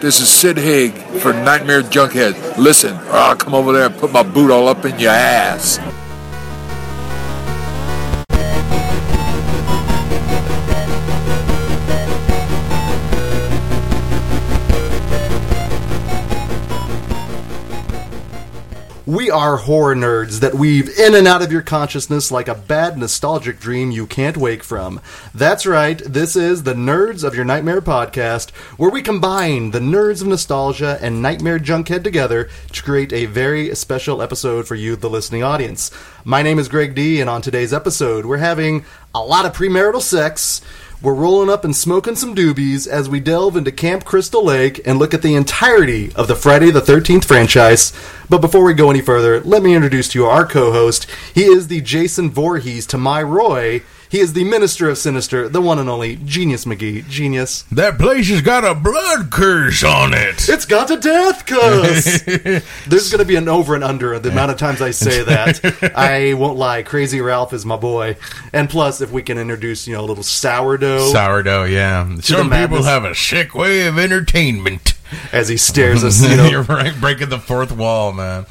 This is Sid Haig for Nightmare Junkhead. Listen, or I'll come over there and put my boot all up in your ass. We are horror nerds that weave in and out of your consciousness like a bad nostalgic dream you can't wake from. That's right, this is the Nerds of Your Nightmare podcast, where we combine the nerds of nostalgia and Nightmare Junkhead together to create a very special episode for you, the listening audience. My name is Greg D, and on today's episode, we're having a lot of premarital sex. We're rolling up and smoking some doobies as we delve into Camp Crystal Lake and look at the entirety of the Friday the 13th franchise. But before we go any further, let me introduce to you our co host. He is the Jason Voorhees to my Roy. He is the Minister of Sinister, the one and only Genius McGee. Genius. That place has got a blood curse on it. It's got a death curse. There's going to be an over and under the amount of times I say that. I won't lie. Crazy Ralph is my boy. And plus, if we can introduce, you know, a little sourdough. Sourdough, yeah. Some people madness. have a sick way of entertainment. As he stares us, you know. You're right, breaking the fourth wall, man.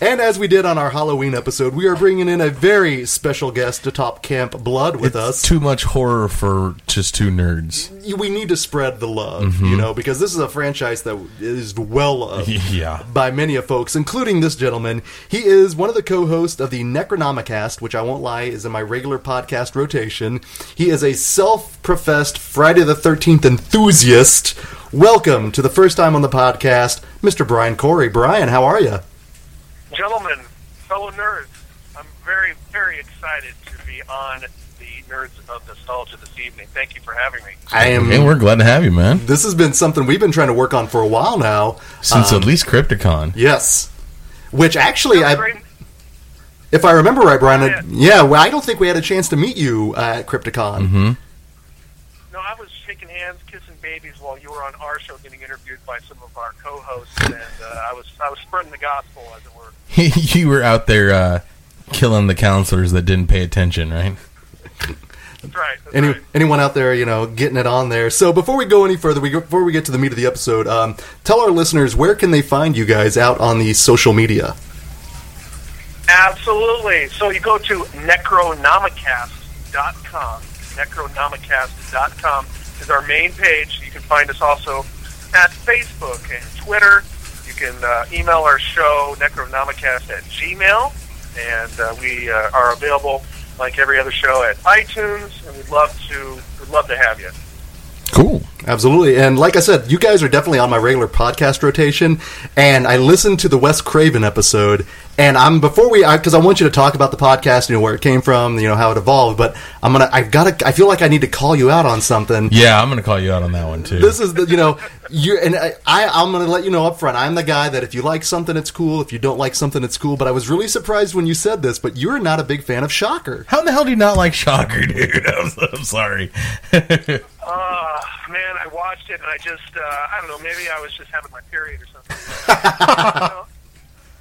and as we did on our Halloween episode, we are bringing in a very special guest to top Camp Blood with us. Too much horror for just two nerds. we need to spread the love, you mhm. know, because this is a franchise that is well loved Yeah. by many of folks, including this gentleman. He is one of the co-hosts of the Necronomicast, which I won't lie is in my regular podcast rotation. He is a self-professed Friday the Thirteenth enthusiast. Welcome to the first time on the podcast, Mr. Brian Corey. Brian, how are you? Gentlemen, fellow nerds, I'm very, very excited to be on the Nerds of Nostalgia this evening. Thank you for having me. I am. Hey, we're glad to have you, man. this has been something we've been trying to work on for a while now. Since Um, at least Crypticon. Yes. Which actually, I, Great- if I remember right, Brian, Oh, I- yeah, well, I don't think we had a chance to meet you at Crypticon. Mm-hmm. No, I was shaking hands, kissing babies while you were on our show getting interviewed by some of our co-hosts, and uh, I was I was spreading the gospel, as it were. you were out there uh, killing the counselors that didn't pay attention, right? That's right. That's Any, right. anyone out there, you know, getting it on there. So before we go any further, we before we get to the meat of the episode, um, tell our listeners where can they find you guys out on the social media. Absolutely. So you go to necronomicast.com. Necronomicast.com is our main page. You can find us also at Facebook and Twitter. You can uh, email our show, necronomicast at gmail. And uh, we uh, are available, like every other show, at iTunes. And we'd love to, we'd love to have you. Cool. Absolutely. And like I said, you guys are definitely on my regular podcast rotation. And I listened to the Wes Craven episode. And I'm before we, because I, want you to talk about the podcast, you know, where it came from, you know, how it evolved. But I'm gonna, I've got to, I feel like I need to call you out on something. Yeah, I'm going to call you out on that one, too. This is the, you know, you and I, I, I'm gonna let you know up front. I'm the guy that if you like something, it's cool. If you don't like something, it's cool. But I was really surprised when you said this. But you're not a big fan of Shocker. How in the hell do you not like Shocker, dude? I'm, I'm sorry. Uh, man, I watched it and I just, uh, I don't know, maybe I was just having my period or something. you, know,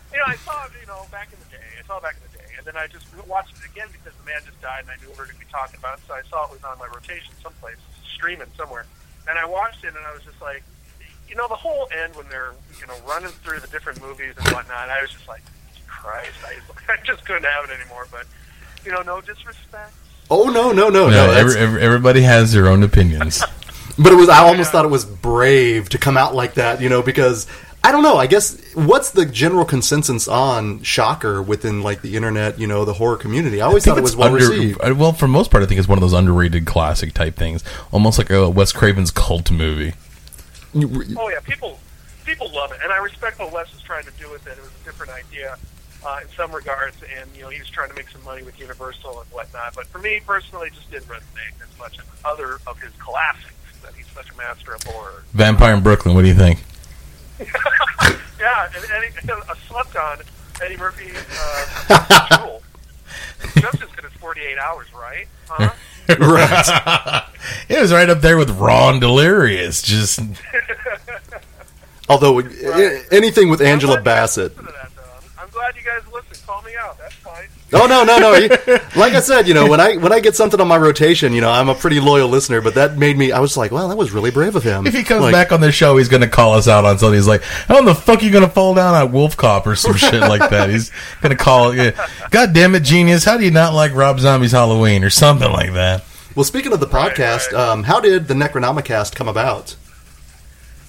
you know, I saw it, you know, back in the day. I saw it back in the day. And then I just watched it again because the man just died and I knew we were going to be talking about it. So I saw it was on my rotation someplace, streaming somewhere. And I watched it and I was just like, you know, the whole end when they're, you know, running through the different movies and whatnot, I was just like, Christ, I, I just couldn't have it anymore. But, you know, no disrespect. Oh no, no, no, no. No, every, every, everybody has their own opinions. But it was. I almost thought it was brave to come out like that. You know, because I don't know. I guess what's the general consensus on Shocker within like the internet? You know, the horror community. I always I thought it was well under- received. uh, Well, for the most part, I think it's one of those underrated classic type things, almost like a Wes Craven's cult movie. Oh yeah, people people love it, and I respect what Wes is trying to do with it. It was a different idea uh, in some regards, and you know he was trying to make some money with Universal and whatnot. But for me personally, it just didn't resonate as much as other of his classics. That he's such a master of horror. Vampire in Brooklyn. What do you think? Yeah, and Eddie, a slept on Eddie Murphy uh, Jewel. Just as good as 48 Hours, right? Huh? right. It was right up there with Raw and Delirious. Just Although a- anything with Angela I'm glad you guys Bassett. listen to that, though. I'm- I'm glad you guys listen. Call me out. out. That's fine. Oh no, no, no! Like I said, you know, when I when I get something on my rotation, you know, I'm a pretty loyal listener. But that made me. I was like, well, that was really brave of him. If he comes Like, back on the show, he's going to call us out on something. He's like, "How in the fuck are you going to fall down at Wolf Cop or some shit like that?" He's going to call, yeah, "God damn it, genius! How do you not like Rob Zombie's Halloween or something like that?" Well, speaking of the podcast, right. Um, how did the Necronomicast come about?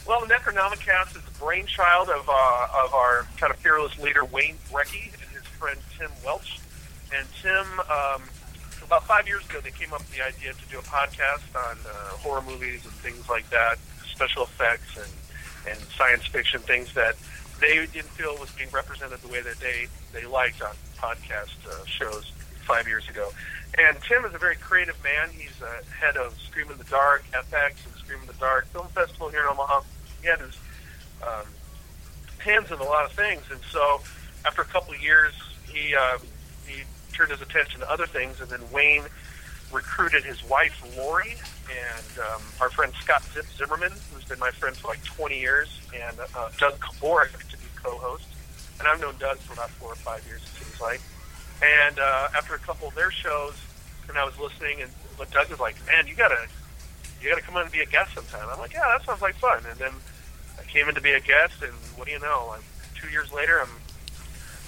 Well, the Necronomicast is the brainchild of uh, of our kind of fearless leader Wayne Brecky and his friend Tim Welch. And Tim, um, about five years ago, they came up with the idea to do a podcast on uh, horror movies and things like that, special effects and and science fiction things that they didn't feel was being represented the way that they they liked on podcast uh, shows five years ago. And Tim is a very creative man. He's uh, head of Scream in the Dark, FX, and Scream in the Dark Film Festival here in Omaha. He had his um, hands in a lot of things, and so after a couple of years, he uh, he turned his attention to other things, and then Wayne recruited his wife Lori and um, our friend Scott Zip Zimmerman, who's been my friend for like 20 years, and uh, Doug Kaborik to be co-host. And I've known Doug for about four or five years, it seems like. And uh, after a couple of their shows, and I was listening, and but Doug was like, "Man, you gotta, you gotta come on and be a guest sometime." I'm like, "Yeah, that sounds like fun." And then I came in to be a guest, and what do you know? Like two years later, I'm,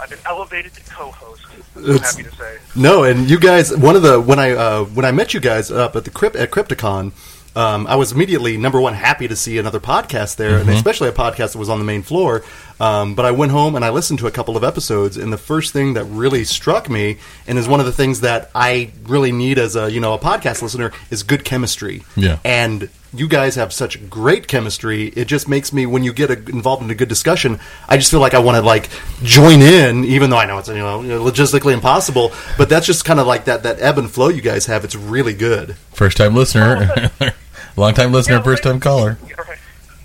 I've been elevated to co-host. I'm It's- happy to say. No, and you guys, one of the when I uh, when I met you guys up at the crypt at Crypticon, um, I was immediately number one happy to see another podcast there, and especially a podcast that was on the main floor. Um, but I went home and I listened to a couple of episodes, and the first thing that really struck me, and is one of the things that I really need as a you know a podcast listener, is good chemistry. Yeah. and you guys have such great chemistry. It just makes me when you get a, involved in a good discussion, I just feel like I want to like join in, even though I know it's you know logistically impossible. But that's just kind of like that that ebb and flow you guys have. It's really good. First time listener, long time listener, Yeah, first time caller. Yeah, right.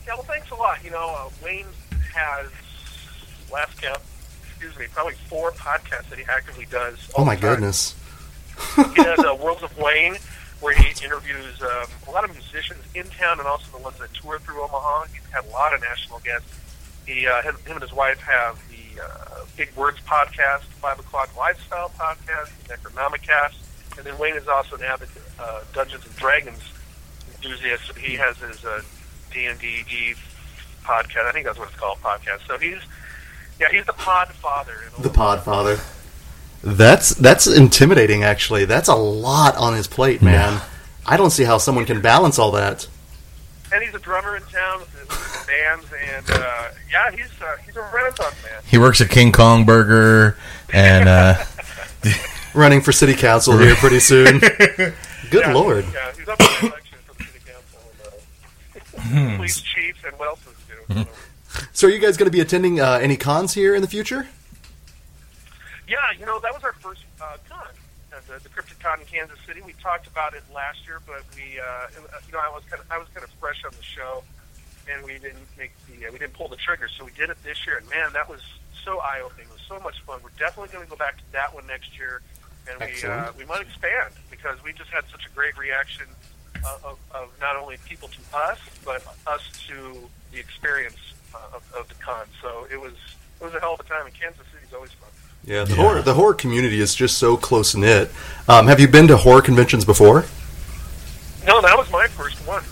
Yeah, well, thanks a lot. You know, uh, Wayne has last count, excuse me, probably four podcasts that he actively does. all Oh my the time. goodness! He does uh, Worlds of Wayne, where he interviews um, a lot of musicians in town and also the ones that tour through Omaha. He's had a lot of national guests. He, uh, him, him and his wife have the uh, Big Words podcast, Five O'clock Lifestyle podcast, the Necronomicast, and then Wayne is also an avid uh, Dungeons and Dragons enthusiast. He has his uh, D&D podcast. I think that's what it's called, podcast. So he's, yeah, he's the pod father. The Omaha. Podfather. That's that's intimidating. Actually, that's a lot on his plate, man. I don't see how someone can balance all that. and he's a drummer in town with, with bands, and uh, yeah, he's uh, he's a renaissance man. He works at King Kong Burger, and uh, Running for city council here pretty soon. Good Yeah, lord! yeah, he's up for election for the city council, and, uh, police chief, and what else does he do? So, So, are you guys going to be attending uh, any cons here in the future? Yeah, you know that was our first uh, con at the, the Crypticon in Kansas City. We talked about it last year, but we, uh, you know, I was kind of I was kind of fresh on the show, and we didn't make the uh, we didn't pull the trigger. So we did it this year, and man, that was so eye opening. It was so much fun. We're definitely going to go back to that one next year, and we uh, we might expand because we just had such a great reaction uh, of, of not only people to us, but us to the experience uh, of, of the con. So it was it was a hell of a time, and Kansas City's always fun. Yeah, the Yeah. horror the horror community is just so close knit. Um, have you been to horror conventions before? No, that was my first one.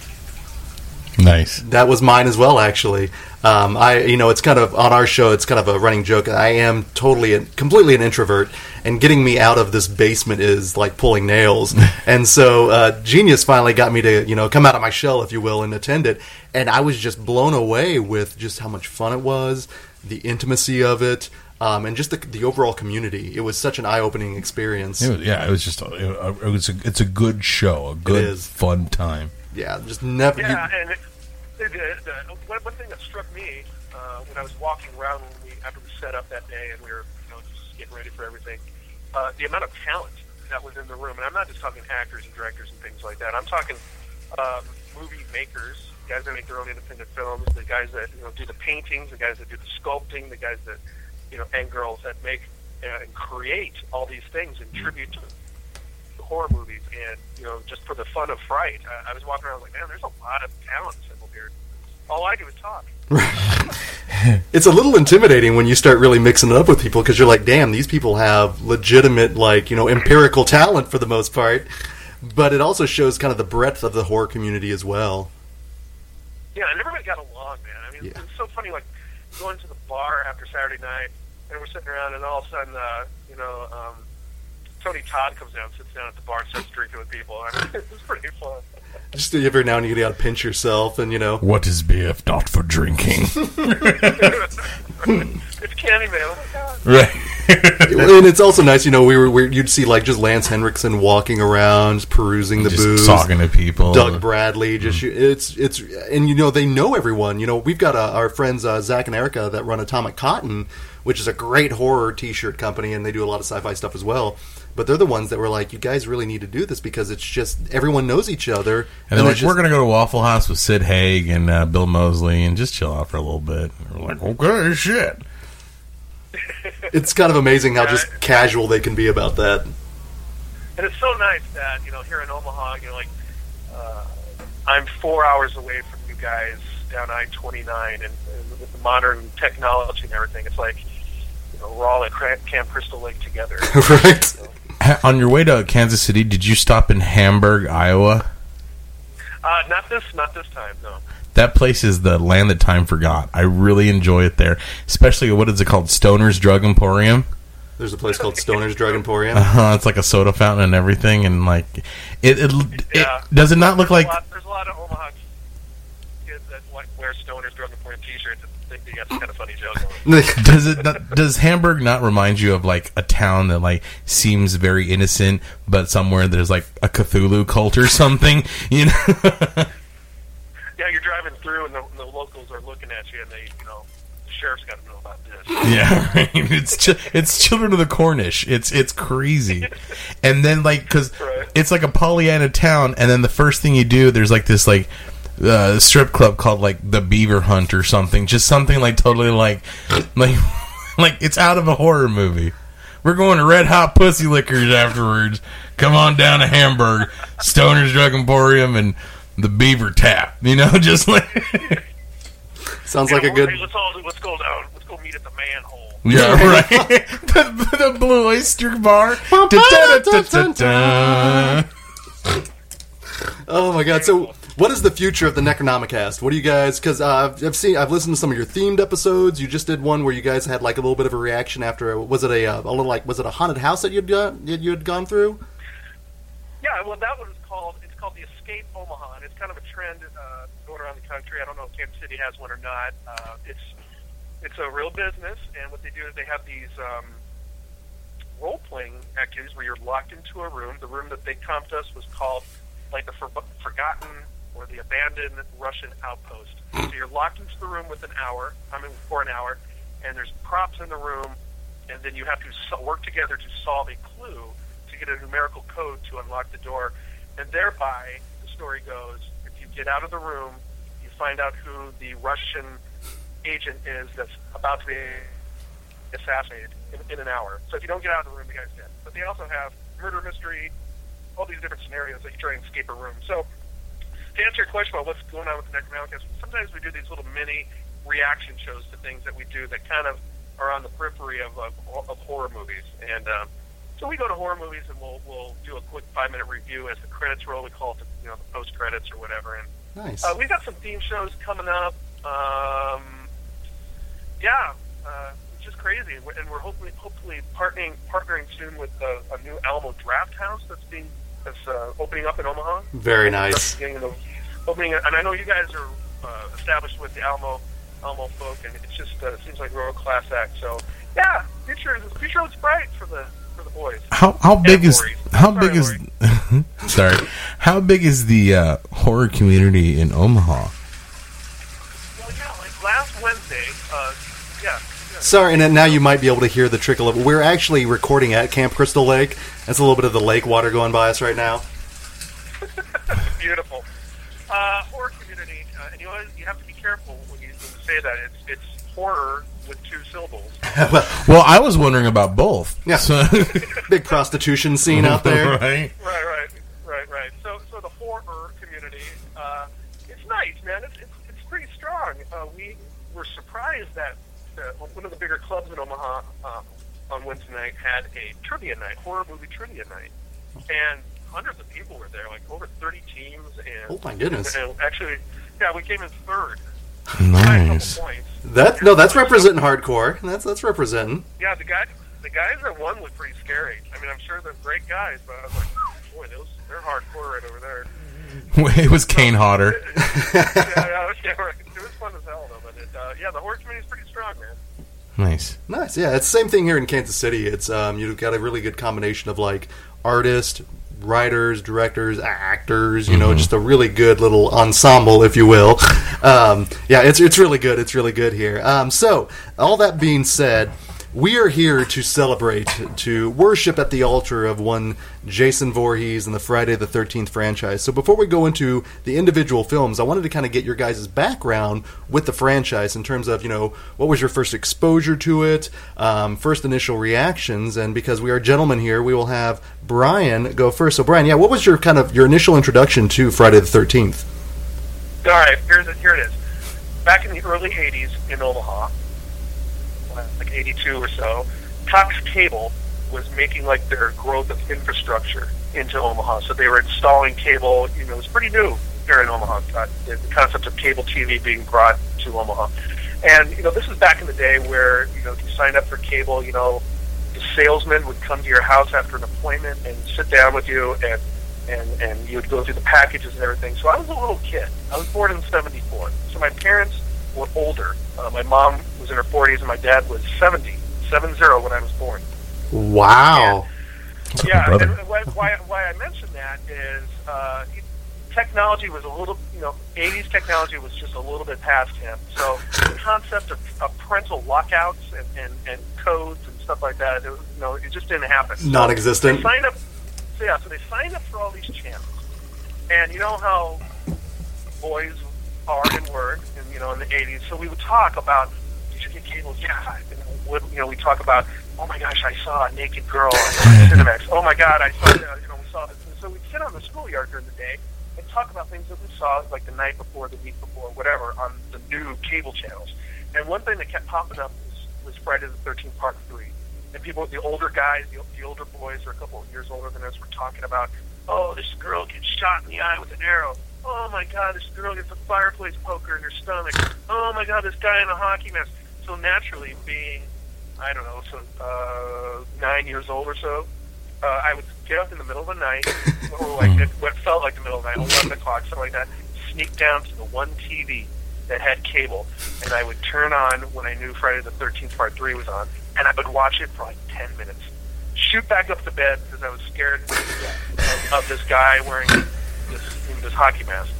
nice. That was mine as well, actually. Um, I, you know, it's kind of on our show. It's kind of a running joke. I am totally, and completely an introvert, and getting me out of this basement is like pulling nails. and so, uh, Genius finally got me to, you know, come out of my shell, if you will, and attend it. And I was just blown away with just how much fun it was, the intimacy of it, um, and just the, the overall community. It was such an eye-opening experience. It was, yeah, it was just a, it was a, it's a good show, a good is. fun time. Yeah, just never. you- Yeah, and it, the, the, the, one, one thing that struck me uh, when I was walking around when we after we set up that day and we were you know just getting ready for everything, uh, the amount of talent that was in the room, and I'm not just talking actors and directors and things like that. I'm talking um, movie makers, guys that make their own independent films, the guys that you know do the paintings, the guys that do the sculpting, the guys that you know and girls that make uh, and create all these things in tribute to horror movies and you know just for the fun of fright. I, I was walking around like, man, there's a lot of talent assembled here. All I do is talk. it's a little intimidating when you start really mixing it up with people because you're like, damn, these people have legitimate, like, you know, empirical talent for the most part. But it also shows kind of the breadth of the horror community as well. Yeah, and everybody got along, man. I mean, Yeah. it's so funny, like going to the bar after Saturday night, and we're sitting around, and all of a sudden, uh, you know, um, Tony Todd comes down, sits down at the bar, and starts drinking with people. I mean, it's pretty fun. Just every now and then you gotta pinch yourself and, you know. What is beer if not for drinking? it's Candyman. Oh right. and it's also nice, you know, we were, we you'd see like just Lance Henriksen walking around, perusing the Just booze. talking to people. Doug Bradley, just it's it's and you know they know everyone. You know we've got uh, our friends uh, Zach and Erica that run Atomic Cotton, which is a great horror T-shirt company, and they do a lot of sci-fi stuff as well. But they're the ones that were like, you guys really need to do this because it's just everyone knows each other, And they're like, just- we're gonna go to Waffle House with Sid Haig and uh, Bill Moseley and just chill out for a little bit. And we're like, okay, shit. it's kind of amazing how just casual they can be about that. And it's so nice that you know here in Omaha, you know, like uh, I'm four hours away from you guys down I-29, and, and with the modern technology and everything, it's like you know we're all at Camp Crystal Lake together. right? Ha- On your way to Kansas City, did you stop in Hamburg, Iowa? Uh, not this, not this time, no. That place is the land that time forgot. I really enjoy it there, especially what is it called, Stoner's Drug Emporium. There's a place called Stoner's Drug Emporium. Uh, it's like a soda fountain and everything, and like it. it, Yeah. it does it not look There's like a lot, there's a lot of Omaha kids that like wear Stoner's Drug Emporium T-shirts and think they got some kind of funny joke does it not, does Hamburg not remind you of like a town that like seems very innocent, but somewhere there's like a Cthulhu cult or something? You know, Yeah, you're driving through and the, the locals are looking at you, and they, you know, the sheriff's got to know about this. yeah, right. it's chi- it's Children of the Cornish. It's it's crazy, and then like because Right. it's like a Pollyanna town, and then the first thing you do, there's like this like. Uh, strip club called like the Beaver Hunt or something, just something like totally like, like, like it's out of a horror movie. We're going to Red Hot Pussy Lickers afterwards. Come on down to Hamburg, Stoner's Drug Emporium, and the Beaver Tap. You know, just like Sounds like a Yeah, good. Hey, let's all let's go down. Let's go meet at the manhole. yeah, right. the, the Blue Oyster Bar. Oh my god! So, what is the future of the Necronomicast? What do you guys? Because uh, I've- seen, I've listened to some of your themed episodes. You just did one where you guys had like a little bit of a reaction after. Was it a, uh, a little like was it a haunted house that you'd done, you had gone through? Yeah, well, that one is called it's called the Escape Omaha, and it's kind of a trend uh, going around the country. I don't know if Kansas City has one or not. Uh, it's it's a real business, and what they do is they have these um, role playing activities where you're locked into a room. The room that they comped us was called like the for- forgotten or the abandoned Russian outpost. So you're locked into the room with an hour, I mean for an hour, and there's props in the room, and then you have to so- work together to solve a clue to get a numerical code to unlock the door, and thereby the story goes: if you get out of the room, you find out who the Russian agent is that's about to be assassinated in, in an hour. So if you don't get out of the room, the guy's dead. But they also have murder mystery, all these different scenarios that you try and escape a room. So to answer your question about what's going on with the Necronomicon, sometimes we do these little mini reaction shows to things that we do that kind of are on the periphery of, of, of horror movies. And um, so we go to horror movies and we'll we'll do a quick five minute review as the credits roll. We call it the, you know the post credits or whatever. And Nice. uh, we've got some theme shows coming up. Um, yeah, uh, it's just crazy, and we're, hopefully hopefully partnering partnering soon with uh, a new Alamo Drafthouse that's being that's uh, opening up in Omaha. Very nice. Getting the opening, and I know you guys are uh, established with the Alamo Alamo folk, and it's just uh, seems like a class act. So yeah, future is future looks bright for the for the boys. How how big is Lori. how Sorry, big is sorry how big is the uh, horror community in Omaha? Well, yeah, like last Wednesday, uh, yeah. Yeah. Sorry, and now you might be able to hear the trickle of. We're actually recording at Camp Crystal Lake. That's a little bit of the lake water going by us right now. Beautiful. Uh, horror community, uh, and you always, you have to be careful when you, when you say that. It's it's horror with two syllables. Well, I was wondering about both. Yeah. So- Big prostitution scene out there. right? Right, right, right, right. So so the horror community, uh, it's nice, man. It's it's, it's pretty strong. Uh, we were surprised that uh, one of the bigger clubs in Omaha uh, on Wednesday night had a trivia night, horror movie trivia night, and hundreds of people were there, like over 30 teams. And Oh, my goodness. And actually, yeah, we came in third. by a couple Nice. That no, that's representing hardcore. That's that's representing. Yeah, the guy, the guys that won looked pretty scary. I mean, I'm sure they're great guys, but I was like, boy, those they're hardcore right over there. it was Kane Hodder. yeah, yeah, yeah, right. It was fun as hell though. But it, uh, yeah, the horror is pretty strong, man. Nice. Nice. Yeah, it's the same thing here in Kansas City. It's um, you've got a really good combination of like artists, writers, directors, actors. You know, just a really good little ensemble, if you will. Um, yeah, it's it's really good. It's really good here. Um, so, all that being said. We are here to celebrate, to worship at the altar of one Jason Voorhees and the Friday the 13th franchise. So, before we go into the individual films, I wanted to kind of get your guys' background with the franchise in terms of, you know, what was your first exposure to it, um, first initial reactions, and because we are gentlemen here, we will have Brian go first. So, Brian, yeah, what was your kind of your initial introduction to Friday the 13th? All right, here's. Here it is. Back in the early '80s in Omaha, like '82 or so, Cox Cable was making like their growth of infrastructure into Omaha. So they were installing cable. You know, it was pretty new here in Omaha. Uh, the the concept of cable TV being brought to Omaha, and you know, this is back in the day where you know, if you signed up for cable, you know, the salesman would come to your house after an appointment and sit down with you and and and you would go through the packages and everything. So I was a little kid. I was born in '74. So my parents were older. Uh, my mom was in her 40s and my dad was 70, 70 when I was born. Wow. That's like my Yeah, brother. and why, why, why I mention that is uh, technology was a little, you know, 80s technology was just a little bit past him. So the concept of, of parental lockouts and, and, and codes and stuff like that, it, you know, it just didn't happen. So Non-existent. They signed up, so yeah, so they signed up for all these channels. And you know how boys are and were, in, you know, in the 80s. So we would talk about, did you get cable? Yeah. Know, would, you know, we talk about, oh my gosh, I saw a naked girl on Cinemax. Oh my God, I saw, you know, we saw this. And so we'd sit on the schoolyard during the day and talk about things that we saw like the night before, the week before, whatever, on the new cable channels. And one thing that kept popping up was, was Friday the 13th Part 3. And people, the older guys, the, the older boys, are a couple of years older than us, were talking about, oh, this girl gets shot in the eye with an arrow. Oh my God, this girl gets a fireplace poker in her stomach. Oh my God, this guy in a hockey mask. So naturally, being, I don't know, so uh, nine years old or so, uh, I would get up in the middle of the night, or like it, what felt like the middle of the night, 11 o'clock, something like that, sneak down to the one TV that had cable, and I would turn on when I knew Friday the 13th Part 3 was on, and I would watch it for like 10 minutes. Shoot back up to bed because I was scared of, of this guy wearing this, this hockey mask.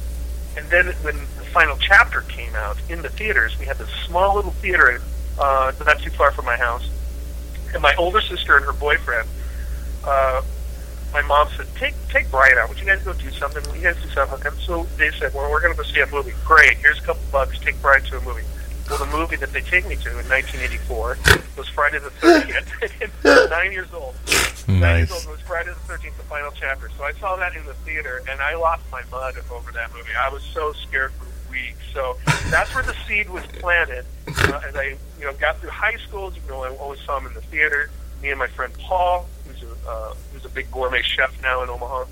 And then when the final chapter came out in the theaters, we had this small little theater uh, not too far from my house. And my older sister and her boyfriend, uh, my mom said, "Take take Brian out. Would you guys go do something? Would you guys do something?" And so they said, "Well, we're going to go see a movie. Great. Here's a couple bucks. Take Brian to a movie." Well, the movie that they take me to in 1984 was Friday the 13th. Nine years old. Nice. old was Friday the 13th, the final chapter. So I saw that in the theater, and I lost my mud over that movie. I was so scared for weeks. So that's where the seed was planted. Uh, as I, you know, got through high school, you know, I always saw him in the theater. Me and my friend Paul, who's a uh, who's a big gourmet chef now in Omaha,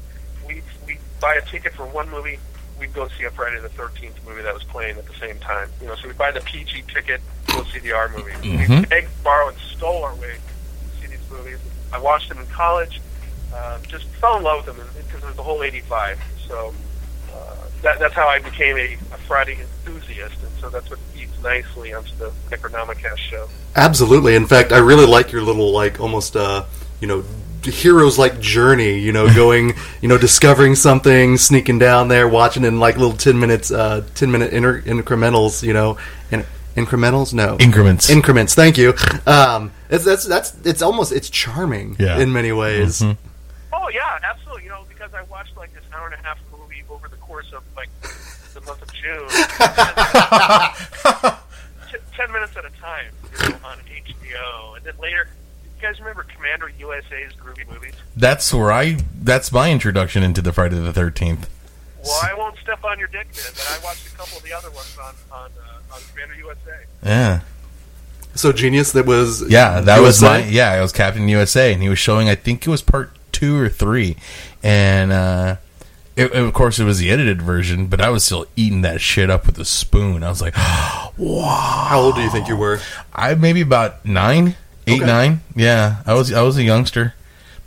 we we buy a ticket for one movie. We'd go see a Friday the 13th movie that was playing at the same time. You know, so we'd buy the PG ticket, go see the R movie. We begged, borrowed, and stole our way to see these movies. I watched them in college. Uh, just fell in love with them because of the whole '85. So uh, that, that's how I became a, a Friday enthusiast, and so that's what feeds nicely onto the Necronomicast show. Absolutely. In fact, I really like your little like almost uh, you know heroes like journey. You know, going you know discovering something, sneaking down there, watching in like little ten minutes, uh, ten minute inter- incrementals. You know, in- incrementals. No Increments. Increments. Thank you. Um, it's, that's that's it's almost it's charming Yeah. in many ways. Oh yeah, absolutely. You know, because I watched like this hour and a half movie over the course of like the month of June, T- ten minutes at a time, you know, on HBO, and then later. You guys remember Commander USA's groovy movies? That's where I. That's my introduction into the Friday the Thirteenth. Well, I won't step on your dick, man, but I watched a couple of the other ones on on uh, on Commander USA. Yeah. So genius. That was Yeah, that was USA? my yeah. It was Captain USA, and he was showing. I think it was part two or three, and uh, it, of course it was the edited version. But I was still eating that shit up with a spoon. I was like, wow. How old do you think you were? I maybe about nine, eight, Okay. nine. Yeah, I was I was a youngster,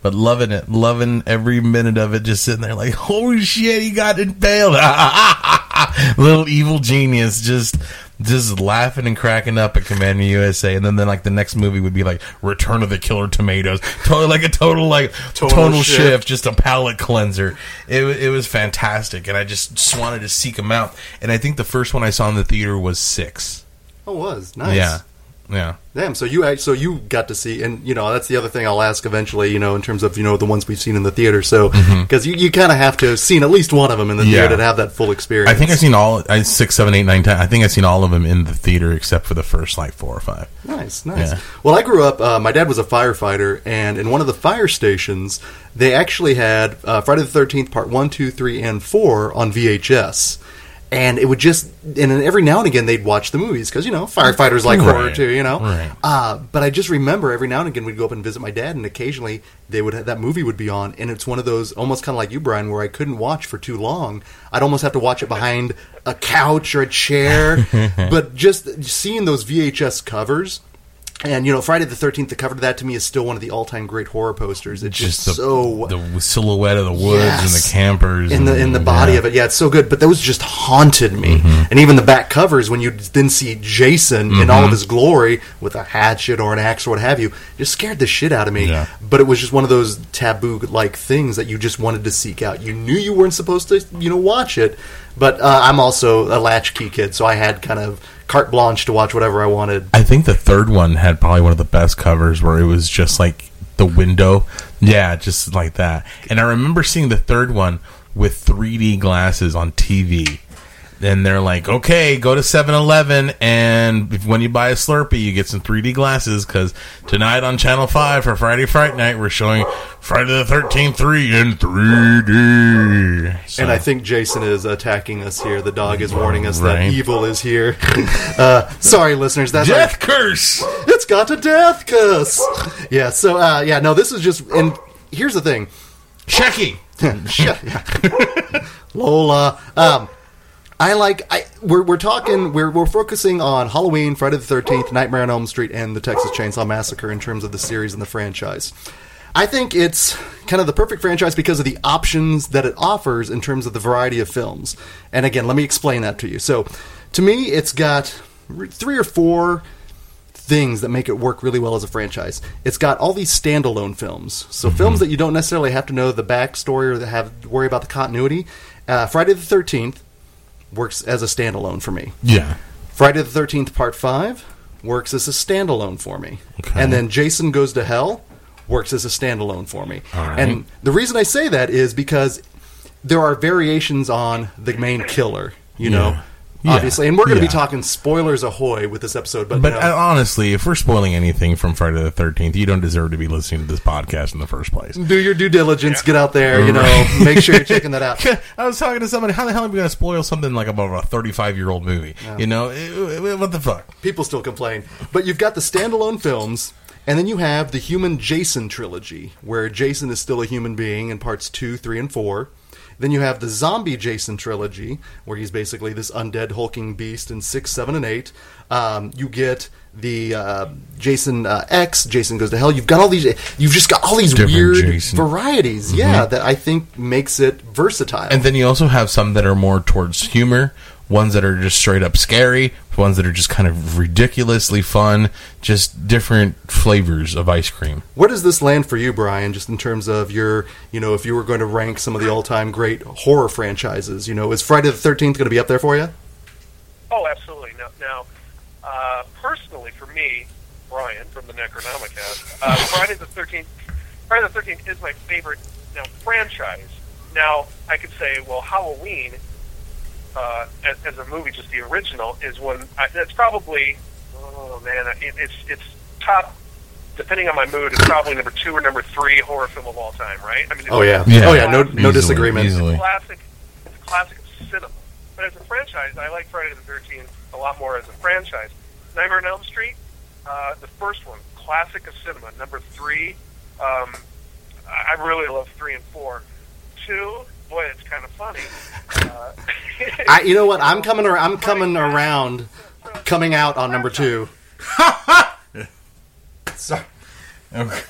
but loving it, loving every minute of it. Just sitting there like, holy shit, he got impaled. Little evil genius, just just laughing and cracking up at Commander USA, and then then like the next movie would be like Return of the Killer Tomatoes, totally like a total like Total total, shift. shift. just a palate cleanser. It it was fantastic, and I just, just wanted to seek them out. And I think the first one I saw in the theater was six. Oh, it was nice. Yeah, yeah. Damn. So you so you got to see, and you know that's the other thing I'll ask eventually. You know, in terms of you know the ones we've seen in the theater. So because you, you kind of have to have seen at least one of them in the Mm-hmm. Yeah. theater to have that full experience. I think I've seen all I six, seven, eight, nine, ten. I think I've seen all of them in the theater except for the first like four or five. Nice, nice. Yeah. Well, I grew up. Uh, my dad was a firefighter, and in one of the fire stations, they actually had uh, Friday the Thirteenth Part One, Two, Three, and Four on VHS. And it would just, and then every now and again they'd watch the movies because you know firefighters like horror too, you know. Right. Uh, but I just remember every now and again we'd go up and visit my dad, and occasionally they would that movie would be on, and it's one of those almost kind of like you, Brian, where I couldn't watch for too long. I'd almost have to watch it behind a couch or a chair. but just seeing those VHS covers. And you know, Friday the Thirteenth, the cover to that to me is still one of the all-time great horror posters. It's just, Just the, so the silhouette of the woods and the campers in the in the body yeah. of it. Yeah, it's so good. But those just haunted me. Mm-hmm. And even the back covers, when you then see Jason in all of his glory with a hatchet or an axe or what have you, just scared the shit out of me. Yeah. But it was just one of those taboo like things that you just wanted to seek out. You knew you weren't supposed to, you know, watch it. But uh, I'm also a latchkey kid, so I had kind of carte blanche to watch whatever I wanted. I think the third one had probably one of the best covers where it was just like the window. Yeah, just like that. And I remember seeing the third one with 3D glasses on TV. Then they're like, okay, go to 7 Eleven, and if, when you buy a Slurpee, you get some 3D glasses because tonight on Channel 5 for Friday Fright Night, we're showing Friday the 13th 3 in 3D. So- And I think Jason is attacking us here. The dog is warning us that evil is here. uh, sorry, listeners. That's Death Curse! it's got a death kiss. Yeah. So uh, yeah, no, this is just. And here's the thing, Shecky! Lola. Um, I like. I we're we're talking. We're we're focusing on Halloween, Friday the Thirteenth, Nightmare on Elm Street, and the Texas Chainsaw Massacre in terms of the series and the franchise. I think it's kind of the perfect franchise because of the options that it offers in terms of the variety of films. And again, let me explain that to you. So, to me, it's got three or four things that make it work really well as a franchise. It's got all these standalone films, so films that you don't necessarily have to know the backstory or that have worry about the continuity. Uh, Friday the Thirteenth works as a standalone for me. Yeah. Friday the Thirteenth Part Five works as a standalone for me, Okay. and then Jason Goes to Hell works as a standalone for me. Right. And the reason I say that is because there are variations on the main killer. You know. Yeah. Yeah. Obviously, and we're going to Yeah. be talking spoilers ahoy with this episode, but, But you know, uh, honestly, if we're spoiling anything from Friday the Thirteenth, you don't deserve to be listening to this podcast in the first place. do your due diligence, get out there, you know, make sure you're checking that out. I was talking to somebody. How the hell are we going to spoil something like about a thirty-five-year-old movie? You know, what the fuck? People still complain. But you've got the standalone films, and then you have the Human Jason trilogy, where Jason is still a human being in parts two, three, and four. Then you have the Zombie Jason trilogy, where he's basically this undead hulking beast in six, seven, and eight. Um, you get the uh, Jason uh, X, Jason Goes to Hell. You've got all these. You've just got all these Different weird Jason. varieties. Yeah, that I think makes it versatile. And then you also have some that are more towards humor, ones that are just straight up scary, ones that are just kind of ridiculously fun, just different flavors of ice cream. Where does this land for you, Brian? Just in terms of your, you know, if you were going to rank some of the all-time great horror franchises, you know, is Friday the Thirteenth going to be up there for you? Oh, absolutely. Now, now uh, personally, for me, Brian from the Necronomicast, uh, Friday the Thirteenth, Friday the Thirteenth is my favorite now franchise. Now, I could say, well, Halloween uh, as, as a movie, just the original, is one. I, that's probably, oh man, it, it's it's top. Depending on my mood, it's probably number two or number three horror film of all time, right? I mean, Oh yeah, Yeah. oh yeah, no, no Easily, disagreement. easily. It's a classic. It's a classic of cinema. But as a franchise, I like Friday the Thirteenth a lot more as a franchise. Nightmare on Elm Street, uh, the first one, classic of cinema. Number three, um, I I really love three and four. Two, boy, it's kind of funny. Uh, I, you know what? I'm coming. ar- I'm coming around. Coming out on number two. Sorry. Okay.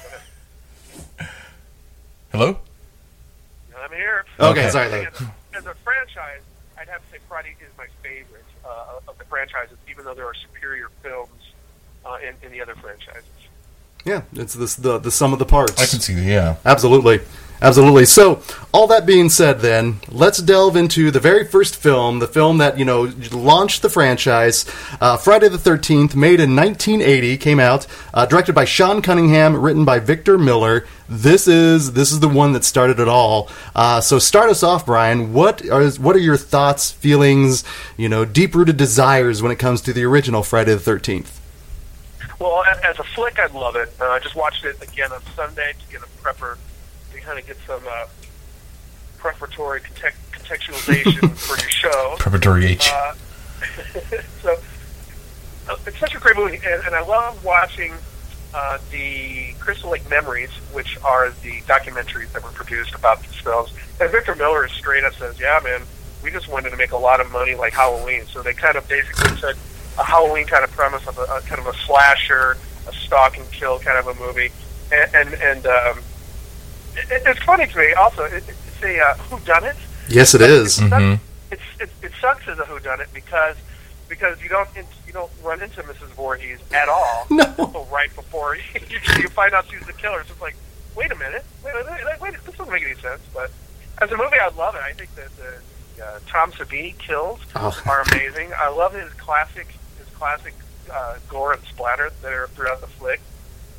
Hello? I'm here. Okay, Okay. sorry. As a, as a franchise, I'd have to say Friday is my favorite uh, of the franchises, even though there are superior films uh, in, in the other franchises. Yeah, it's this the the sum of the parts. I can see that, yeah. Absolutely. Absolutely. So, all that being said, then, let's delve into the very first film, the film that, you know, launched the franchise. Uh, Friday the 13th, made in 1980, came out, uh, directed by Sean Cunningham, written by Victor Miller. This is this is the one that started it all. Uh, so, start us off, Brian. What are, what are your thoughts, feelings, you know, deep rooted desires when it comes to the original Friday the 13th? Well, as a flick, I love it. Uh, I just watched it again on Sunday to get a prepper, kind of get some uh, preparatory context- contextualization for your show. Preparatory H. Uh, so uh, it's such a great movie, and, and I love watching uh, the Crystal Lake Memories, which are the documentaries that were produced about these films. And Victor Miller is straight up says, "Yeah, man, we just wanted to make a lot of money like Halloween." So they kind of basically said a Halloween kind of premise of a, a kind of a slasher, a stalk and kill kind of a movie, and and, and um, it, it's funny to me also. It, it's a uh, who done it Yes, it is. Mhm. it's it, it sucks as a whodunit because because you don't you don't run into Mrs. Voorhees at all. No. until right before you, you find out she's the killer. So it's like, wait a minute, wait, wait, wait, wait, this doesn't make any sense. But as a movie, I love it. I think that the uh, Tom Savini kills Oh. are amazing. I love his classic his classic uh, gore and splatter that are throughout the flick.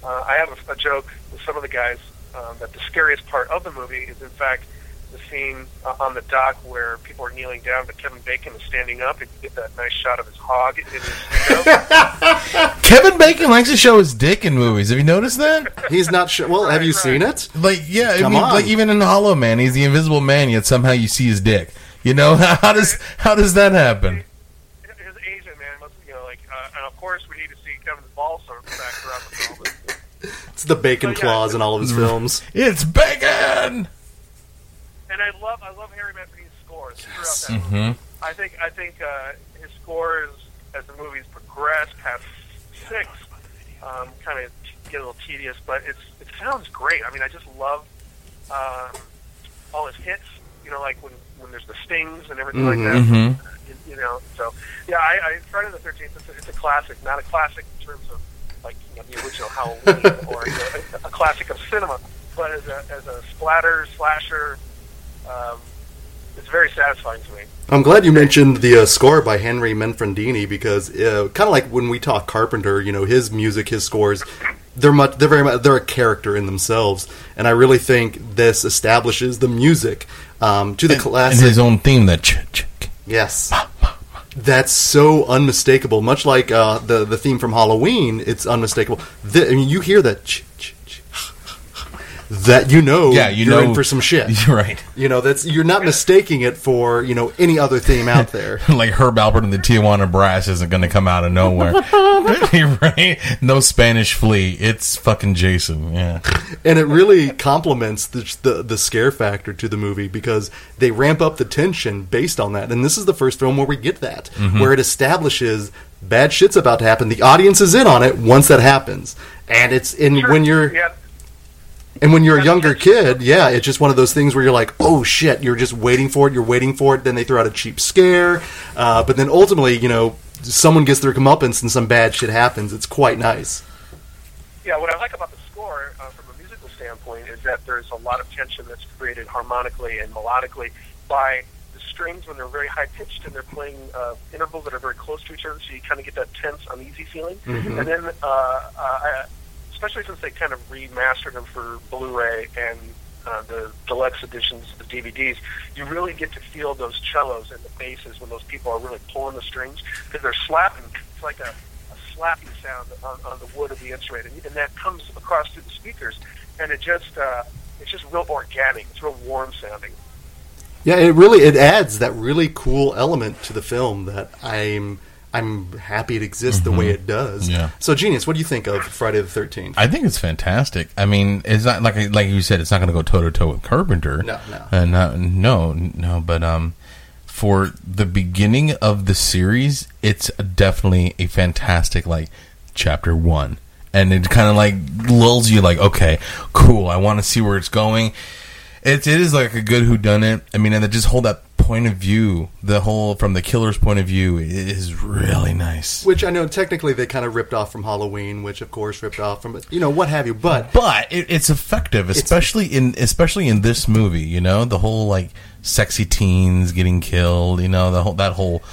Uh, I have a, a joke with some of the guys um, that the scariest part of the movie is, in fact, the scene uh, on the dock where people are kneeling down, but Kevin Bacon is standing up, and you get that nice shot of his hog in his window. Kevin Bacon likes to show his dick in movies. Have you noticed that? He's not sure. Well, have you Right, seen it? Like, yeah, I Come mean, on. like even in Hollow Man, he's the Invisible Man, yet somehow you see his dick. You know how does how does that happen? his Asian man must, you know, like, uh, and of course we need to see Kevin's balls sort of back throughout the film. But, It's the bacon Oh, yeah. clause in all of his films. It's bacon. and I love, I love Harry Manfredini's scores Yes. throughout that. movie. hmm I think, I think uh, his scores as the movies progress past six, um, kind of get a little tedious, but it's it sounds great. I mean, I just love um, all his hits. You know, like when when there's the stings and everything like that. Mm-hmm. you, you know. So yeah, I, I Friday the Thirteenth. It's a, it's a classic, not a classic in terms of like you know, the original Halloween or you know, a, a classic of cinema, but as a as a splatter slasher, um, it's very satisfying to me. I'm glad you mentioned the uh, score by Henry Manfredini because uh, kind of like when we talk Carpenter, you know, his music, his scores, they're much, they're very much, they're a character in themselves, and I really think this establishes the music um, to the And classic. his own theme that ch- ch- Yes. That's so unmistakable. Much like uh, the the theme from Halloween, it's unmistakable. The, I mean, you hear that ch- ch- that you know, yeah, you you're know in for some shit. You're right. You know, that's you're not mistaking it for you know any other theme out there. like Herb Alpert and the Tijuana Brass isn't going to come out of nowhere. Right? No Spanish flea. It's fucking Jason. Yeah. and it really complements the, the the scare factor to the movie because they ramp up the tension based on that. And this is the first film where we get that, mm-hmm. where it establishes bad shit's about to happen. The audience is in on it once that happens, and it's in when you're yeah, and when you're a younger kid, yeah, it's just one of those things where you're like, oh shit, you're just waiting for it, you're waiting for it. Then they throw out a cheap scare, uh, but then ultimately, you know, someone gets their comeuppance and some bad shit happens. It's quite nice. yeah. What I like about the score uh, from a musical standpoint is that there's a lot of tension that's created harmonically and melodically by the strings when they're very high pitched and they're playing uh, intervals that are very close to each other, so you kind of get that tense, uneasy feeling. And then, uh, uh, I, especially since they kind of remastered them for Blu-ray and uh, the deluxe editions, of the DVDs, you really get to feel those cellos and the basses when those people are really pulling the strings because they're slapping. It's like a, a slapping sound on, on the wood of the instrument, and, and that comes across through the speakers, and it just uh, it's just real organic. It's real warm sounding. Yeah, it really it adds that really cool element to the film that I'm I'm happy it exists the way it does. Mm-hmm. Yeah. So, genius, what do you think of Friday the Thirteenth? I think it's fantastic. I mean, it's not like like you said, it's not going to go toe to toe with Carpenter. No, no. uh, no, no, no. But um, for the beginning of the series, it's definitely a fantastic like chapter one, and it kind of like lulls you like, okay, cool. I want to see where it's going. It, it is like a good who done it. I mean, and just hold that point of view, the whole from the killer's point of view, is really nice. Which I know technically they kind of ripped off from Halloween, which of course ripped off from you know what have you, but but it, it's effective, especially in especially in this movie. You know, the whole like sexy teens getting killed. You know, the whole that whole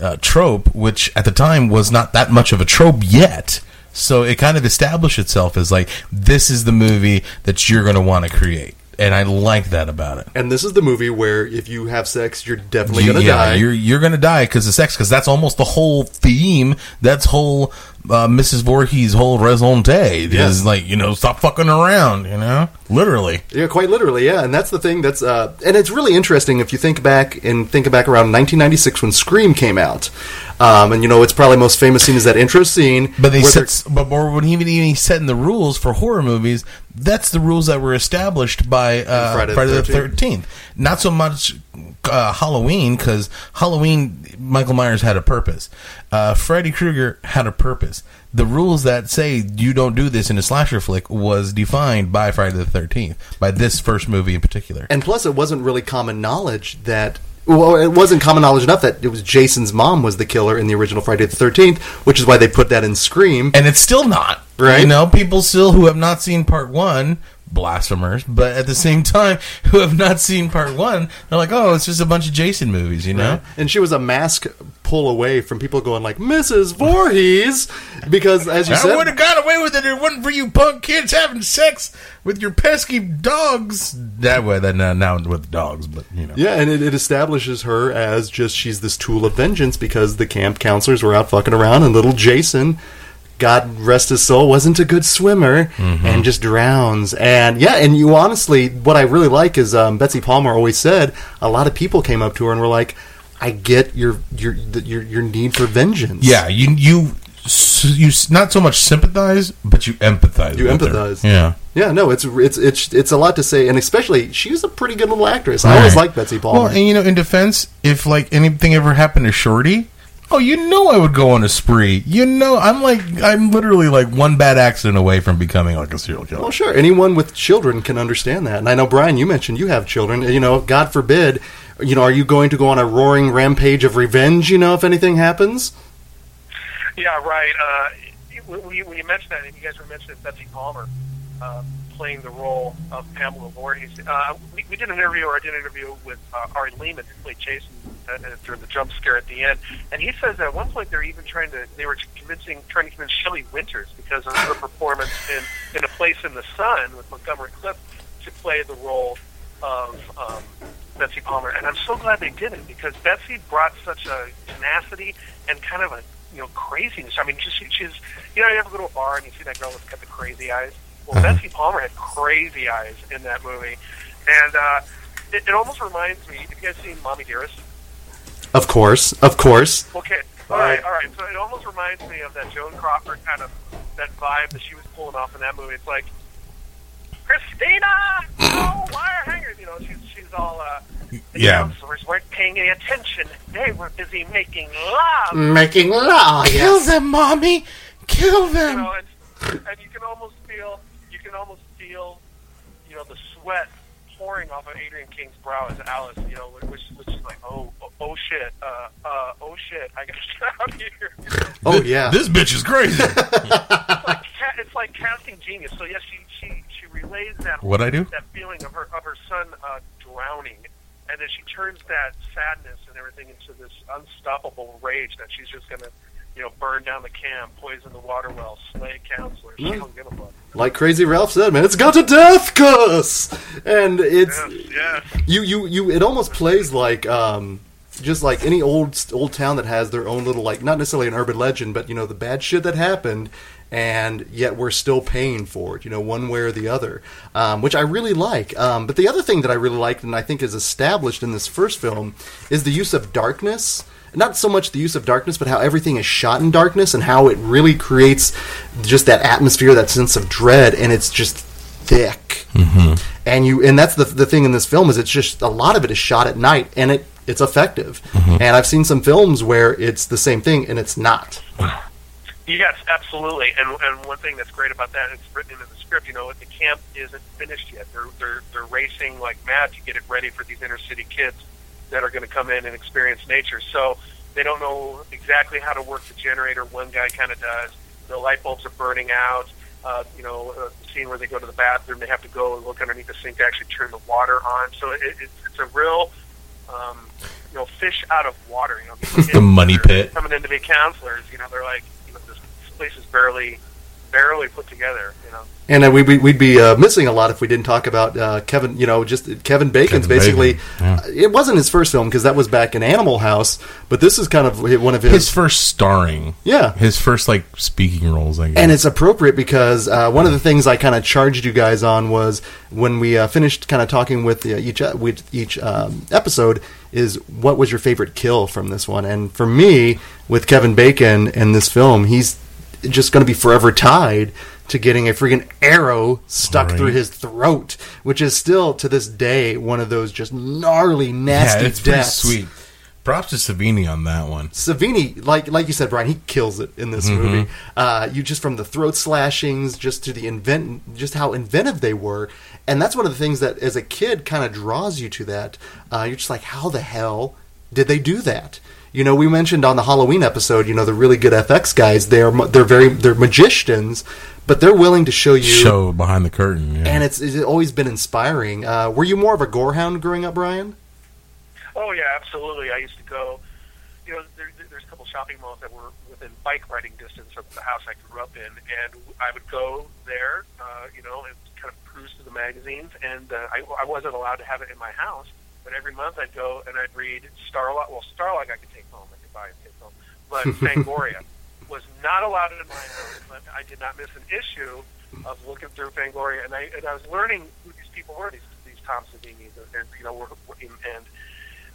uh, trope, which at the time was not that much of a trope yet. So it kind of established itself as like this is the movie that you're going to want to create, and I like that about it. and this is the movie where if you have sex, you're definitely gonna yeah, die. You're you're gonna die because of sex. Because that's almost the whole theme. That's whole uh, Mrs. Voorhees' whole raison d'etre Yeah. is like you know stop fucking around. You know, literally. Yeah, quite literally, yeah. And that's the thing that's, uh, and it's really interesting if you think back and think back around 1996 when Scream came out. Um, and you know, its probably most famous scene is that intro scene. But they set, but when he even even setting the rules for horror movies, that's the rules that were established by uh, Friday Friday, the the Thirteenth. Not so much uh, Halloween because Halloween, Michael Myers had a purpose. Uh, Freddy Krueger had a purpose. The rules that say you don't do this in a slasher flick was defined by Friday the Thirteenth, by this first movie in particular. and plus, it wasn't really common knowledge that. Well, it wasn't common knowledge enough that it was Jason's mom was the killer in the original Friday the Thirteenth, which is why they put that in Scream. and it's still not Right. You know, people still who have not seen part one, blasphemers, but at the same time, who have not seen part one, they're like, "Oh, it's just a bunch of Jason movies," you know. And she was a mask pull away from people going like Mrs. Voorhees, because as you said, I would have got away with it if it wasn't for you punk kids having sex with your pesky dogs. That way, that now, uh, now with dogs, but you know. Yeah, and it, it establishes her as just she's this tool of vengeance because the camp counselors were out fucking around, and little Jason, God rest his soul, wasn't a good swimmer and just drowns. And yeah, and you honestly, what I really like is um, Betsy Palmer always said a lot of people came up to her and were like, "I get your your your your need for vengeance." Yeah, you you you not so much sympathize, but you empathize. You with her. empathize. Yeah. Yeah, no, it's it's it's it's a lot to say, and especially she's a pretty good little actress. I always Right. liked Betsy Palmer. Well, and you know, in defense, if like anything ever happened to Shorty, oh, you know, I would go on a spree. You know, I'm like, I'm literally like one bad accident away from becoming like a serial killer. Well, sure. Anyone with children can understand that. And I know, Brian, you mentioned you have children. You know, God forbid, you know, are you going to go on a roaring rampage of revenge, you know, if anything happens? Yeah, right. Uh, when, you, when you mentioned that, and you guys were mentioning Betsy Palmer uh, playing the role of Pamela Voorhees, uh, we, we did an interview, or I did an interview with uh, Ari Lehman, who played Jason uh, uh, during the jump scare at the end, and he says that at one point they were even trying to, they were convincing, trying to convince Shelley Winters because of her performance in, in A Place in the Sun with Montgomery Clift to play the role of um, Betsy Palmer, and I'm so glad they did it because Betsy brought such a tenacity and kind of a you know craziness. I mean, she, she's you know you ever go to a bar and you see that girl that's got the crazy eyes. Well, Uh-huh. Betsy Palmer had crazy eyes in that movie, and uh, it, it almost reminds me. Have you guys seen Mommy Dearest, Of course, of course. okay, all right, all right. So it almost reminds me of that Joan Crawford kind of that vibe that she was pulling off in that movie. It's like Christina, oh wire hangers. You know, she's she's all. Uh, the Yeah. counselors weren't paying any attention. They were busy making love. Making love. Kill them, mommy! Kill You them! know, and, and you can almost feel you can almost feel you know the sweat pouring off of Adrienne King's brow as Alice, you know, which which is like, oh, oh, oh shit, uh, uh, oh shit, I gotta get out of here. Oh, yeah. This bitch is crazy. it's like ca- it's like casting genius. So yes, she she she relays that What'd I do? that feeling of her of her son uh, drowning, and then she turns that sadness and everything into this unstoppable rage that she's just gonna. You know, burn down the camp, poison the water well, slay counselors. She Mm. don't give a fuck. Like Crazy Ralph said, man, it's got to death cuss! And it's. Yes, yes. you you you it almost plays like um just like any old old town that has their own little like not necessarily an urban legend but you know the bad shit that happened and yet we're still paying for it, you know, one way or the other, um, which I really like. Um, but the other thing that I really liked and I think is established in this first film is the use of darkness. Not so much the use of darkness, but how everything is shot in darkness and how it really creates just that atmosphere, that sense of dread, and it's just thick. Mm-hmm. And you, and that's the the thing in this film is it's just a lot of it is shot at night, and it it's effective. And I've seen some films where it's the same thing, and it's not. Yes, absolutely. And and one thing that's great about that, it's written into the script. You know, the camp isn't finished yet. They're they're they're racing like mad to get it ready for these inner city kids that are going to come in and experience nature. So they don't know exactly how to work the generator. One guy kind of does. The light bulbs are burning out. Uh, you know, uh, the scene where they go to the bathroom, they have to go and look underneath the sink to actually turn the water on. So it, it's, it's a real, um, you know, fish out of water. You know, The money pit. coming in to be counselors. You know, they're like, you know, this place is barely, barely put together. You know. And uh, we, we, we'd be uh, missing a lot if we didn't talk about uh, Kevin. You know, just Kevin Bacon's Kevin basically. Bacon, yeah. It wasn't his first film because that was back in Animal House, but this is kind of one of his. His first starring. Yeah. His first like speaking roles, I guess. and it's appropriate because uh, one of the things I kind of charged you guys on was when we uh, finished kind of talking with uh, each with each um, episode is what was your favorite kill from this one? And for me, with Kevin Bacon in this film, he's just going to be forever tied to getting a freaking arrow stuck Right. through his throat, which is still to this day one of those just gnarly, nasty yeah, it's deaths. sweet. Props to Savini on that one. Savini, like like you said, Brian, he kills it in this Mm-hmm. movie. Uh, you just from the throat slashings, just to the invent, just how inventive they were, and that's one of the things that, as a kid, kind of draws you to that. Uh, you're just like, how the hell did they do that? You know, we mentioned on the Halloween episode, you know, the really good FX guys, they're they're very they're magicians, but they're willing to show you. Show behind the curtain. Yeah. And it's, it's always been inspiring. Uh, were you more of a gorehound growing up, Brian? Oh yeah, absolutely. I used to go. You know, there, there's a couple shopping malls that were within bike riding distance of the house I grew up in, and I would go there. Uh, you know, and kind of cruise through the magazines, and uh, I, I wasn't allowed to have it in my house. But every month I'd go and I'd read Starlog. Well, Starlog I could take home. I could buy and take home. But Fangoria was not allowed in my house. But I did not miss an issue of looking through Fangoria, and I and I was learning who these people were. These these Tom Savinis, and, you know, were, were and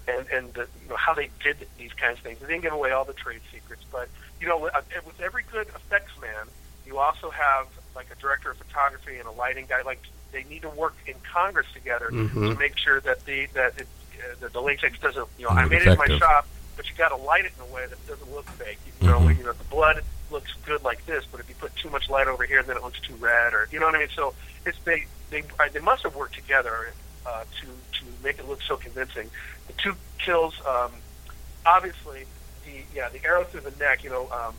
and and the, you know how they did these kinds of things. They didn't give away all the trade secrets, but you know, with, uh, with every good effects man, you also have like a director of photography and a lighting guy. Like they need to work in Congress together to make sure that the that it, uh, the, the latex doesn't. You know, I made it in my shop, but you got to light it in a way that doesn't look fake. You know, you know, the blood looks good like this, but if you put too much light over here, then it looks too red, or you know what I mean. So it's they they uh, they must have worked together uh, to to make it look so convincing. The two kills, um, obviously, the yeah the arrow through the neck. You know, um,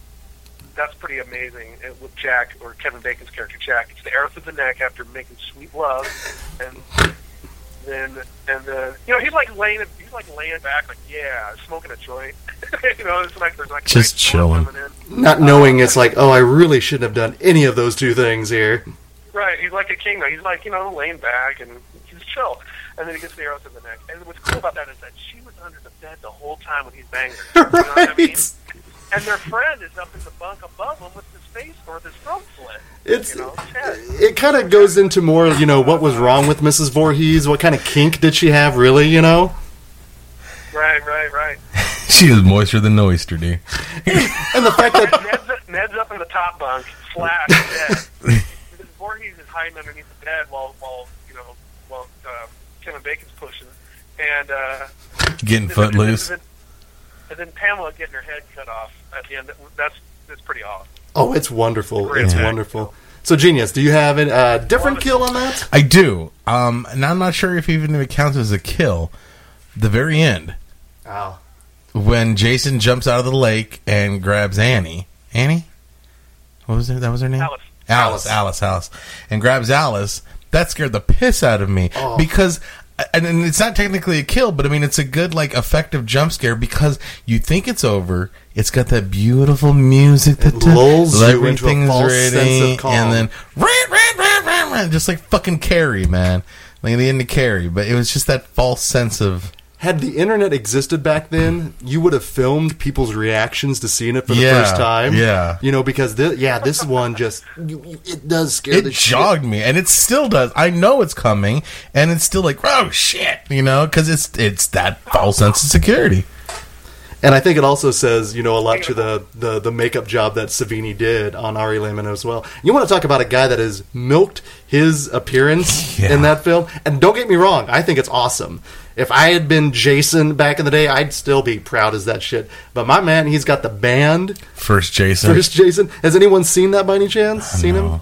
that's pretty amazing. And with Jack or Kevin Bacon's character Jack, it's the arrow through the neck after making sweet love, and then and then uh, you know he's like laying he's like laying back like yeah smoking a joint. you know, it's like there's like Just nice chilling. Not uh, knowing it's like, oh, I really shouldn't have done any of those two things here. Right, he's like a king though. He's like you know laying back and he's chill, and then he gets the arrow through the neck. And what's cool about that is that she was under the bed the whole time when he's banging her. You know what I mean? Right. And their friend is up in the bunk above him with his face or his throat slit. It's you know, it kind of goes into more, you know, what was wrong with Mrs. Voorhees? What kind of kink did she have, really? You know, Right, right, right. she is moister than an oyster, dude. and the fact that Ned's, Ned's up in the top bunk, flat, dead. Because Voorhees is hiding underneath the bed while, while you know, while um, and Bacon's pushing, and uh, Getting footloose. And then, and then Pamela getting her head cut off at the end. That's that's pretty awesome. Oh, it's wonderful, Great it's act. wonderful. So, genius, do you have a uh, different kill on that? I do. Um, and I'm not sure if even if it counts as a kill. The very end, Oh, when Jason jumps out of the lake and grabs Annie. Annie? What was her? That was her name? Alice. Alice, Alice, Alice, and grabs Alice. That scared the piss out of me Oh. because, and, and it's not technically a kill, but I mean it's a good like effective jump scare because you think it's over. It's got that beautiful music that It lulls you into a false sense of calm. and then ran, ran, ran, ran, ran, just like fucking Carrie, man, like the end of Carrie. But it was just that false sense of had the internet existed back then, you would have filmed people's reactions to seeing it for the Yeah, first time. yeah. you know, because thi- yeah, this one just it does scare it the shit. jogged me, and it still does. I know it's coming, and it's still like, oh shit, you know, because it's it's that false sense of security. And I think it also says, you know, a lot to the, the, the makeup job that Savini did on Ari Lehman as well. You want to talk about a guy that has milked his appearance Yeah. in that film? And don't get me wrong, I think it's awesome. If I had been Jason back in the day, I'd still be proud as that shit. But my man, he's got the band. First, Jason. First Jason. Has anyone seen that by any chance? Uh, seen him?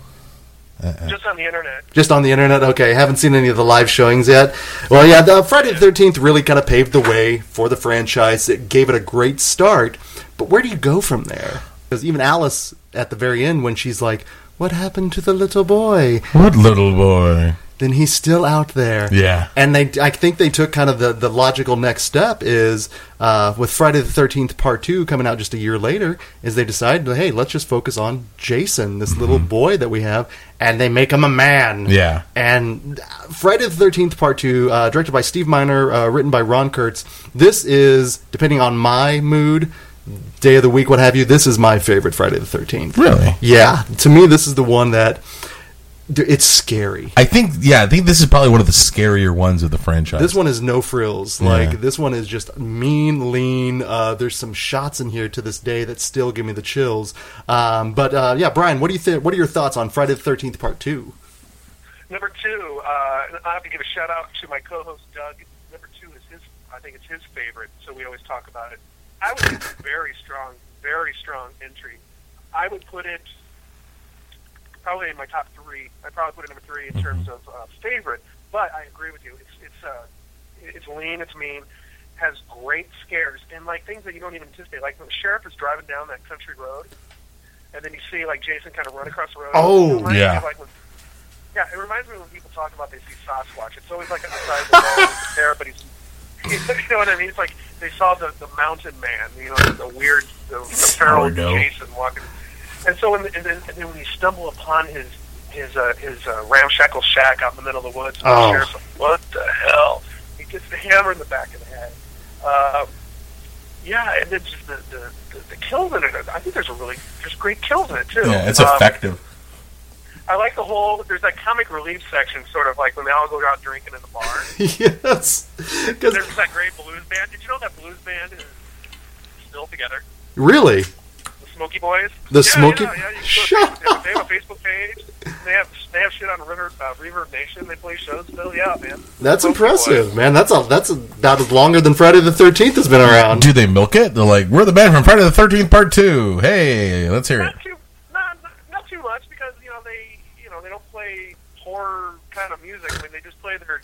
No. Just on the internet. Just on the internet? Okay, haven't seen any of the live showings yet. Well, yeah, the Friday the 13th really kind of paved the way for the franchise. It gave it a great start. But where do you go from there? Because even Alice, at the very end, when she's like, What happened to the little boy? What little boy? Then he's still out there. Yeah. And they, I think they took kind of the, the logical next step is uh, with Friday the 13th Part 2 coming out just a year later, is they decide, hey, let's just focus on Jason, this little boy that we have, and they make him a man. Yeah. And Friday the 13th Part 2, uh, directed by Steve Miner, uh, written by Ron Kurz. This is, depending on my mood, day of the week, what have you, this is my favorite Friday the 13th. Really? Yeah. To me, this is the one that. D- It's scary. I think, yeah, I think this is probably one of the scarier ones of the franchise. This one is no frills. Yeah. Like this one is just mean, lean. Uh, there's some shots in here to this day that still give me the chills. Um, but uh, yeah, Brian, what do you think? What are your thoughts on Friday the Thirteenth Part Two? Number two, uh, I have to give a shout out to my co-host Doug. Number two is his. I think it's his favorite, so we always talk about it. I would give it a very strong, very strong entry. I would put it probably in my top three. I'd probably put it number three in terms of uh, favorite. But I agree with you. It's it's uh, it's lean. It's mean. Has great scares and like things that you don't even anticipate. Like when the sheriff is driving down that country road, and then you see like Jason kind of run across the road. Oh, It yeah. of, like when yeah, it reminds me when people talk about they see Sasquatch. It's always like on the side of the road, there, but he's, you know what I mean? It's like they saw the the mountain man, you know, the weird, the, the feral. Jason walking. And so, when, and, then, and then when you stumble upon his his uh, his uh, ramshackle shack out in the middle of the woods, Oh. the sheriff's like, "What the hell?" He gets the hammer in the back of the head. Um, yeah, and then just the, the the the kills in it. I think there's a really there's great kills in it too. yeah, it's Um, effective. I like the whole. There's that comic relief section, sort of like when they all go out drinking in the bar. yes, There's that great blues band. Did you know that blues band is still together? really, The Smoky Boys. The yeah, Smoky- Yeah, yeah, you Shut to Facebook. They have a Facebook page. They have they have shit on River uh, Reverb Nation. They play shows still. Yeah, man. that's Smoky impressive, Boys. man. That's a, that's about as longer than Friday the Thirteenth has been around. Do they milk it? They're like, we're the band from Friday the Thirteenth Part Two. Hey, let's hear it. Not too, not, not not too much because you know they you know they don't play horror kind of music. I mean, they just play their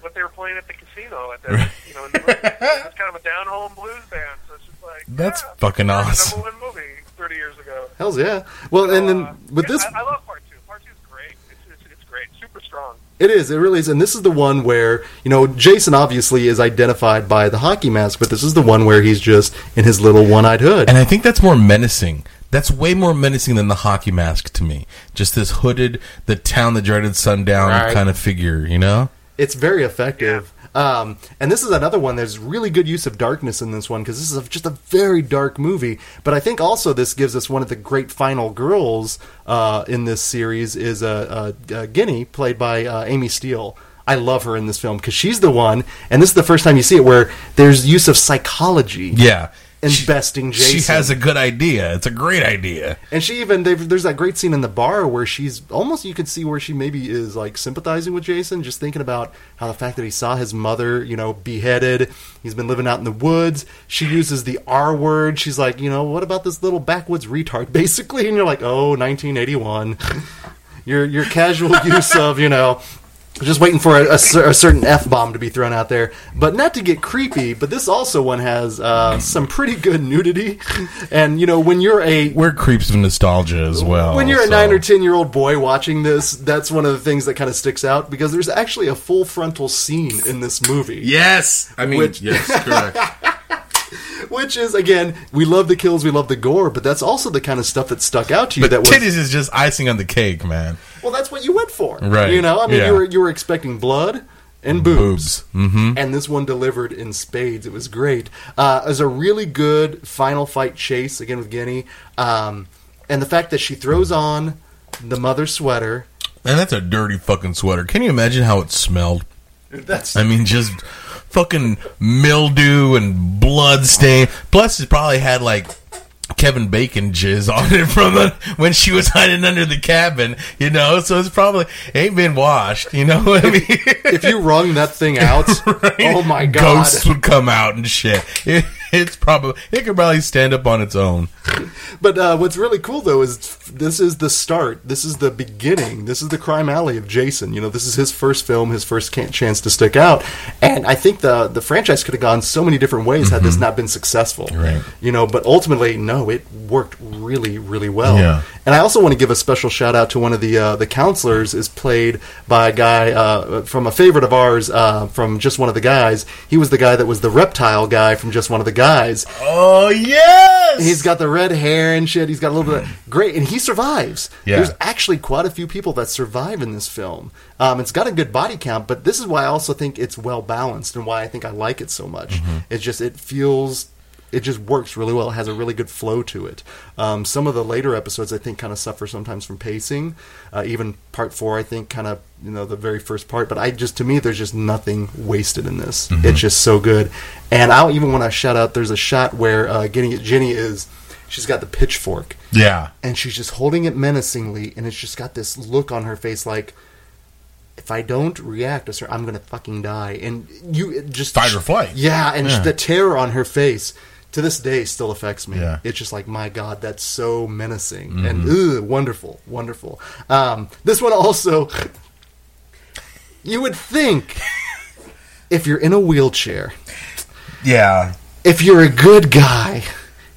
what they were playing at the casino at the you know. In the, it's kind of a down home blues band, so it's just like That's yeah, fucking awesome. Hell's yeah. Well, and then Uh, with yeah, this, I, I love part two. Part two is great. It's, it's, it's great. Super strong. It is. It really is. And this is the one where, you know, Jason obviously is identified by the hockey mask, but this is the one where he's just in his little one eyed hood. And I think that's more menacing. That's way more menacing than the hockey mask to me. Just this hooded, the town that dreaded sundown Right. kind of figure, you know? it's very effective. Um, and this is another one. There's really good use of darkness in this one because this is a, just a very dark movie. But I think also this gives us one of the great final girls uh, in this series is uh, uh, uh, Ginny, played by uh, Amy Steele. I love her in this film because she's the one, and this is the first time you see it where there's use of psychology. Yeah. And She- Jason. She has a good idea. It's a great idea. And she even there's that great scene in the bar where she's almost you can see where she maybe is like sympathizing with Jason, just thinking about how the fact that he saw his mother, you know, beheaded. He's been living out in the woods. She uses the R word. She's like, you know, what about this little backwoods retard, basically? And you're like, oh, 1981. your your casual use of you know. Just waiting for a, a a certain f bomb to be thrown out there, but not to get creepy. But this also one has uh, some pretty good nudity, and you know when you're a We're creeps of nostalgia as well. when you're a nine or ten year old boy watching this, that's one of the things that kind of sticks out because there's actually a full frontal scene in this movie. Yes. I mean, Which- yes, correct. Which is again, we love the kills, we love the gore, but that's also the kind of stuff that stuck out to you. but that was titties is just icing on the cake, man. well, that's what you went for, Right, You know, I mean, yeah. you were you were expecting blood, and boobs. Mm-hmm. And this one delivered in spades. It was great. Uh, it was a really good final fight chase again with Ginny, um, and the fact that she throws on the mother sweater. And that's a dirty fucking sweater. Can you imagine how it smelled? That's I mean, just fucking mildew and blood stain. Plus, it probably had like Kevin Bacon jizz on it from the, when she was hiding under the cabin, you know. So it's probably ain't been washed, you know what I mean? if you wrung that thing out. Oh my god! Ghosts would come out and shit. It, it's probably it could probably stand up on its own. But uh, what's really cool though is this is the start. This is the beginning. This is the crime alley of Jason. You know, this is his first film, his first chance to stick out. And I think the the franchise could have gone so many different ways had this not been successful. Right. You know, but ultimately, no, it worked really, really well. Yeah. And I also want to give a special shout out to one of the uh, the counselors. is played by a guy uh, from a favorite of ours uh, from just one of the guys. He was the guy that was the reptile guy from just one of the guys. Oh yes, He's got the red hair and shit. He's got a little bit of, great, and he survives. Yeah. There's actually quite a few people that survive in this film. Um, it's got a good body count, but this is why I also think it's well balanced and why I think I like it so much. Mm-hmm. It's just it feels. It just works really well. It has a really good flow to it. Um, some of the later episodes, I think, kind of suffer sometimes from pacing. Uh, even part four, I think, kind of you know the very first part. But I just to me, there's just nothing wasted in this. Mm-hmm. It's just so good. And I'll even want to shout out. There's a shot where uh, Jenny, Jenny is she's got the pitchfork yeah. and she's just holding it menacingly and it's just got this look on her face like if I don't react to her, I'm gonna fucking die. And you just Fight or flight. Yeah, and Yeah. the terror on her face to this day still affects me. Yeah. It's just like my god, that's so menacing and Mm-hmm. ugh, wonderful, wonderful. Um, this one also, you would think if you're in a wheelchair, Yeah. if you're a good guy,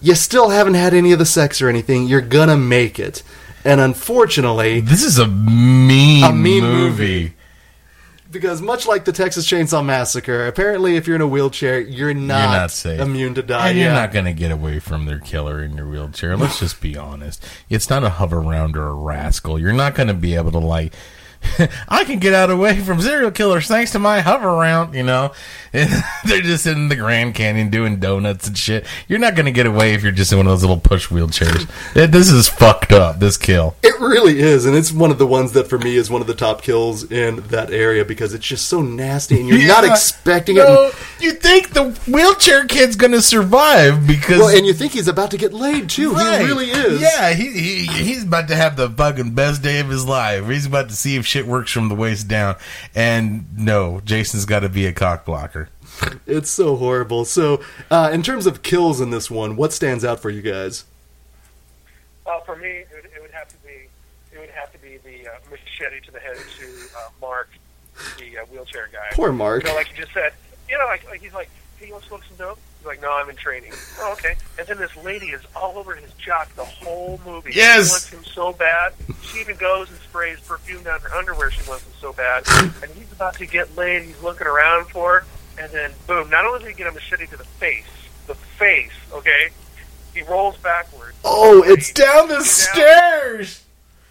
you still haven't had any of the sex or anything, you're gonna make it. And unfortunately, This is a mean, A mean movie. Because much like the Texas Chainsaw Massacre, apparently if you're in a wheelchair, you're not, you're not safe. immune to die. And you're not going to get away from their killer in your wheelchair. Let's just be honest. It's not a hover round or a rascal. You're not going to be able to like. I can get out away from serial killers thanks to my hover round. You know, they're just in the Grand Canyon doing donuts and shit. You're not going to get away if you're just in one of those little push wheelchairs. This is fucked up. This kill. It really is, and it's one of the ones that for me is one of the top kills in that area because it's just so nasty, and you're not expecting No, it. you think the wheelchair kid's going to survive because Well, and you think he's about to get laid too. Right. He really is. Yeah, he, he he's about to have the fucking best day of his life. He's about to see if shit works from the waist down. And no, Jason's got to be a cock blocker. it's so horrible. So, uh, in terms of kills in this one, what stands out for you guys? Uh, for me, it would, it would have to be it would have to be the uh, machete to the head to uh, Mark, the uh, wheelchair guy. Poor Mark. You know, like you just said. You know, like, like he's like, "Hey, you want to smoke some dope?" He's like, "No, I'm in training." Oh, okay. And then this lady is all over his jock the whole movie. Yes. She wants him so bad. She even goes and sprays perfume down her underwear. She wants him so bad. And he's about to get laid. He's looking around for her. And then, boom, not only does he get a machete to the face, the face, okay, he rolls backwards. Oh, it's Down the stairs.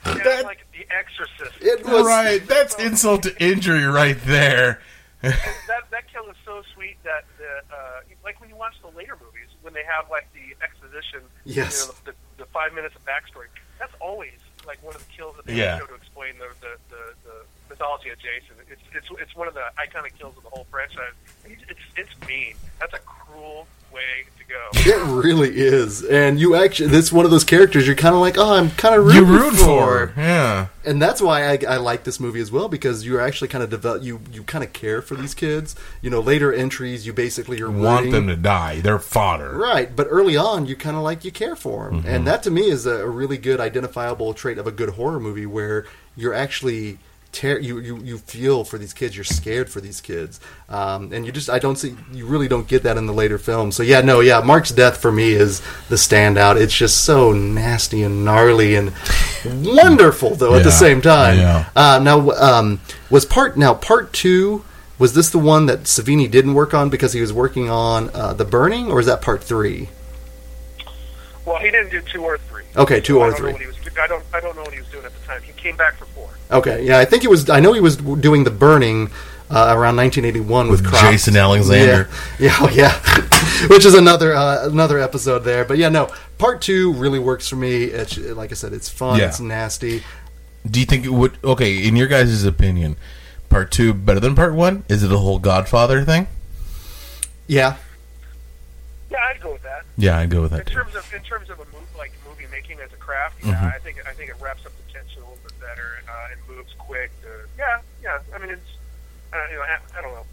Down that- like The Exorcist. It was Right, that's insult to injury right there. That that kill is so sweet that the uh, like when you watch the later movies when they have like the exposition, Yes. you know, the, the five minutes of backstory. That's always like one of the kills that they Yeah. show to explain the the, the, the mythology of Jason. It's it's it's one of the iconic kills of the whole franchise. It's it's, it's mean. That's a cruel way to go. It really is, and you actually this one of those characters you're kind of like, oh, I'm kind of You rooting root for, yeah. and that's why I, I like this movie as well because you're actually kind of develop you you kind of care for these kids. You know, later entries you basically are Want rooting- them to die. They're fodder. right, but early on you kind of like you care for them, Mm-hmm. and that to me is a, a really good identifiable trait of a good horror movie where you're actually. Ter- you, you you feel for these kids. You're scared for these kids, um, and you just I don't see you really don't get that in the later films. So yeah, no, yeah, Mark's death for me is the standout. It's just so nasty and gnarly and wonderful though at the same time. yeah. Uh, now, um, was part now part two? Was this the one that Savini didn't work on because he was working on uh, the Burning, or is that part three? Well, he didn't do two or three. Okay, two So I or don't know three. What he was do- I don't I don't know what he was doing at the time. He came back for four. Okay, yeah, I think he was. I know he was doing the Burning uh, around 1981 with, With Jason Alexander. Yeah, yeah, oh, yeah. which is another uh, another episode there. But yeah, no, part two really works for me. It's, like I said, it's fun, Yeah. it's nasty. Do you think it would? Okay, in your guys' opinion, part two better than part one? Is it a whole Godfather thing? Yeah, Yeah, I'd go with that. Yeah, I'd go with In that too. terms of in terms of a as a craft, yeah, Mhm. I think I think it wraps up the tension a little bit better uh, and moves quick. Uh, yeah, yeah. I mean, it's uh, you know I, I don't know.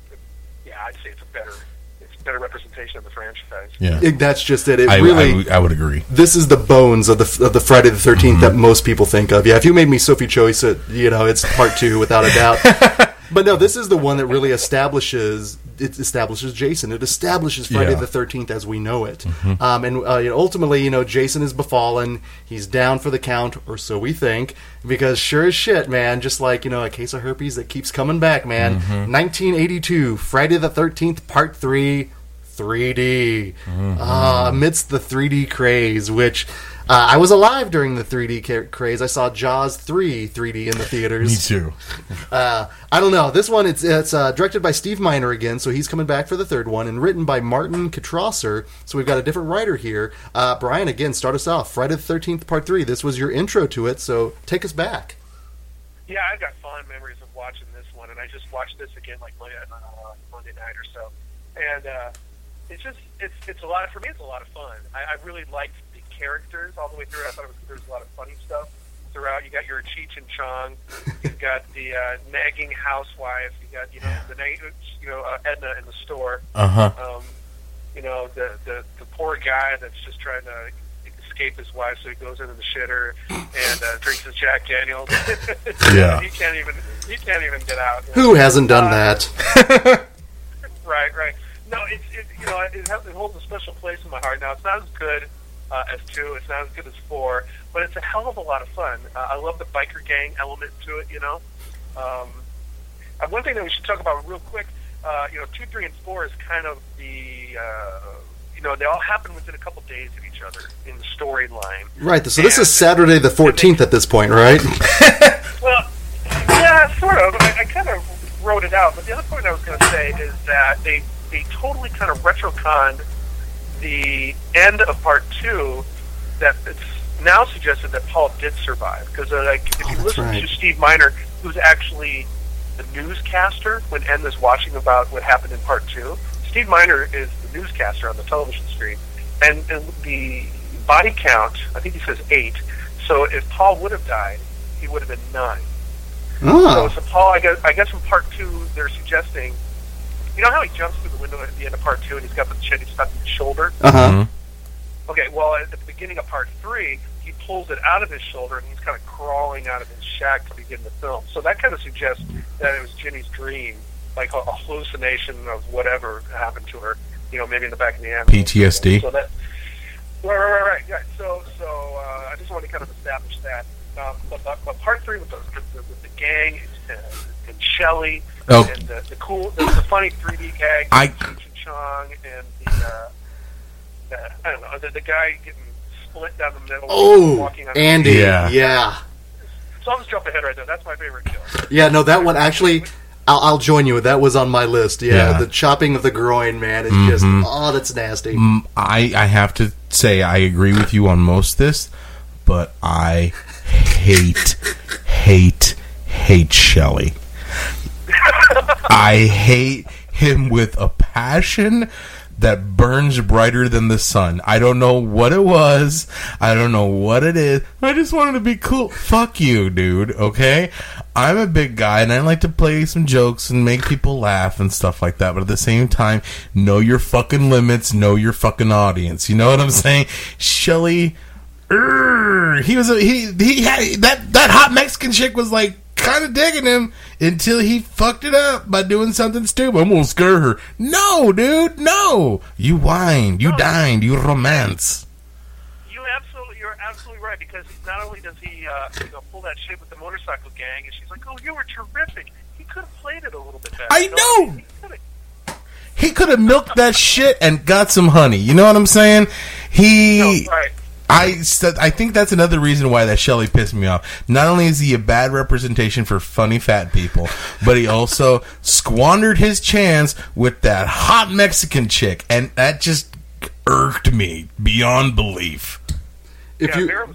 Yeah, I'd say it's a better it's a better representation of the franchise. Yeah, It- that's just it. It I, really. I would- I would agree. this is the bones of the of the Friday the 13th that most people think of. Yeah, if you made me Sophie Choice, it, you know, it's part two without a doubt. but no, this is the one that really establishes it establishes Jason. It establishes Friday Yeah. the 13th as we know it. Um, and uh, you know, ultimately, you know, Jason is befallen. He's down for the count, or so we think. Because sure as shit, man, just like you know, a case of herpes that keeps coming back, man. 1982, Friday the 13th, Part Three. 3D uh, amidst the 3D craze, which uh, I was alive during the 3D ca- craze. I saw Jaws 3 3D in the theaters. Me too. Uh, I don't know. This one it's it's uh, directed by Steve Miner again, so he's coming back for the third one, and written by Martin Kitrosser. So we've got a different writer here. Uh, Brian, again, start us off. Friday the 13th, Part Three. This was your intro to it, so take us back. Yeah, I've got fond memories of watching this one, and I just watched this again like Monday, uh, Monday night or so, and uh, it's just it's it's a lot of, for me. It's a lot of fun. I, I really liked the characters all the way through. I thought it was, there was a lot of funny stuff throughout. You got your Cheech and Chong, you've got the uh, nagging housewife, you got you know the you know uh, Edna in the store, Uh huh. um, you know the, the the poor guy that's just trying to escape his wife, so he goes into the shitter and uh, drinks his Jack Daniels. Yeah. he can't even he can't even get out. Who hasn't done Uh, that? Right, right. No, it's it, you know it, has, it holds a special place in my heart. Now it's not as good uh, as two. It's not as good as four, but it's a hell of a lot of fun. Uh, I love the biker gang element to it. You know, um, uh, one thing that we should talk about real quick. Uh, you know, two, three, and four is kind of the uh, you know they all happen within a couple days of each other in the storyline. Right. So this is Saturday the 14th at this point, right? Well, yeah, sort of. I, I kind of wrote it out, but the other point I was going to say is that they they totally kind of retroconned the end of part two. That it's now suggested that Paul did survive because, uh, like, if you listen right. to Steve Miner, who's actually the newscaster when N is watching about what happened in part two. Steve Miner is the newscaster on the television screen, and, and the body count, I think he says eight. So if Paul would have died, he would have been nine. Oh, So, so Paul, I guess, I guess in part two, they're suggesting, you know how he jumps through the window at the end of part two, and he's got the shit he's stuck in his shoulder. uh huh. Mm-hmm. Okay, well, at the beginning of part three, he pulls it out of his shoulder, and he's kind of crawling out of his shack to begin the film. So that kind of suggests that it was Ginny's dream, like a, a hallucination of whatever happened to her. You know, maybe in the back of the ambulance. PTSD. So that. Right, right, right, right. Yeah. So, so uh, I just want to kind of establish that. Um, but, but, but part three with the, with the, the gang uh, and Shelley Oh. and the, the cool, the, the funny 3D gag, I- Cheech and Chong, and the, uh, the I don't know, the, the guy getting split down the middle, Oh, walking on. Andy. Yeah. yeah. So I'll just jump ahead right there. That's my favorite kill. Yeah, no, that one actually. I'll, I'll join you. That was on my list. Yeah, Yeah. the chopping of the groin, man, is just oh, that's nasty. Mm, I I have to say I agree with you on most of this, but I hate hate hate Shelley. I hate him with a passion that burns brighter than the sun. I don't know what it was. I don't know what it is. I just wanted to be cool. Fuck you, dude. Okay? I'm a big guy and I like to play some jokes and make people laugh and stuff like that. But at the same time, know your fucking limits, know your fucking audience. You know what I'm saying? Shelly, Urgh. he was a, he, he had, that, that hot Mexican chick was like, kind of digging him until he fucked it up by doing something stupid. I'm gonna scare her. No, dude, no. You whined, you dined, you romance. You absolutely, you're absolutely right because not only does he, uh, you know, pull that shit with the motorcycle gang, and she's like, "Oh, you were terrific." He could have played it a little bit better. I you know! He could've- He could have milked that shit and got some honey. You know what I'm saying? He No, right. I st- I think that's another reason why that Shelley pissed me off. Not only is he a bad representation for funny fat people, but he also squandered his chance with that hot Mexican chick, and that just irked me beyond belief. If yeah, you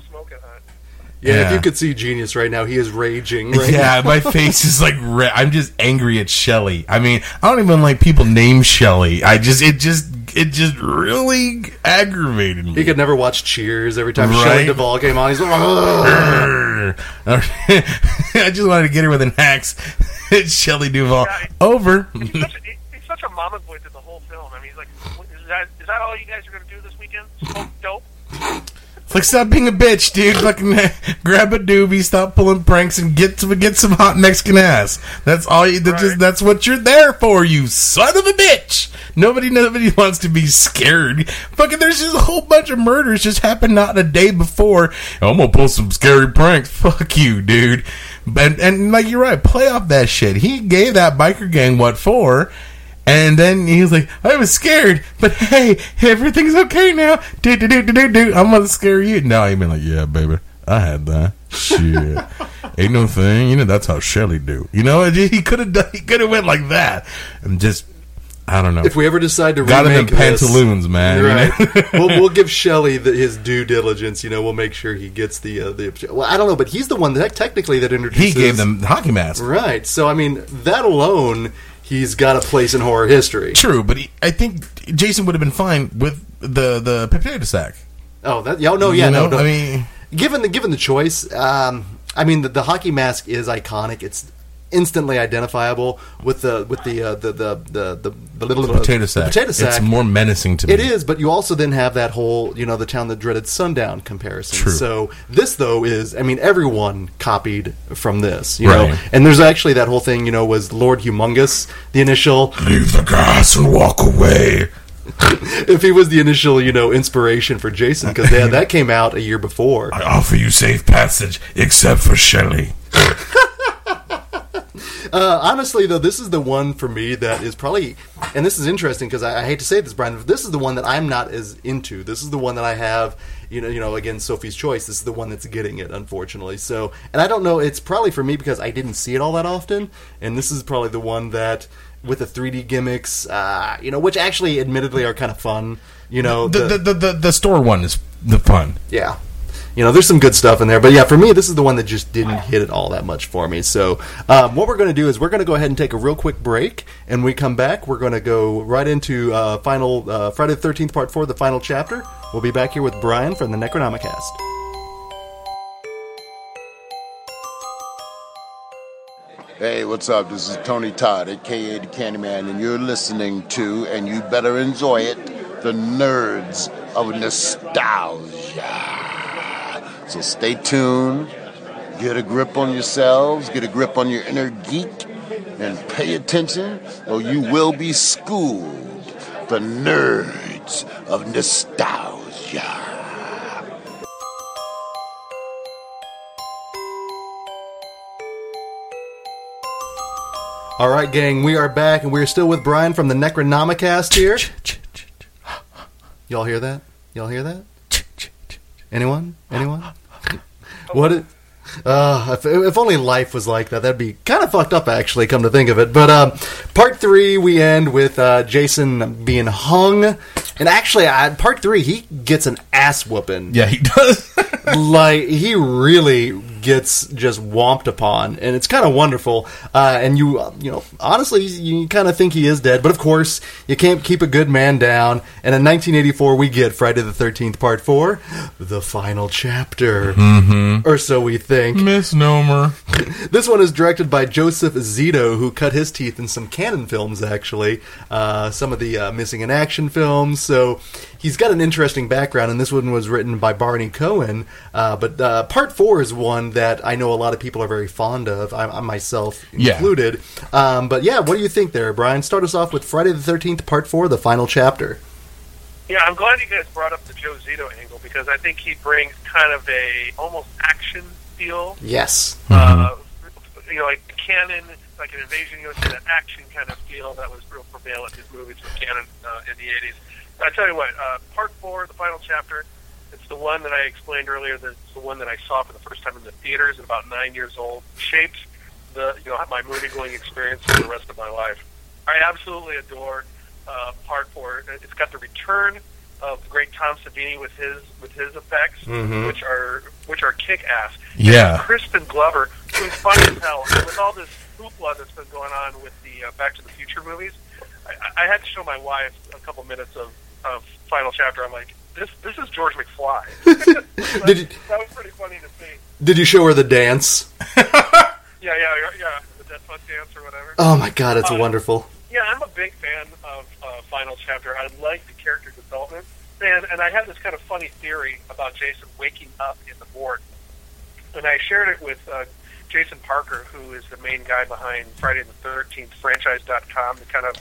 Bear was smoking hot. yeah, if you could see Genius right now, he is raging. Right Yeah, my face is like red. I'm just angry at Shelley. I mean, I don't even like people named Shelley. I just it just it just really aggravated me. He could never watch Cheers every time Right. Shelley Duvall came on. He's like, I just wanted to get her with an axe. Shelley Duvall. Yeah, Over. He's such, a, he- he's such a mama boy through the whole film. I mean, he's like, is that, is that all you guys are going to do this weekend? Smoke dope? Like stop being a bitch, dude. Fucking grab a doobie, stop pulling pranks, and get to get some hot Mexican ass. That's all. You, that's, just, that's what you're there for, you son of a bitch. Nobody, nobody wants to be scared. Fucking, there's just a whole bunch of murders just happened not a day before. Oh, I'm gonna pull some scary pranks. Fuck you, dude. And and like you're right, play off that shit. He gave that biker gang what for. And then he was like, I was scared, but hey, everything's okay now. Do, do, do, do, do, do. I'm gonna scare you. Now he been like, yeah, baby, I had that. Shit. Ain't no thing. You know, that's how Shelly do. You know, he could have done, he could have went like that. And just, I don't know. if we ever decide to Got him in this, pantaloons, man. you right? know? we'll, we'll give Shelley the, his due diligence. You know, we'll make sure he gets the uh, the. Well, I don't know, but he's the one that technically that introduced he gave them the hockey mask. right. So I mean, that alone, he's got a place in horror history. True, but he, I think Jason would have been fine with the, the potato sack. Oh, that yeah, no, yeah, You no, know? no. I mean, given the given the choice, um, I mean the, the hockey mask is iconic. It's instantly identifiable with the with the uh, the, the the the the little the potato sack. potato sack. It's more menacing to me. It is, but you also then have that whole, you know, the town that dreaded sundown comparison. True. So this though is, I mean, everyone copied from this, you know. And there's actually that whole thing, you know, was Lord Humungus the initial? Leave the gas and walk away. If he was the initial, you know, inspiration for Jason, because that, that came out a year before. I offer you safe passage, except for Shelley. Uh, honestly, though, this is the one for me that is probably, and this is interesting because I, I hate to say this, Brian, but this is the one that I'm not as into. This is the one that I have, you know, you know, again, Sophie's Choice. This is the one that's getting it, unfortunately. So, and I don't know. It's probably for me because I didn't see it all that often, and this is probably the one that with the 3D gimmicks, uh, you know, which actually, admittedly, are kind of fun. You know, The, the, the, the, the store one is the fun. yeah. You know, there's some good stuff in there, but yeah, for me, this is the one that just didn't hit it all that much for me. So, um, what we're going to do is we're going to go ahead and take a real quick break, and when we come back, we're going to go right into uh, final uh, Friday the Thirteenth Part Four, the final chapter. We'll be back here with Brian from the Necronomicast. Hey, what's up? This is Tony Todd, aka the Candyman, and you're listening to, and you better enjoy it, the Nerds of Nostalgia. So stay tuned, get a grip on yourselves, get a grip on your inner geek, and pay attention, or you will be schooled. The Nerds of Nostalgia. All right, gang, we are back, and we're still with Brian from the Necronomicast here. Y'all hear that? Y'all hear that? Anyone? Anyone? what? It, uh, if, if only life was like that, that'd be kind of fucked up, actually. Come to think of it. But um, part three, we end with uh, Jason being hung, and actually, I, part three, he gets an ass whooping. Yeah, he does. like he really gets just whomped upon, and it's kind of wonderful. Uh, and you, uh, you know, honestly, you kind of think he is dead, but of course, you can't keep a good man down. And in 1984, we get Friday the 13th, Part Four, the final chapter, mm-hmm. or so we think. Misnomer. This one is directed by Joseph Zito, who cut his teeth in some Cannon films, actually. Uh, some of the uh, missing in action films. So he's got an interesting background, and this one was written by Barney Cohen. Uh, but uh, part four is one that I know a lot of people are very fond of, I, I myself Yeah. included. Um, but yeah, what do you think there, Brian? Start us off with Friday the 13th, part four, the final chapter. Yeah, I'm glad you guys brought up the Joe Zito angle because I think he brings kind of a almost action feel. Yes. Uh, you know, like Cannon, like an invasion. You know, that action kind of feel that was real prevalent in movies with Cannon uh, in the '80s. I tell you what, uh, part four, the final chapter, It's the one that I explained earlier. That's the one that I saw for the first time in the theaters at about nine years old. Shaped the you know my movie going experience for the rest of my life. I absolutely adore uh, Part Four. It's got the return of the great Tom Savini with his with his effects, Mhm. which are which are kick ass. Yeah. Crispin Glover, who's funny as hell, with all this hoopla that's been going on with the uh, Back to the Future movies. I, I had to show my wife a couple minutes of, of final chapter. I'm like, this this is George McFly. Did you- that was pretty funny to see. Did you show her the dance? Yeah, yeah, yeah. The Dead Fuck Dance or whatever. Oh my god, it's Uh, wonderful. Yeah, I'm a big fan of uh, Final Chapter. I like the character development, and and I have this kind of funny theory about Jason waking up in the morgue, and I shared it with uh, Jason Parker, who is the main guy behind Friday the Thirteenth Franchise.com, the kind of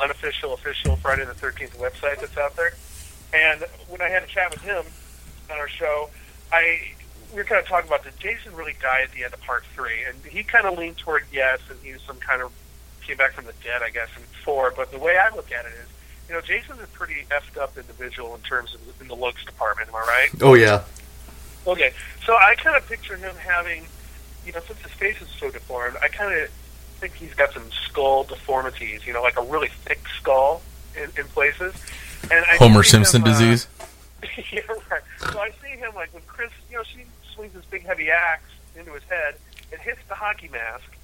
unofficial, official Friday the Thirteenth website that's out there. And when I had a chat with him on our show, I we were kind of talking about did Jason really die at the end of part three, and he kind of leaned toward yes, and he was some kind of came back from the dead, I guess, in four. But the way I look at it is, you know, Jason's a pretty effed up individual in terms of in the looks department. Am I right? Oh yeah. Okay, so I kind of picture him having, you know, since his face is so deformed, I kind of think he's got some skull deformities. You know, like a really thick skull in, in places. And I Homer see him, Simpson uh, disease. yeah, right. So I see him like when Chris, you know, she swings this big heavy axe into his head. It hits the hockey mask,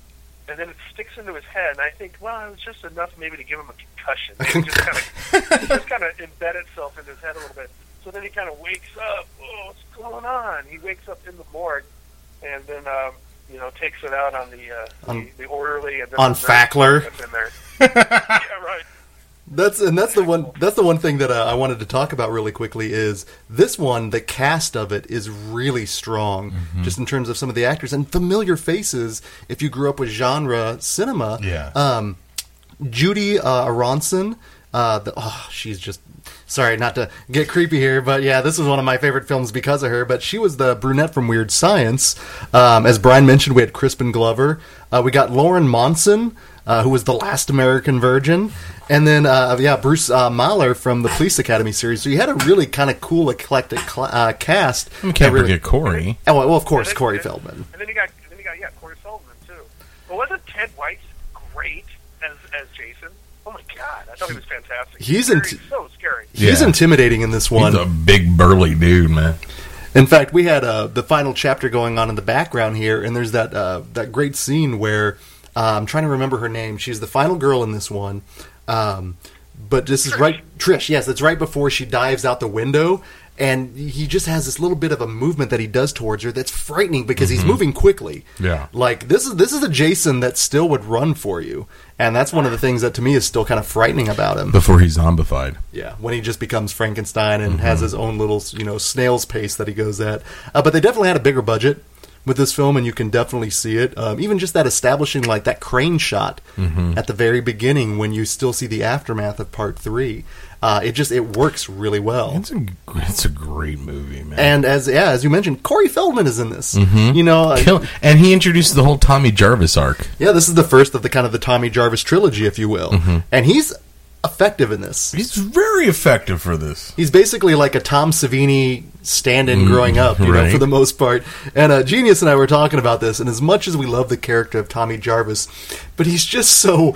and then it sticks into his head. And I think, well, it was just enough maybe to give him a concussion. It just kind of, just kind of embed itself in his head a little bit. So then he kind of wakes up. Oh, what's going on? He wakes up in the morgue, and then um, you know takes it out on the uh, On- the, the orderly and then on the Fackler. that's in there. yeah, right. That's and that's the one. That's the one thing that uh, I wanted to talk about really quickly is this one. The cast of it is really strong, just in terms of some of the actors and familiar faces. If you grew up with genre cinema, Yeah. Um, Judie uh, Aronson, uh, the, oh, she's just. Sorry, not to get creepy here, but yeah, this was one of my favorite films because of her. But she was the brunette from Weird Science. Um, as Brian mentioned, we had Crispin Glover. Uh, we got Lawrence Monoson, uh, who was the last American Virgin, and then uh, yeah, Bruce uh, Mahler from the Police Academy series. So you had a really kind of cool, eclectic cl- uh, cast. We that can't really- forget Corey. Oh well, of course, then- Corey and- Feldman. And then you got, then you got, yeah, Corey Feldman too. But wasn't Ted White great as as Jason? My god, I thought he was fantastic. He's Scary, int- so scary. He's Yeah. intimidating in this one. He's a big burly dude, man. In fact, we had uh, the final chapter going on in the background here, and there's that uh, that great scene where uh, I'm trying to remember her name. She's the final girl in this one, um, but this is right, Trish. Yes, it's right before she dives out the window, and he just has this little bit of a movement that he does towards her that's frightening because he's moving quickly. Yeah. like this is this is a Jason that still would run for you, and that's one of the things that to me is still kind of frightening about him. Before he's zombified. Yeah, when he just becomes Frankenstein and has his own little, you know, snail's pace that he goes at. Uh, but they definitely had a bigger budget with this film, and you can definitely see it. Um, even just that establishing, like that crane shot at the very beginning when you still see the aftermath of Part Three. Uh, it just it works really well. It's a it's a great movie, man. And as yeah, as you mentioned, Corey Feldman is in this. You know, uh, Kill, and he introduces the whole Tommy Jarvis arc. yeah, this is the first of the kind of the Tommy Jarvis trilogy, if you will, and he's effective in this. He's very effective for this. He's basically like a Tom Savini stand-in growing up, you know, for the most part. And uh, Genius and I were talking about this, and as much as we love the character of Tommy Jarvis, but he's just so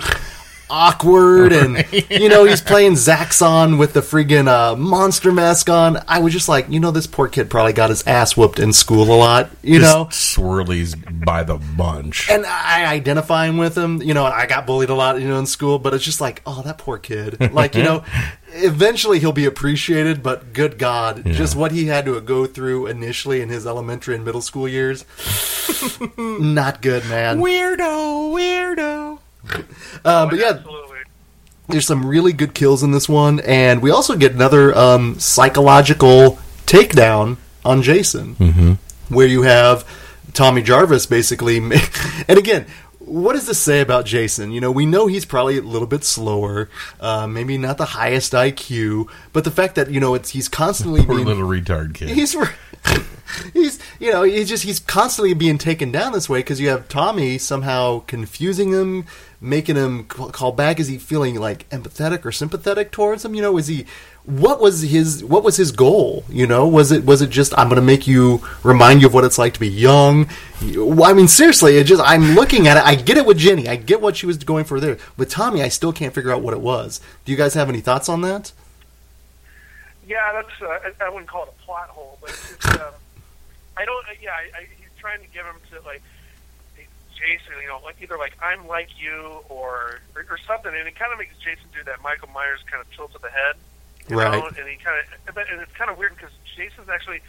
awkward, and you know, he's playing Zaxxon with the friggin' uh, monster mask on. I was just like, you know, this poor kid probably got his ass whooped in school a lot, you know. Just swirlies by the bunch. And I identifying with him, you know, I got bullied a lot, you know, in school, but it's just like, oh, that poor kid. Like, you know, eventually he'll be appreciated, but good God, just what he had to go through initially in his elementary and middle school years, not good, man. Weirdo, weirdo. Uh, but yeah, Absolutely. there's some really good kills in this one, and we also get another um, psychological takedown on Jason, where you have Tommy Jarvis basically. And again, what does this say about Jason? You know, we know he's probably a little bit slower, uh, maybe not the highest IQ, but the fact that you know it's he's constantly Poor being little retard kid. he's he's you know he's just he's constantly being taken down this way because you have Tommy somehow confusing him, making him call, back. Is he feeling like empathetic or sympathetic towards him? You know, is he? What was his What was his goal? You know, was it was it just I'm going to make you remind you of what it's like to be young? I mean, seriously, it just I'm looking at it. I get it with Ginny. I get what she was going for there. With Tommy, I still can't figure out what it was. Do you guys have any thoughts on that? Yeah, that's. Uh, I, wouldn't call it a plot hole, but it's. um, I don't. Yeah, I, I, he's trying to give him to like Jason. You know, like either like I'm like you or or, or something, and it kind of makes Jason do that Michael Myers kind of tilt of the head. You Right. Know? And he kind of, but and it's kind of weird because Jason's actually,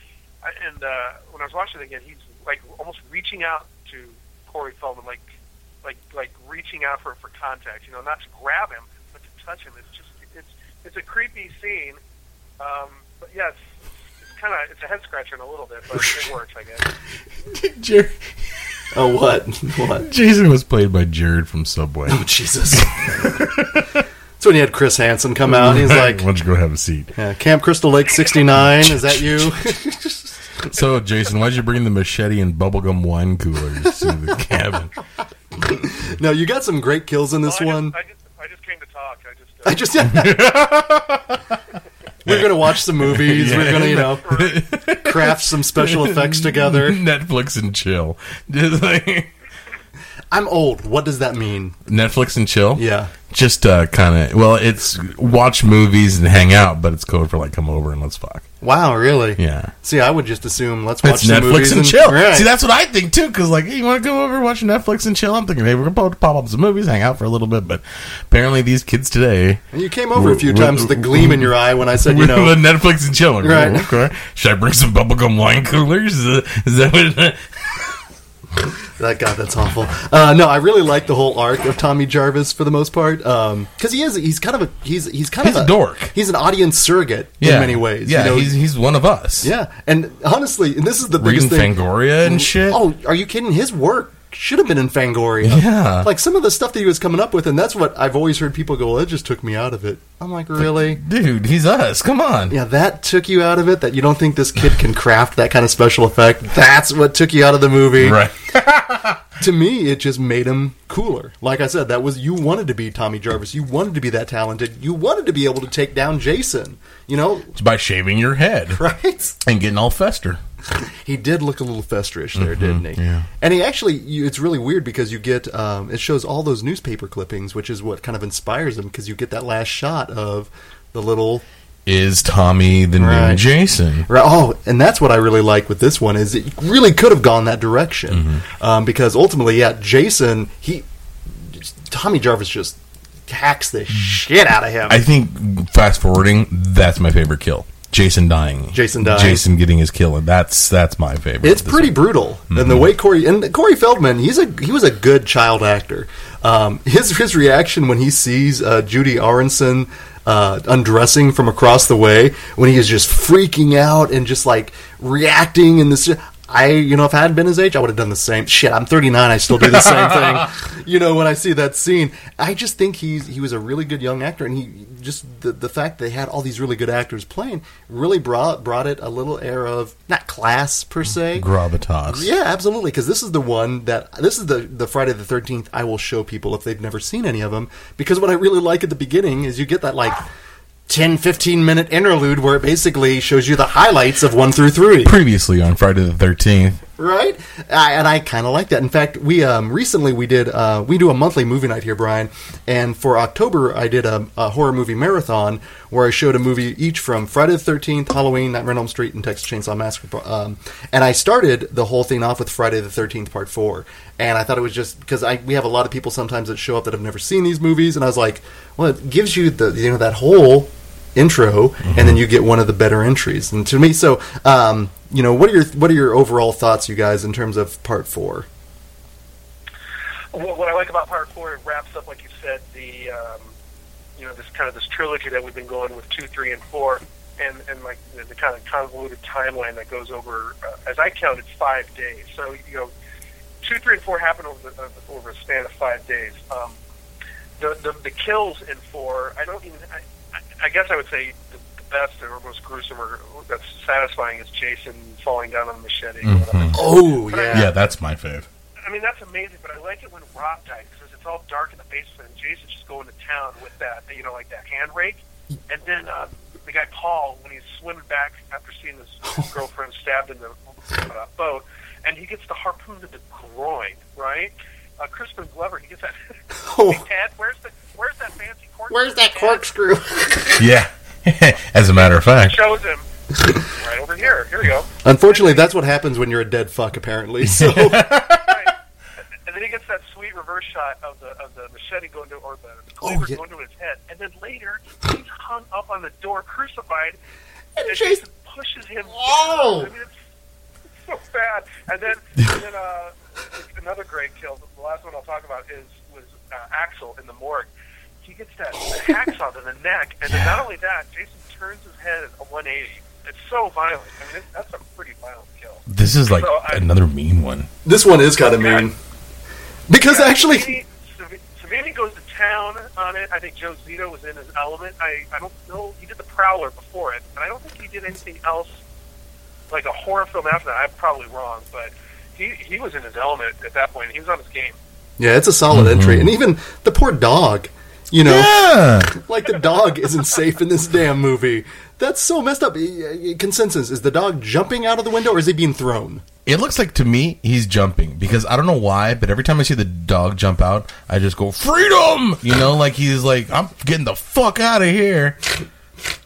and uh, when I was watching it again, he's like almost reaching out to Corey Feldman, like like like reaching out for for contact. You know, not to grab him, but to touch him. It's just it's it's a creepy scene. Um, but yeah, it's, it's kind of it's a head scratcher in a little bit, but it works, I guess. Jer- Oh, what? what? Jason was played by Jared from Subway. Oh, Jesus. That's when you had Chris Hansen come out. And he's like, "Why don't you go have a seat?" yeah, Camp Crystal Lake 69. Is that you? So, Jason, why'd you bring the machete and bubblegum wine coolers to the cabin? no, you got some great kills in this Well, I one. Just, I just I just came to talk. I just. Uh, I just. We're going to watch some movies. We're going to, you know, craft some special effects together. Netflix and chill. Just like- I'm old. What does that mean? Netflix and chill. Yeah. Just uh, kind of. Well, it's watch movies and hang out, but it's code for like come over and let's fuck. Wow, really? Yeah. See, I would just assume let's watch It's some movies Netflix and chill. Right. See, that's what I think too. Because like, hey, you want to come over and watch Netflix and chill? I'm thinking, hey, we're gonna pop up some movies, hang out for a little bit. But apparently, these kids today, and you came over a few times with a gleam in your eye when I said, you know, Netflix and chill. Like, Right. oh, okay. Should I bring some bubblegum wine coolers? Is that what? That God, that's awful. Uh, no, I really like the whole arc of Tommy Jarvis for the most part because he is he's kind of a he's he's kind He's of a dork. He's an audience surrogate yeah, in many ways. Yeah, you know? he's he's one of us. yeah, and honestly, and this is the reading biggest thing. Fangoria and shit. Oh, are you kidding? His work should have been in Fangoria. Yeah. like some of the stuff that he was coming up with, and that's what I've always heard people go. Well, it just took me out of it. I'm like, really? dude, he's us. Come on. Yeah, that took you out of it. That you don't think this kid can craft that kind of special effect. That's what took you out of the movie. Right. to me, it just made him cooler. Like I said, that was you wanted to be Tommy Jarvis. You wanted to be that talented. You wanted to be able to take down Jason. You know, It's by shaving your head right? and getting all fester. He did look a little festerish there, didn't he? Mm-hmm. yeah. And he actually, you, it's really weird because you get um, it shows all those newspaper clippings, which is what kind of inspires him because you get that last shot of the little Is Tommy the Right. new Jason? Right. Oh, and that's what I really like with this one is it really could have gone that direction Mm-hmm. um, because ultimately, yeah, Jason he Tommy Jarvis just hacks the shit out of him. I think fast forwarding, that's my favorite kill. Jason dying. Jason dying. Jason getting his kill. And that's that's my favorite. it's pretty one. brutal, and Mm-hmm. the way Corey and Corey Feldman, he's a he was a good child actor. Um, his his reaction when he sees uh, Judie Aronson uh, undressing from across the way, when he is just freaking out and just like reacting in this. I, you know, if I hadn't been his age, I would have done the same. Shit, I'm 39. I still do the same thing. You know, when I see that scene, I just think he's he was a really good young actor, and he just the the fact they had all these really good actors playing really brought brought it a little air of not class per se, gravitas. yeah, absolutely. Because this is the one that this is the the Friday the Thirteenth. I will show people if they've never seen any of them. Because what I really like at the beginning is you get that like 10, 15 minute interlude where it basically shows you the highlights of one through three. Previously on Friday the Thirteenth, Right, I, and I kind of like that. In fact, we um, recently we did uh, we do a monthly movie night here, Brian, and for October I did a, a horror movie marathon where I showed a movie each from Friday the Thirteenth, Halloween, Nightmare on Elm Street, and Texas Chainsaw Massacre. Um, and I started the whole thing off with Friday the Thirteenth Part Four, and I thought it was just because I we have a lot of people sometimes that show up that have never seen these movies, and I was like, well, it gives you the you know that whole intro, and then you get one of the better entries. And to me, so um, you know, what are your what are your overall thoughts, you guys, in terms of part four? what, what I like about part four, it wraps up, like you said, the um, you know this kind of this trilogy that we've been going with two, three, and four, and and like the, the kind of convoluted timeline that goes over, uh, as I counted, five days. So you know, two, three, and four happen over the, uh, over a span of five days. Um, the, the the kills in four, I don't even. I, I- I guess I would say the, the best or most gruesome or that's satisfying is Jason falling down on the machete. or Mhm. whatever. Oh yeah. Yeah, that's my fave. I mean, that's amazing, but I like it when Rob dies because it's all dark in the basement and Jason's just going to town with that, you know, like that hand rake. And then uh, the guy Paul, when he's swimming back after seeing his, his girlfriend stabbed in the uh, boat, and he gets the harpoon to the groin, right? Uh, Crispin Glover, he gets that. Oh. hey, Ted, where's the where's that fancy corkscrew? Where's that Ted?" corkscrew? Yeah. As a matter of fact. Shows him right over here. Here we go. Unfortunately, that's what happens when you're a dead fuck. Apparently, so Right. And then he gets that sweet reverse shot of the of the machete going to or the Oh, cleaver yeah. going to his head, and then later he's hung up on the door, crucified, And and Jason- Jason pushes him. Oh! I mean, it's, it's so bad. And then and then uh, another great kill. The last one I'll talk about is was uh, Axel in the morgue. He gets that hacksaw to the neck, and then not only that, Jason turns his head at a 180. It's so violent. I mean, it, that's a pretty violent kill. This is like So I- another mean one. this one is kind of mean because Yeah, actually, Savini, Savini goes to town on it. I think Joe Zito was in his element. I, I don't know. He did the Prowler before it, and I don't think he did anything else like a horror film after that. I'm probably wrong, but he he was in his element at that point. He was on his game. yeah, it's a solid entry, mm-hmm. and even the poor dog. You know, Yeah. like the dog isn't safe in this damn movie. That's so messed up. Consensus: Is the dog jumping out of the window, or is he being thrown? It looks like to me he's jumping because I don't know why, but every time I see the dog jump out, I just go freedom. You know, like he's like I'm getting the fuck out of here.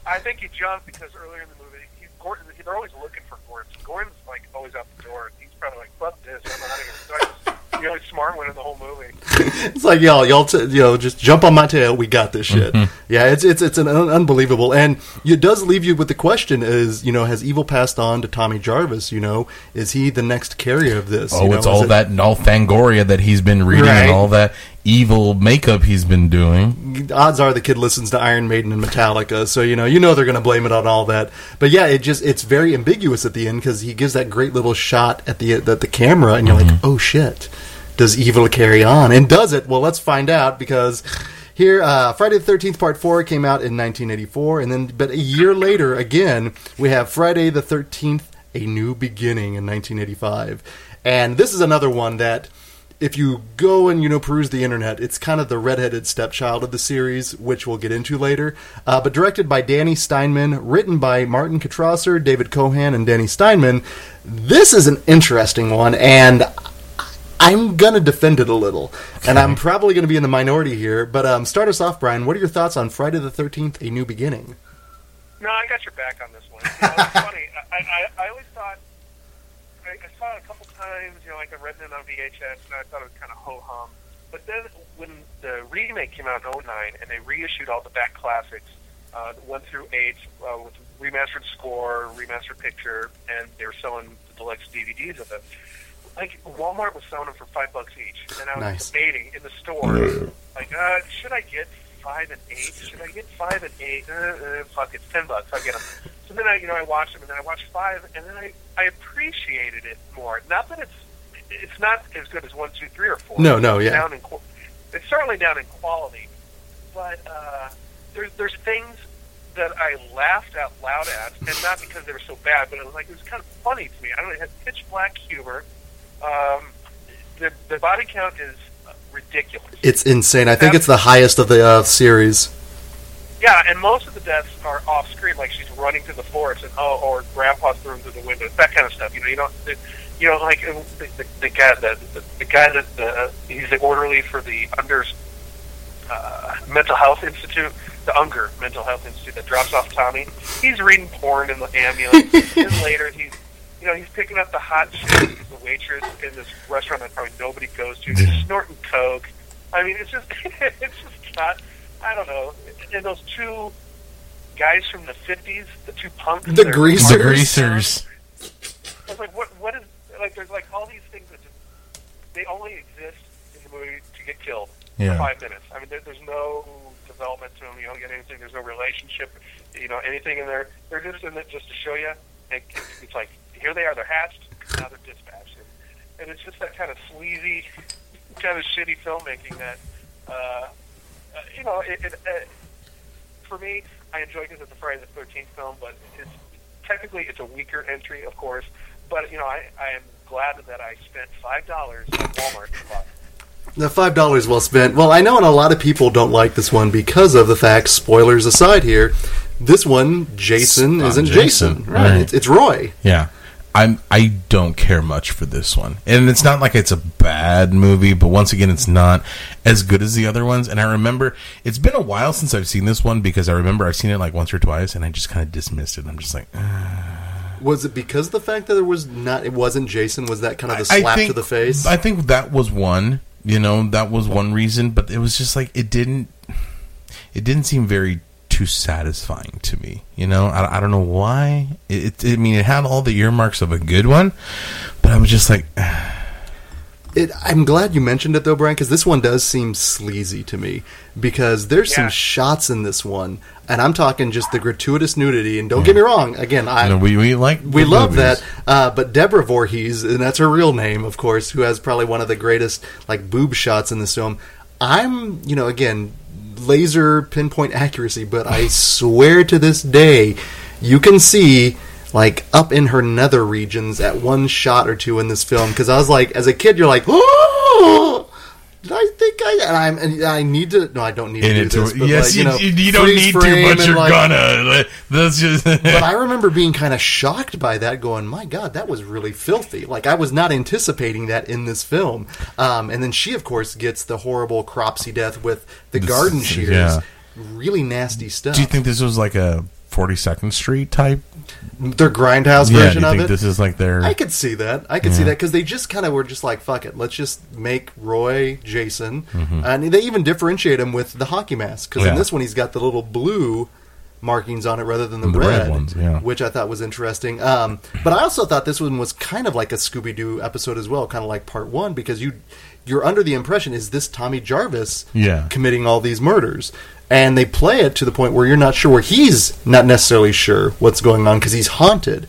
I think he jumped because earlier in the movie, he, Gordon, they're always looking for Gordon. Gordon's like always out the door. He's probably like, "Fuck this, I'm out of here." So I just, the only smart one in the whole movie. It's like y'all, y'all, t- you know, just jump on my tail. We got this shit. Mm-hmm. Yeah, it's it's it's an un- unbelievable, and it does leave you with the question: Is you know, has evil passed on to Tommy Jarvis? You know, is he the next carrier of this? Oh, You know, it's all it- that all Fangoria that he's been reading Right. and all that evil makeup he's been doing. odds are the kid listens to Iron Maiden and Metallica, so you know you know they're going to blame it on all that. But yeah, it just it's very ambiguous at the end because he gives that great little shot at the at the camera, and you're like, mm-hmm. oh shit, does evil carry on? And does it? Well, let's find out because. Here, uh, Friday the Thirteenth Part Four came out in 1984, and then, but a year later, again, we have Friday the Thirteenth: A New Beginning in 1985, and this is another one that if you go and you know peruse the internet, it's kind of the redheaded stepchild of the series, which we'll get into later. Uh, but directed by Danny Steinmann, written by Martin Kitrosser, David Cohen, and Danny Steinmann. This is an interesting one, and I'm gonna defend it a little, and I'm probably gonna be in the minority here. But um, start us off, Brian. What are your thoughts on Friday the Thirteenth: A New Beginning? No, I got your back on this one. You know, it's funny. I, I, I always thought I, I saw it a couple times. You know, like I read it on VHS, and I thought it was kind of ho hum. But then when the remake came out in '09, and they reissued all the back classics, uh, one through eight, uh, with remastered score, remastered picture, and they were selling the deluxe DVDs of it. Like Walmart was selling them for five bucks each, and I was Nice. debating in the store, like, uh, should I get five and eight? Should I get five and eight? Uh, uh, fuck, it's ten bucks. I'll get them. So then I, you know, I watched them, and then I watched five, and then I, I appreciated it more. Not that it's, it's not as good as one, two, three, or four. No, no, yeah. Down in, it's certainly down in quality, but uh, there's there's things that I laughed out loud at, and not because they were so bad, but it was like it was kind of funny to me. I don't know, it had pitch black humor. Um, the the body count is uh, ridiculous. It's insane. I think it's the highest of the uh, series. Yeah, and most of the deaths are off screen, like she's running through the forest, and oh, or Grandpa's through through the window, that kind of stuff. You know, you don't, the, you know, like uh, the, the, the guy, the, the, the guy that uh, he's the orderly for the under uh, mental health institute, the Unger mental health institute that drops off Tommy. He's reading porn in the ambulance. and later, he's you know, he's picking up the hot chick, the waitress in this restaurant that probably nobody goes to. He's snorting coke. I mean, it's just, it's just not. I don't know. And those two guys from the '50s, the two punks, The greasers. The greasers. I was like, what? What is like? There's like all these things that just they only exist in the movie to get killed Yeah. for five minutes. I mean, there, there's no development to them. You don't get anything. There's no relationship. You know, anything in there. They're just in it just to show you. It, it's like here they are. They're hatched. Now they're dispatched. And, and it's just that kind of sleazy, kind of shitty filmmaking that, uh, uh, you know, it. it uh, for me, I enjoy because it's a Friday the Thirteenth film, but it's technically it's a weaker entry, of course. But you know, I, I am glad that I spent five dollars at Walmart to buy. The five dollars well spent. Well, I know, and a lot of people don't like this one because of the fact. Spoilers aside, here, this one, Jason It's isn't Jason. Jason, Right? right. It's, it's Roy. Yeah. I'm I don't care much for this one. And it's not like it's a bad movie, but once again it's not as good as the other ones. And I remember it's been a while since I've seen this one because I remember I've seen it like once or twice and I just kind of dismissed it. I'm just like "Ah." Was it because of the fact that there was not? It wasn't Jason. Was that kind of the I slap think, to the face? I think that was one, you know, that was one reason, but it was just like it didn't it didn't seem very too satisfying to me. You know, I, I don't know why. It, it I mean it had all the earmarks of a good one, but I was just like It, I'm glad you mentioned it though, Brian, because this one does seem sleazy to me. Because there's some shots in this one, and I'm talking just the gratuitous nudity. And don't get me wrong, again, I you know, we we like we love movies. that. Uh, but Deborah Voorhees, and that's her real name, of course, who has probably one of the greatest like boob shots in this film. I'm, you know, again, laser pinpoint accuracy, but I swear to this day, you can see like up in her nether regions at one shot or two in this film. Because I was like, as a kid, you're like, oh. Did I think I and I'm and I need to no I don't need to do this but yes, like, you, know you, you don't need to, but you're like, gonna. That's just. but I remember being kind of shocked by that, going, "My God, that was really filthy!" Like I was not anticipating that in this film. Um, and then she, of course, gets the horrible cropsy death with the garden shears. yeah. Really nasty stuff. Do you think this was like a 42nd Street type? their grindhouse Yeah. Do version you of think it? this is like their? I could see that. I could see Yeah. that because they just kind of were just like, "Fuck it, let's just make Roy Jason," Mm-hmm. and they even differentiate him with the hockey mask because in this one he's got the little blue markings on it rather than the, The red, red ones, yeah. which I thought was interesting. Um, but I also thought this one was kind of like a Scooby Doo episode as well, kind of like part one because you you're under the impression is this Tommy Jarvis Yeah. committing all these murders. And they play it to the point where you're not sure where he's not necessarily sure what's going on because he's haunted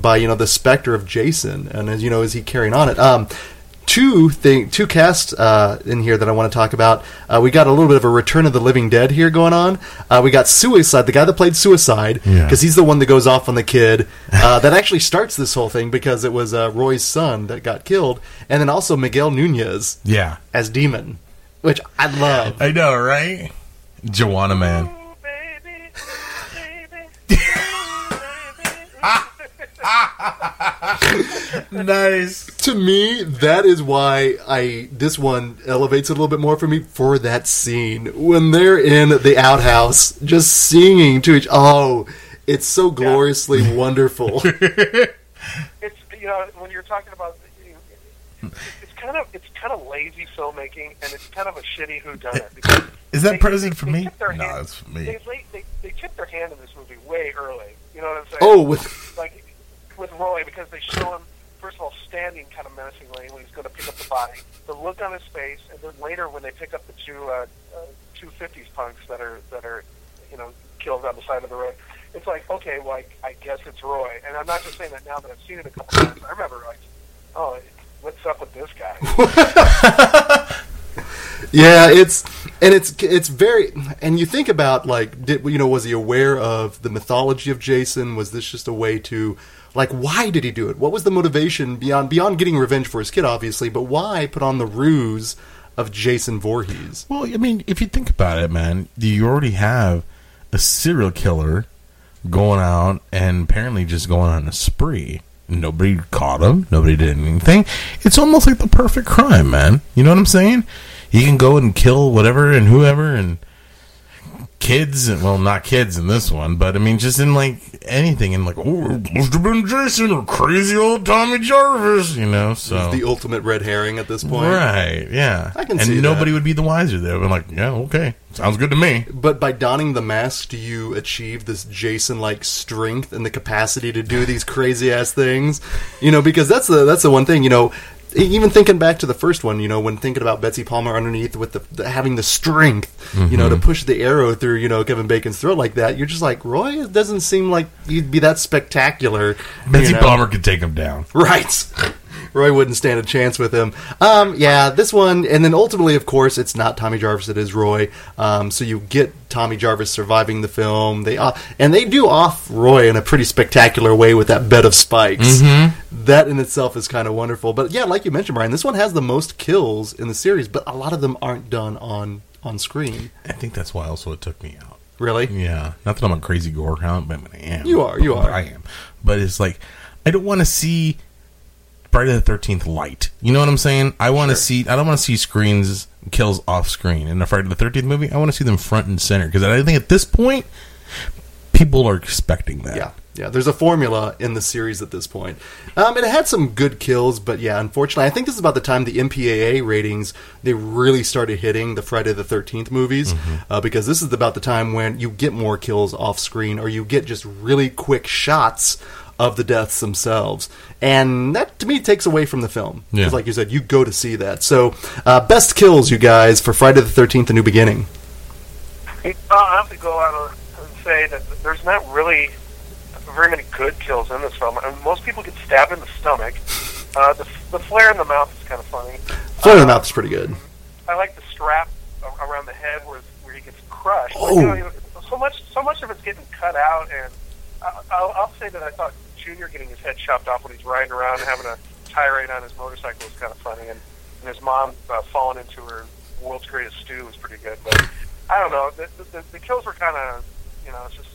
by you know the specter of Jason, and as you know, is he carrying on it? Um, two thing, two casts uh, in here that I want to talk about. Uh, we got a little bit of a Return of the Living Dead here going on. Uh, we got Suicide, the guy that played Suicide, Yeah. because he's the one that goes off on the kid. Uh, that actually starts this whole thing because it was uh, Roy's son that got killed, and then also Miguel Nunez yeah. as Demon, which I love. I know, right? Joanna Man. Nice. to me, that is why I this one elevates it a little bit more for me for that scene when they're in the outhouse just singing to each. Oh, it's so gloriously wonderful. it's you know when you're talking about it's kind of it's kind of lazy filmmaking and it's kind of a shitty who done it. Is that they- present they- for they me? No, hand- it's for me. They, they, they, they tip their hand in this movie way early. You know what I'm saying? oh, with like with Roy because they show him first of all standing kind of menacingly when he's going to pick up the body, the look on his face, and then later when they pick up the two uh, uh, two fifties punks that are that are you know killed on the side of the road. It's like okay, well I, I guess it's Roy, and I'm not just saying that now that I've seen it a couple times. I remember like, oh, what's up with this guy? yeah, it's and it's it's very and you think about like did you know was he aware of the mythology of Jason? Was this just a way to like why did he do it? What was the motivation beyond beyond getting revenge for his kid, obviously, but why put on the ruse of Jason Voorhees? Well, I mean, if you think about it, man, you already have a serial killer going out and apparently just going on a spree. Nobody caught him. Nobody did anything. It's almost like the perfect crime, man. You know what I'm saying? He can go and kill whatever and whoever and kids and well, not kids in this one, but I mean, just in like anything and like, oh, it must have been Jason or crazy old Tommy Jarvis, you know? So The ultimate red herring at this point. Right, yeah. I can and see nobody that. would be the wiser. They'd be like, yeah, okay. Sounds good to me. But by donning the mask, do you achieve this Jason like strength and the capacity to do these crazy ass things? You know, because that's the that's the one thing. You know, even thinking back to the first one, you know, when thinking about Betsy Palmer underneath with the, the having the strength, you know, to mm-hmm. push the arrow through, you know, Kevin Bacon's throat like that, you're just like Roy. It doesn't seem like you'd be that spectacular. Betsy you know? Palmer could take him down. Right. Roy wouldn't stand a chance with him. Um, yeah, this one, and then ultimately, of course, it's not Tommy Jarvis; it is Roy. Um, so you get Tommy Jarvis surviving the film. They uh, and they do off Roy in a pretty spectacular way with that bed of spikes. That in itself is kind of wonderful. But yeah, like you mentioned, Brian, this one has the most kills in the series, but a lot of them aren't done on on screen. I think that's why also it took me out. Really? Yeah, not that I'm a crazy gore hound, but I am. You are, you are. I am. But it's like I don't want to see Friday the Thirteenth light. You know what I'm saying? I want to see. I don't want to see screens kills off screen in a Friday the Thirteenth movie. I want to see them front and center because I think at this point people are expecting that. Yeah, yeah. There's a formula in the series at this point. Um, it had some good kills, but yeah, unfortunately, I think this is about the time the MPAA ratings they really started hitting the Friday the Thirteenth movies uh, because this is about the time when you get more kills off screen or you get just really quick shots of the deaths themselves, and that to me takes away from the film because, Yeah. like you said, you go to see that. So, uh, best kills, you guys, for Friday the Thirteenth: A New Beginning. Uh, I have to go out and say that there's not really very many good kills in this film. I mean, most people get stabbed in the stomach. Uh, the, the flare in the mouth is kind of funny. Flare in the mouth is pretty good. I like the strap around the head where where he gets crushed. Like, Oh. you know, so much so much of it's getting cut out, and I, I'll, I'll say that I thought Junior getting his head chopped off when he's riding around having a tirade on his motorcycle was kind of funny, and, and his mom uh, falling into her world's greatest stew was pretty good. But I don't know, the, the, the kills were kind of you know it's just.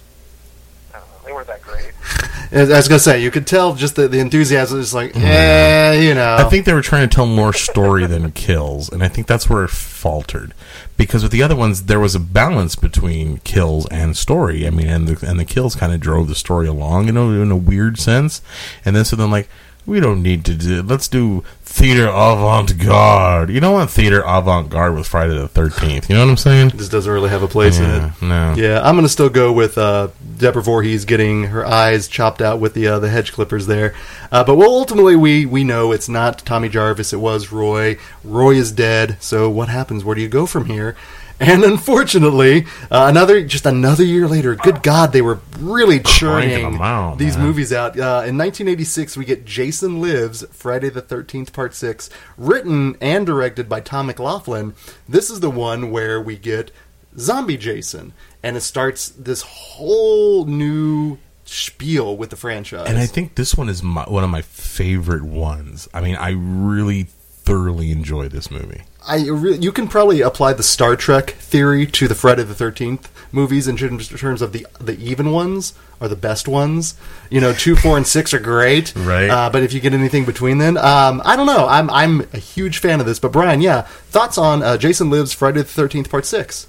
I don't know, they weren't that great. I was gonna say, you could tell just the, the enthusiasm is like, eh, you know. I think they were trying to tell more story than kills, and I think that's where it faltered. Because with the other ones, there was a balance between kills and story. I mean, and the and the kills kind of drove the story along, you know, in a weird sense. And then so then like we don't need to do. Let's do theater avant garde. You don't want theater avant garde with Friday the Thirteenth. You know what I'm saying? this doesn't really have a place in Yeah, it. no. Yeah, I'm gonna still go with uh, Deborah Voorhees getting her eyes chopped out with the uh, the hedge clippers there. Uh, but well, ultimately we we know it's not Tommy Jarvis. It was Roy. Roy is dead. So what happens? Where do you go from here? And unfortunately, uh, another just another year later. Good God, they were really churning out, these man. movies out. Uh, in 1986, we get Jason Lives, Friday the 13th, Part Six, written and directed by Tom McLoughlin. This is the one where we get Zombie Jason, and it starts this whole new spiel with the franchise. And I think this one is my, one of my favorite ones. I mean, I really thoroughly enjoy this movie. I re- you can probably apply the Star Trek theory to the Friday the Thirteenth movies in terms, of the the even ones are the best ones. You know, two, four, and six are great, Right. Uh, but if you get anything between then, um, I don't know. I'm I'm a huge fan of this. But Brian, yeah, thoughts on uh, Jason Lives Friday the Thirteenth Part Six?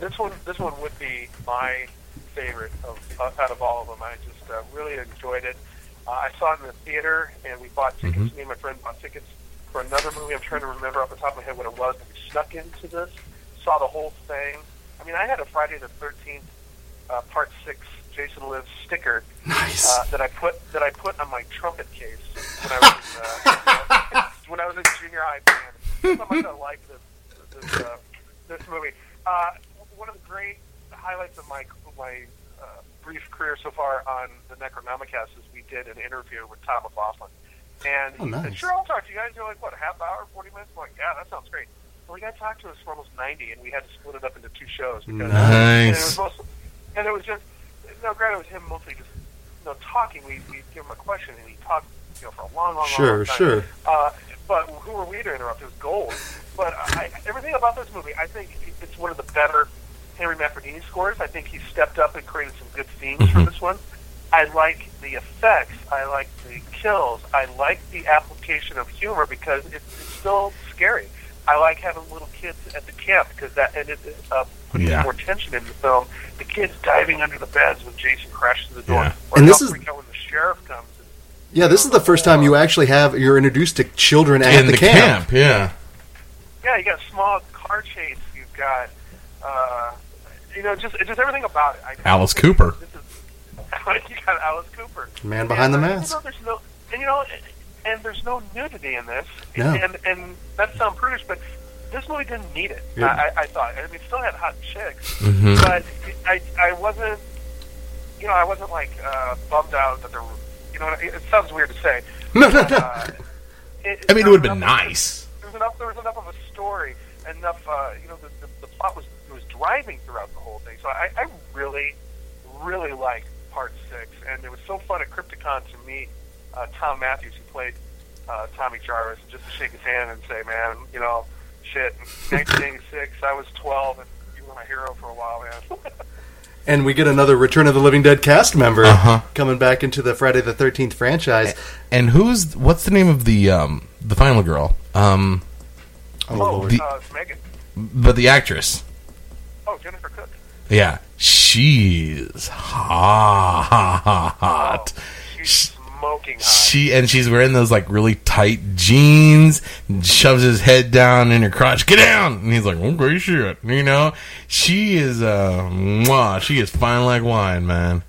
This one, this one would be my favorite of uh, out of all of them. I just uh, really enjoyed it. Uh, I saw it in the theater, and we bought tickets. Mm-hmm. Me and my friend bought tickets for another movie. I'm trying to remember off the top of my head what it was. And we snuck into this, saw the whole thing. I mean, I had a Friday the 13th uh, Part Six Jason Lives sticker Nice. uh, that I put that I put on my trumpet case when I was uh, when I was in junior high band. How much I like this this, uh, this movie. Uh, one of the great highlights of my my uh, brief career so far on the Necronomicast is we did an interview with Tom McLoughlin, and Oh, he said, "Sure, I'll talk to you guys." They're like, "What, a half hour, forty minutes?" I'm like, "Yeah, that sounds great." Well, he got to talk to us for almost ninety, and we had to split it up into two shows because and it was Nice. mostly, and it was just no, granted, it was him mostly just you know talking. We we give him a question, and he talked you know for a long, long, Sure, long time. sure. Uh, but who were we to interrupt? It was gold. But I, everything about this movie, I think it's one of the better Henry Manfredini scores. I think he stepped up and created some good themes for this one. I like the effects. I like the kills. I like the application of humor because it's, it's still scary. I like having little kids at the camp because that and it uh, puts Yeah. more tension in the film. The kids diving under the beds when Jason crashes the door, Yeah. or And this is- freak out when the sheriff comes. And, Yeah, this is the first time you actually have you're introduced to children at In the, the camp. camp, yeah. Yeah, you got a small car chase. You've got, uh, you know, just just everything about it. I, Alice Cooper. This is, you got Alice Cooper. Man behind the and, mask. You know, there's no, and you know, and there's no nudity in this. No. And and that sounds prudish, but this movie didn't need it. Yeah. I, I, I thought. I mean, it still had hot chicks, Mhm. but I I wasn't, you know, I wasn't like uh, bummed out that there. were You know, it, it sounds weird to say. No, no, no. Uh, it, I mean, it would have been enough- nice. There was enough. There was enough of a story, enough. Uh, you know, the, the, the plot was was driving throughout the whole thing. So I, I really, really liked part six, and it was so fun at Crypticon to meet uh, Thom Mathews, who played uh, Tommy Jarvis, and just to shake his hand and say, "Man, you know, shit, in 1986, I was 12, and you were my hero for a while, man." And we get another Return of the Living Dead cast member Uh-huh. coming back into the Friday the Thirteenth franchise. And who's what's the name of the um the final girl? Um, Oh, oh, The- uh, it's Megan. but the actress. Oh, Jennifer Cooke. Yeah, she's hot. hot. Oh, she's smoking hot. She and she's wearing those like really tight jeans. Shoves his head down in her crotch. Get down, and he's like, "Okay, shit." You know, she is uh, mwah, she is fine like wine, man.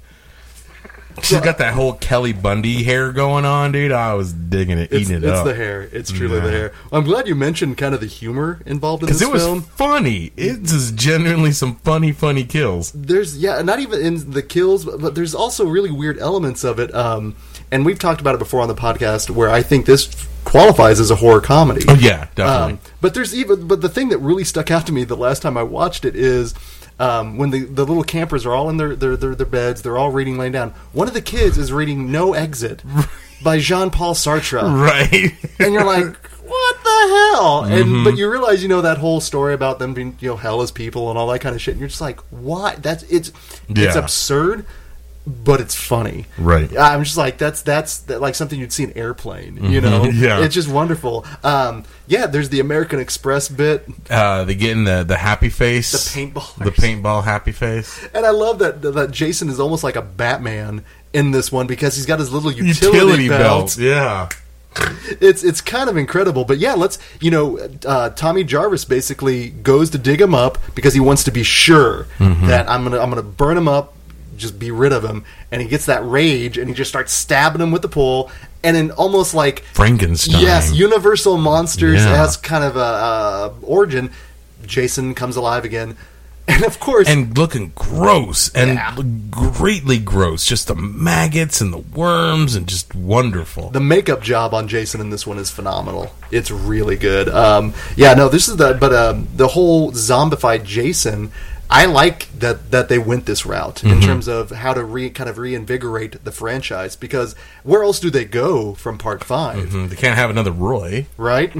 She's got that whole Kelly Bundy hair going on, dude. I was digging it, It's, eating it it's up. the hair. It's truly the hair. I'm glad you mentioned kind of the humor involved in this Because it was film. funny. It's just genuinely some funny, funny kills. there's yeah, not even in the kills, but, but there's also really weird elements of it. Um, and we've talked about it before on the podcast, where I think this qualifies as a horror comedy. Oh yeah, definitely. Um, but there's even but the thing that really stuck out to me the last time I watched it is um, when the, the little campers are all in their, their, their, their beds, they're all reading laying down. One of the kids is reading No Exit by Jean Paul Sartre. right. And you're like, what the hell? Mm-hmm. And but you realize, you know, that whole story about them being, you know, hell as people and all that kind of shit. And you're just like, why? That's it's it's absurd, but it's funny. Right. I'm just like that's that's that, like something you'd see in Airplane. You know, Mm-hmm. Yeah. it's just wonderful. Um, yeah, there's the American Express bit, uh, they get in the the happy face, the paintball, the paintball happy face. and I love that that Jason is almost like a Batman in this one because he's got his little utility, Utility belt. belt, yeah. it's it's kind of incredible. But yeah, let's you know, uh, Tommy Jarvis basically goes to dig him up because he wants to be sure Mm-hmm. that I'm gonna I'm gonna burn him up, just be rid of him, and he gets that rage and he just starts stabbing him with the pole, and in almost like Frankenstein. yes, Universal monsters Yeah. as kind of a uh, origin. Jason comes alive again, and of course, and looking gross and Yeah. greatly gross. Just the maggots and the worms and just wonderful. the makeup job on Jason in this one is phenomenal. It's really good. Um, yeah, no, this is the but um, the whole zombified Jason. I like that that they went this route in terms of how to re kind of reinvigorate the franchise because where else do they go from part 5 Mhm, They can't have another Roy. right?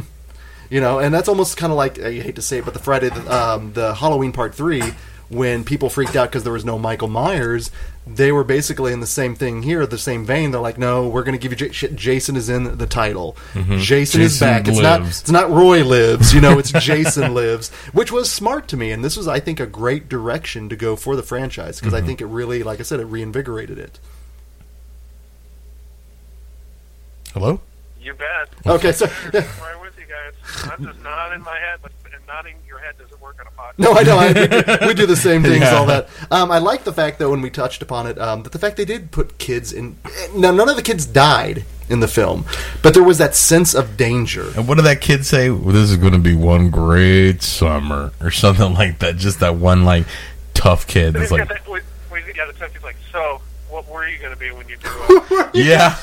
You know, and that's almost kind of like I hate to say it, but the Friday, the, um, the Halloween Part Three, when people freaked out because there was no Michael Myers, they were basically in the same thing here, the same vein. They're like, no, we're going to give you J- Jason is in the title. Mm-hmm. Jason, is Jason back. It's not it's not Roy lives. You know, it's Jason lives, which was smart to me, and this was, I think, a great direction to go for the franchise because I mm-hmm. think it really, like I said, it reinvigorated it. Hello. You bet. Okay, so. right with you guys. I'm just nodding my head, but and nodding your head doesn't work on a podcast. No, I know. I, we, do, we do the same things, Yeah. all that. Um, I like the fact, though, when we touched upon it, um, that the fact they did put kids in. Now, none of the kids died in the film, but there was that sense of danger. And what did that kid say? Well, this is going to be one great summer or something like that. Just that one like tough kid that's like, we, we, yeah, the test is like, so what were you going to be when you do it? yeah.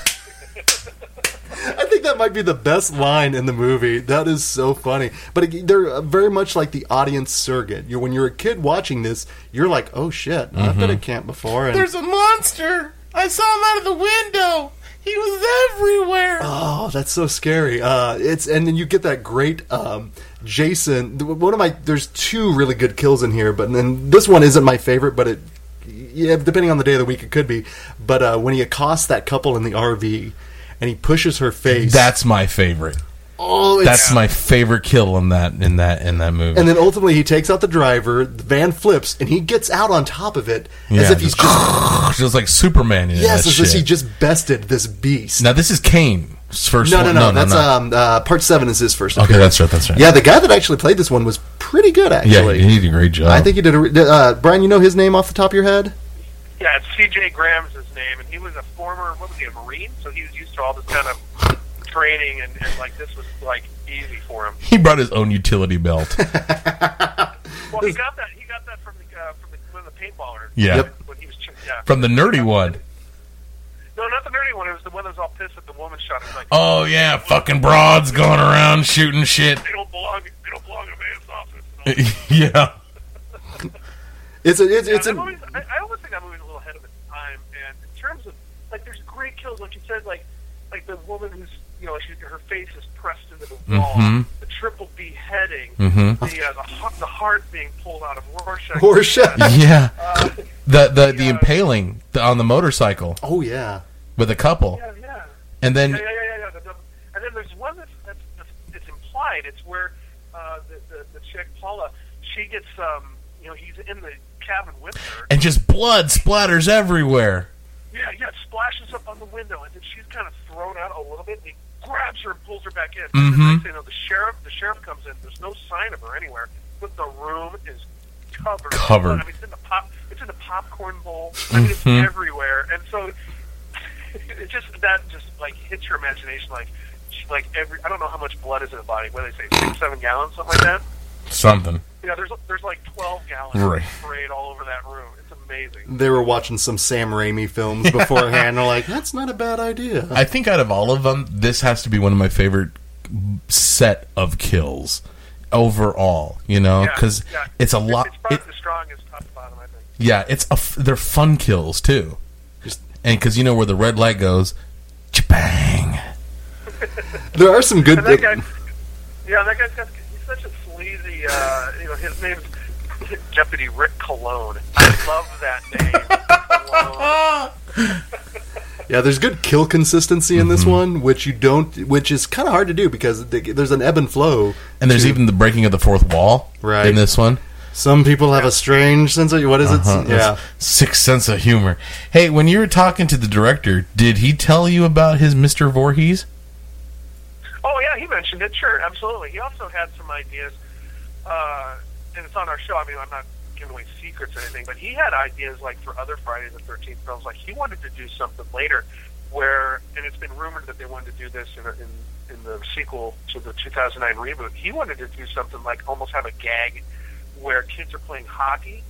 I think that might be the best line in the movie. That is so funny. But it, they're uh, very much like the audience surrogate. You're, when you're a kid watching this, you're like, oh shit, I've been at camp before. And, There's a monster. I saw him out of the window. He was everywhere. Oh, that's so scary. Uh, it's and then you get that great um, Jason. One of my there's two really good kills in here, but then this one isn't my favorite, but it yeah, depending on the day of the week, it could be. But uh, when he accosts that couple in the RV and he pushes her face, That's my favorite. oh, That's my favorite kill in that in that in that movie. and then ultimately he takes out the driver. The van flips and he gets out on top of it as Yeah, if he's just just like Superman yes, as if he just bested this beast. now this is Kane's first no, no, one. no, That's um uh, part seven is his first. Okay, appearance. that's right, that's right. Yeah, the guy that actually played this one was pretty good. Actually, yeah, he did a great job. I think he did. A, re- uh, Brian, you know his name off the top of your head? Yeah, it's C.J. Graham's his name, and he was a former, what was he, a Marine? So he was used to all this kind of training, and, and like this was like easy for him. he brought his own utility belt. Well, he got that. He got that from the uh, from the, one of the paintballer. Yeah. Yep. When he was, ch- yeah. From the nerdy one. No, not the nerdy one. It was the one that was all pissed at the woman shot. Like, Oh yeah, fucking broads going around shooting shit. they don't belong. They don't belong in a man's office. Yeah. It's a, it's Yeah, it's a, movie's, I, I always think that movie's a little ahead of its time. And in terms of like, there's great kills, like you said, like like the woman who's you know she, her face is pressed into the wall, Mhm. the triple beheading, Mhm. the uh, the, heart, the heart being pulled out of Rorschach. Rorschach. Yeah. Uh, The the the Yeah. impaling the, on the motorcycle oh yeah. with a couple, yeah, yeah. and then Yeah, yeah, yeah, yeah. The, the, and then there's one that's, that's, that's it's implied. It's where uh, the, the the chick Paula, she gets um, you know, he's in the cabin with her. and just blood splatters everywhere. Yeah, yeah, it splashes up on the window, and then she's kind of thrown out a little bit. And he grabs her and pulls her back in. Mm-hmm. And the next you know, the sheriff, the sheriff comes in. There's no sign of her anywhere, but the room is covered. Covered. I mean, it's in the pop, it's in the popcorn bowl. I mean, it's Mhm. everywhere, and so it just that just like hits your imagination. Like, like every I don't know how much blood is in the body. What do they say? Six, seven gallons, something like that. Something. Yeah, there's there's like twelve gallons Right. sprayed all over that room. It's amazing. They were watching some Sam Raimi films beforehand. They're like, that's not a bad idea. I think out of all of them, this has to be one of my favorite set of kills overall. You know, Yeah, because yeah. it's a lot. It's probably it- the strongest top to bottom, I think. yeah, it's a f- they're fun kills too. Just- and because you know where the red light goes, bang. There are some good. And that guy, yeah, that guy's got, he's such a sleazy, uh, you know, his name's Deputy Rick Cologne. I love that name. Yeah, there's good kill consistency in Mm-hmm. this one, which you don't, which is kind of hard to do because there's an ebb and flow. And there's to- even the breaking of the fourth wall Right. in this one. some people have a strange sense of what is Uh-huh. it? Yeah, Sixth sense of humor. Hey, when you were talking to the director, did he tell you about his Mr. Voorhees? Oh yeah, he mentioned it. Sure, absolutely. He also had some ideas, uh, and it's on our show. I mean, I'm not giving away secrets or anything, but he had ideas like for other Friday the Thirteenth films. Like he wanted to do something later, where, and it's been rumored that they wanted to do this in, in in the sequel to the 2009 reboot. He wanted to do something like almost have a gag where kids are playing hockey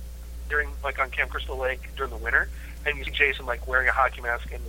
during, like on Camp Crystal Lake during the winter, and you see Jason like wearing a hockey mask and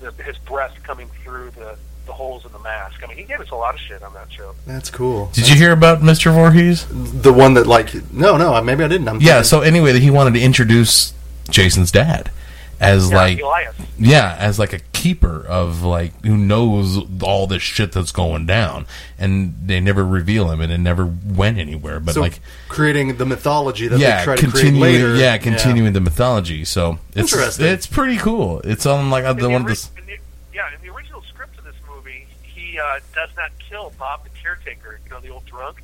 the, the, his breath coming through the the holes in the mask. I mean, he gave us a lot of shit on that show. that's cool. Did you hear about Mr. Voorhees? The one that like, no, no, maybe I didn't. I'm Yeah, thinking- so anyway, that he wanted to introduce Jason's dad as Yeah, like Elias. yeah, as like a keeper of like who knows all this shit that's going down, and they never reveal him, and it never went anywhere. But so like, creating the mythology that yeah, they try to create continuing, later. yeah, continuing the mythology. So it's Interesting. it's pretty cool. It's on like In the the one of ori- this. the- yeah, in the original script of this movie, he uh, does not kill Bob the caretaker. You know, the old drunk.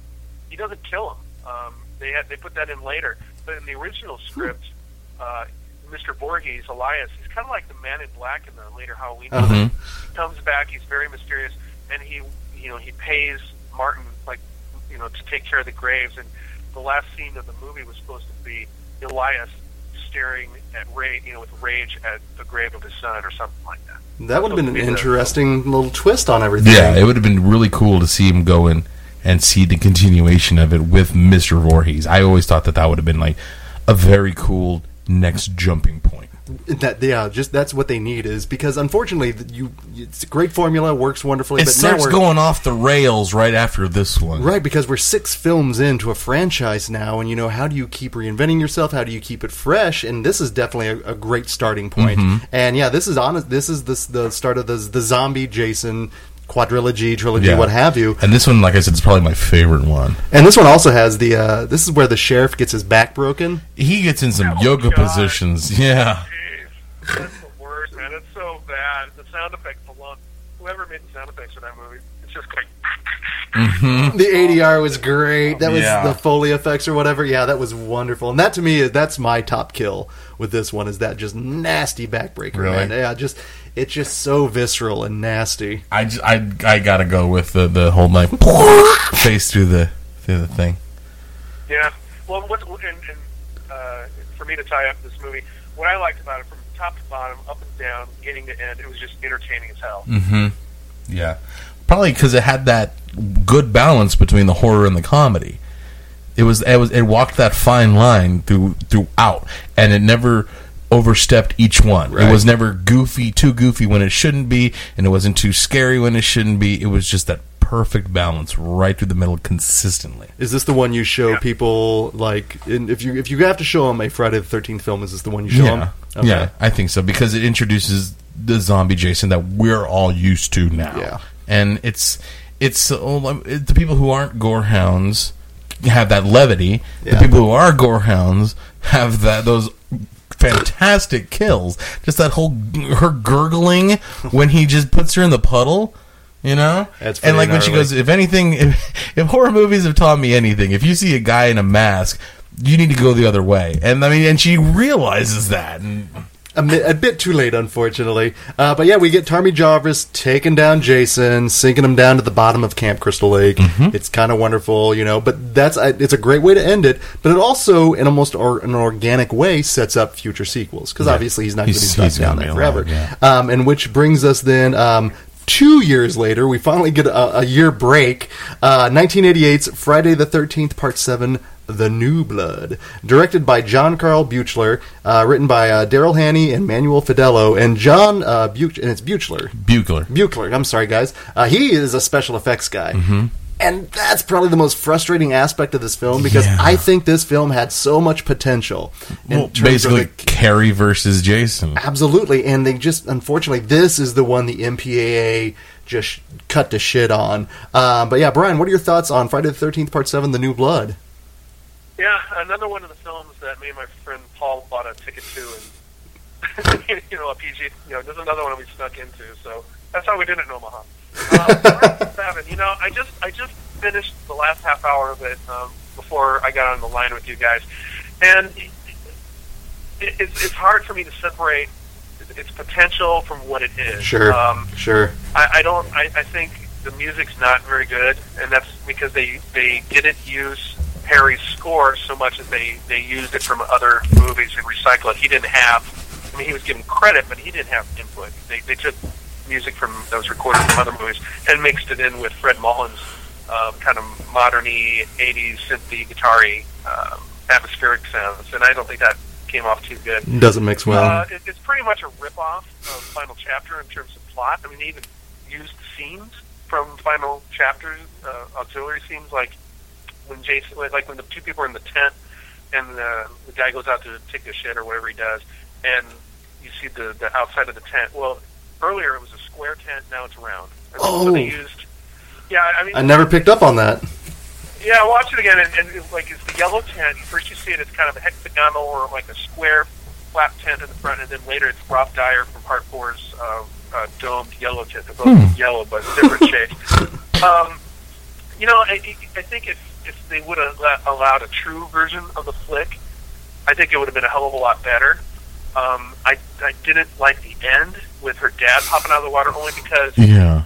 He doesn't kill him. Um, they had they put that in later, but in the original script, uh, Mr. Voorhees, Elias, he's kind of like the Man in Black in the later Halloween. Uh-huh. Mhm. movies. He comes back. He's very mysterious, and he you know he pays Martin like you know to take care of the graves. And the last scene of the movie was supposed to be Elias staring at rage, you know, with rage at the grave of his son or something like that. That would have been an interesting little twist on everything. Yeah, it would have been really cool to see him go in and see the continuation of it with Mr. Voorhees. I always thought that that would have been like a very cool next jumping point. That yeah, just that's what they need is because unfortunately you it's a great formula works wonderfully, It but now starts we're going off the rails right after this one. right because we're six films into a franchise now, and you know how do you keep reinventing yourself? How do you keep it fresh? And this is definitely a, a great starting point. Mm-hmm. And yeah, this is honest. This is this the start of the the zombie Jason quadrilogy, trilogy, Yeah. what have you. And this one, like I said, is probably my favorite one. And this one also has the uh, this is where the sheriff gets his back broken. He gets in some Oh, yoga God. positions. Yeah. Jeez, that's the worst, man. It's so bad. The sound effects alone. Whoever made the sound effects for that movie, it's just like. The ADR was great. That was Yeah. the Foley effects or whatever. Yeah, that was wonderful. And that to me, that's my top kill with this one. Is that just nasty backbreaker? Really? Man. Yeah, just it's just so visceral and nasty. I, just, I, I gotta go with the, the whole knife face through the through the thing. Yeah. Well, what, and, and uh, for me to tie up this movie, what I liked about it from top to bottom, up and down, beginning to end, it was just entertaining as hell. Mm-hmm. Yeah, probably because it had that good balance between the horror and the comedy. It was it was it walked that fine line through throughout, and it never overstepped each one. Right. It was never goofy, too goofy when it shouldn't be, and it wasn't too scary when it shouldn't be. It was just that perfect balance right through the middle consistently. Is this the one you show people like in, if you if you have to show them a Friday the Thirteenth film? Is this the one you show yeah, them? yeah, I think so because it introduces the zombie Jason that we're all used to now. Yeah. and it's it's uh, the people who aren't gorehounds have that levity. Yeah. The people who are gorehounds have that those fantastic kills. Just that whole her gurgling when he just puts her in the puddle. You know, That's and like when she goes, if anything, if, if horror movies have taught me anything, if you see a guy in a mask, you need to go the other way. And I mean, and she realizes that. And a, mi- a bit too late, unfortunately. Uh, but yeah, we get Tommy Jarvis taking down Jason, sinking him down to the bottom of Camp Crystal Lake. Mm-hmm. It's kind of wonderful, you know. But that's it's a great way to end it. But it also, in almost or, an organic way, sets up future sequels because obviously he's not going to be stuck down there forever. alive, yeah. Um, and which brings us then. Um, Two years later, we finally get a, a year break. Uh, 1988's Friday the 13th, Part 7, The New Blood. Directed by John Carl Buchler, uh, written by uh, Daryl Haney and Manuel Fidello, and John uh, Buch- and it's Buchler. Bugler. Buchler, I'm sorry, guys. Uh, he is a special effects guy. Mm-hmm. And that's probably the most frustrating aspect of this film because Yeah. I think this film had so much potential. in Well, terms of basically, the- Carrie versus Jason. Absolutely, and they just unfortunately this is the one the MPAA just cut to shit on. Um, but yeah, Brian, what are your thoughts on Friday the Thirteenth Part Seven: The New Blood? Yeah, another one of the films that me and my friend Paul bought a ticket to, and you know, a PG. You know, there's another one we snuck into. So that's how we did it in Omaha. Uh, seven. You know, I just I just finished the last half hour of it um, before I got on the line with you guys, and it, it's it's hard for me to separate its potential from what it is. Sure, Um, sure. I, I don't. I, I think the music's not very good, and that's because they they didn't use Harry's score so much as they they used it from other movies and recycle it. He didn't have. I mean, he was given credit, but he didn't have input. They they took music from that was recorded from other movies and mixed it in with Fred Mollin's um, kind of moderny '80s synthy, guitar-y, um, atmospheric sounds, and I don't think that came off too good. Doesn't mix well. Uh, it, it's pretty much a rip-off of Final Chapter in terms of plot. I mean, they even used scenes from Final Chapter, uh, auxiliary scenes, like when Jason, like when the two people are in the tent and the, the guy goes out to take a shit or whatever he does, and you see the, the outside of the tent. Well, earlier it was a square tent, now it's round. And Oh. So they used. Yeah, I mean, I never picked up on that. yeah, watch it again, and, and it's like it's the yellow tent. First, you see it as kind of a hexagonal or like a square flap tent in the front, and then later it's Rob Dier from Part Four's uh, uh, domed yellow tent. They're both yellow, but different shades. Um, you know, I, I think if if they would have allowed a true version of the flick, I think it would have been a hell of a lot better. Um, I I didn't like the end with her dad popping out of the water only because Yeah.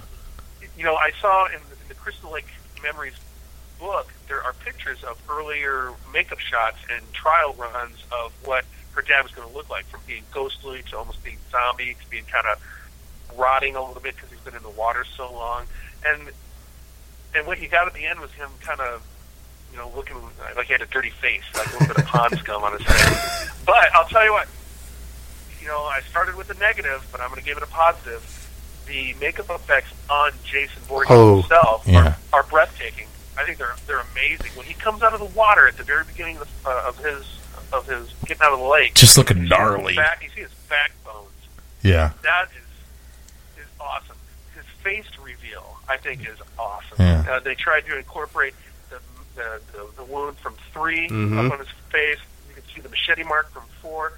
you know, I saw in, in the Crystal Lake Memories book, there are pictures of earlier makeup shots and trial runs of what her dad was going to look like, from being ghostly to almost being zombie to being kind of rotting a little bit because he's been in the water so long. And and what you got at the end was him kind of, you know, looking like he had a dirty face, like a little bit of pond scum on his face. But I'll tell you what, you know, I started with a negative, but I'm going to give it a positive. The makeup effects on Jason Voorhees Oh, himself yeah. are, are breathtaking. I think they're they're amazing. When he comes out of the water at the very beginning of, the, uh, of his of his getting out of the lake, Just looking you gnarly. Back, you see his backbones. Yeah. That is is awesome. His face reveal, I think, is awesome. Yeah. Uh, they tried to incorporate the the, the, the wound from 3 Mhm. up on his face. You can see the machete mark from four.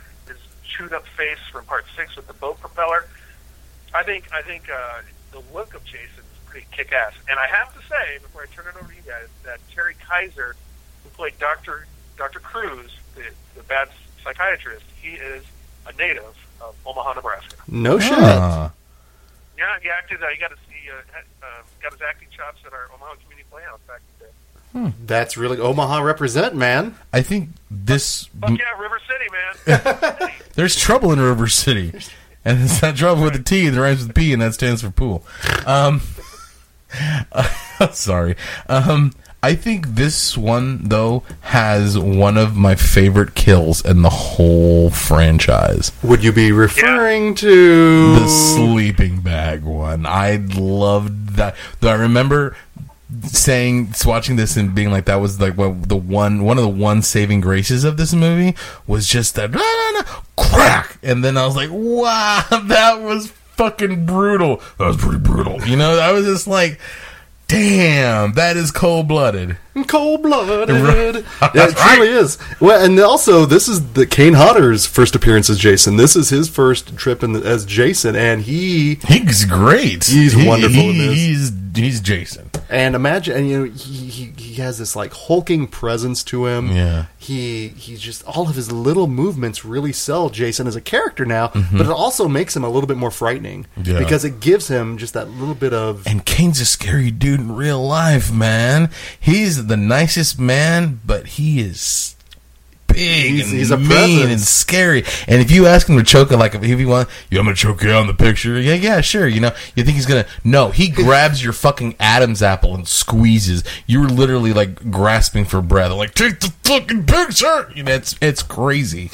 His chewed up face from part six with the boat propeller. I think I think uh, the look of Jason is pretty kick ass. And I have to say, before I turn it over to you guys, that Terry Kiser, who played Doctor Doctor Crews, the, the bad psychiatrist, he is a native of Omaha, Nebraska. No shit. Ah. Yeah, he acted. Uh, he got to see, uh, had, uh, got his acting chops at our Omaha Community Playhouse back in the day. That's really Omaha represent, man. I think this. Fuck yeah, River City, man. There's trouble in River City. And it's not trouble with a T that rhymes with P, and that stands for pool. Um, sorry. Um, I think this one though has one of my favorite kills in the whole franchise. Would you be referring to The sleeping bag one. I loved that. Though I remember saying watching this and being like that was like well, the one one of the one saving graces of this movie was just that "La, la, la," crack! And then I was like wow that was fucking brutal. That was pretty brutal. You know I was just like damn that is cold blooded cold blooded? Yeah, it truly is. Well, and also this is the Kane Hodder's first appearance as Jason. This is his first trip in the, as Jason, and he he's great He's He- wonderful in this. he's he's Jason And imagine, and you know, he, he he has this like hulking presence to him. Yeah. He he's just all of his little movements really sell Jason as a character now, but it also makes him a little bit more frightening Mm-hmm. Yeah. because it gives him just that little bit of And Kane's a scary dude in real life, man. He's the nicest man, but he is big He's- and he's a mean presence. and scary. And if you ask him to choke like if he want, yeah, I'm gonna choke you on the picture. Yeah, yeah, sure. You know, you think he's gonna? No, he grabs your fucking Adam's apple and squeezes. You were literally like grasping for breath. Like take the fucking picture. You know, it's it's crazy.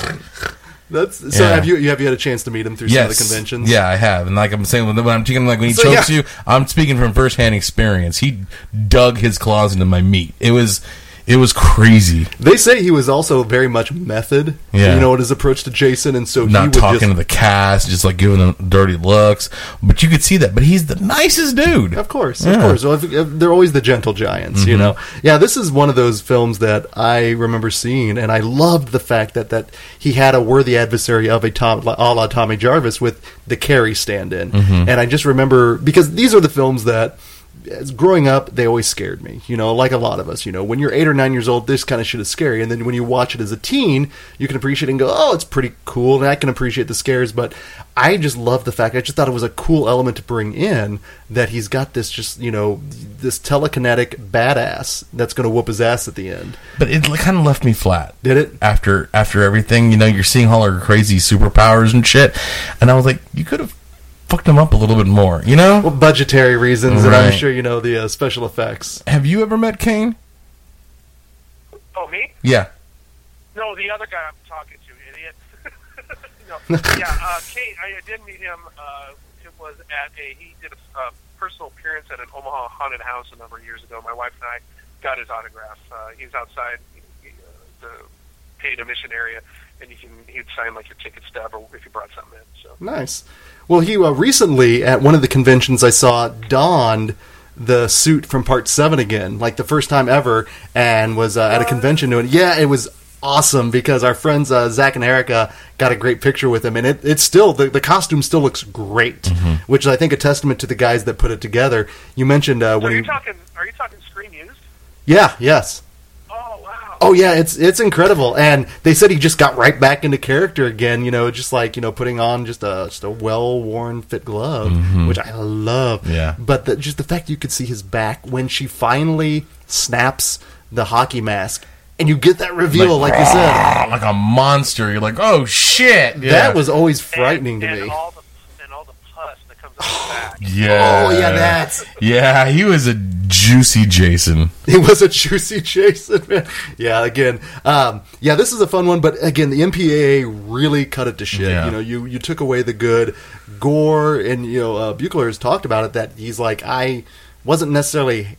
That's. So Yeah. have you you have you had a chance to meet him through some of the conventions? Yeah, I have. And like I'm saying, when I'm speaking, like when he So, chokes yeah. you, I'm speaking from firsthand experience. He dug his claws into my meat. It was, it was crazy. They say he was also very much method. Yeah. You know, in his approach to Jason, and so he Not would talking just, to the cast, just like giving them dirty looks. But you could see that. But he's the nicest dude. Of course, Yeah. Mm-hmm. of course. Well, they're always the gentle giants, you know. Yeah, this is one of those films that I remember seeing, and I loved the fact that that he had a worthy adversary of a Tom, a la Tommy Jarvis with the Carrie stand-in, Mm-hmm. and I just remember because these are the films that. As growing up, they always scared me. You know, like a lot of us. You know, when you're eight or nine years old, this kind of shit is scary. And then when you watch it as a teen, you can appreciate it and go, "Oh, it's pretty cool," and I can appreciate the scares. But I just love the fact. I just thought it was a cool element to bring in that he's got this just you know this telekinetic badass that's going to whoop his ass at the end. But it kind of left me flat. Did it? After after everything, you know, you're seeing all our crazy superpowers and shit, and I was like, you could have fucked them up a little bit more. You know? Well, budgetary reasons, and I'm sure you know the uh, special effects. have you ever met Kane? Oh, me? Yeah. No, the other guy I'm talking to, idiot. no, yeah, uh, Kate, I did meet him. Uh, it was at a he did a uh, personal appearance at an Omaha haunted house a number of years ago. My wife and I got his autograph. Uh, he's outside uh, the paid admission area, and you can he'd sign like your ticket stub or if you brought something in. So Nice. Well, he uh, recently at one of the conventions I saw donned the suit from Part Seven again, like the first time ever, and was uh, at a convention doing. It. Yeah, it was awesome because our friends uh, Zach and Erica got a great picture with him, and it, it's still the, the costume still looks great, which is, I think a testament to the guys that put it together. You mentioned uh, So when are he, you talking? Are you talking screen used? yeah, yes. Oh! Yeah, it's it's incredible, and they said he just got right back into character again. You know, just like you know, putting on just a just a well worn fit glove, mm-hmm. which I love. Yeah. but the, just the fact you could see his back when she finally snaps the hockey mask, and you get that reveal, like, you said. Like a monster. You're like, oh shit. Yeah. That was always frightening and, to and me. All the, and all the pus that comes out the back. Yeah. Oh yeah, that's Yeah, he was a juicy Jason. He was a juicy Jason, man. Yeah, again, um, yeah, this is a fun one, but again, the MPAA really cut it to shit. Yeah. You know, you you took away the good gore, and you know, uh, Buchler has talked about it that he's like, I wasn't necessarily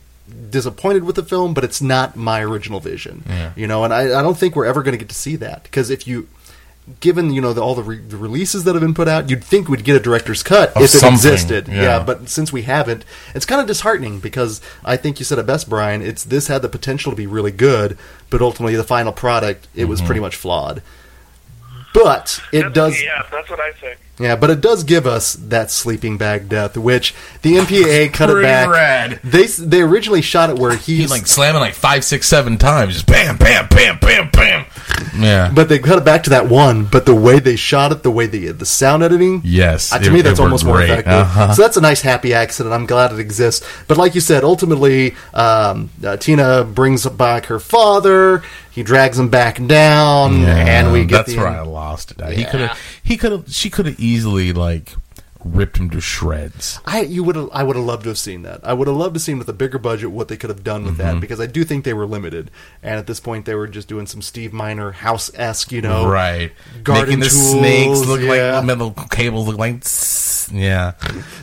disappointed with the film, but it's not my original vision. Yeah. You know, and I, I don't think we're ever going to get to see that because if you. Given you know the, all the, re- the releases that have been put out, you'd think we'd get a director's cut Of if it existed. yeah. yeah, but since we haven't, it's kind of disheartening because I think you said it best, Brian. It's this had the potential to be really good, but ultimately the final product it Mm-hmm. was pretty much flawed. But it That's- does, Yeah, that's what I think. yeah, but it does give us that sleeping bag death, which the MPAA cut it pretty back. rad. They they originally shot it where he's He like slamming like five, six, seven times. Just bam, bam, bam, bam, bam. Yeah. but they cut it back to that one. But the way they shot it, the way the the sound editing, Yes, Uh, to it- me that's almost more effective. Uh-huh. So that's a nice happy accident. I'm glad it exists. But like you said, ultimately, um, uh, Tina brings back her father. He drags him back down, Yeah, and we get that's the where I lost it. He could have. He could have. She could have easily like ripped him to shreds. I you would I would have loved to have seen that. I would have loved to have seen with a bigger budget what they could have done with Mm-hmm. that because I do think they were limited. And at this point, they were just doing some Steve Miner house esque, you know, right. garden Making the tools, snakes look yeah. like metal cables look like tss, yeah.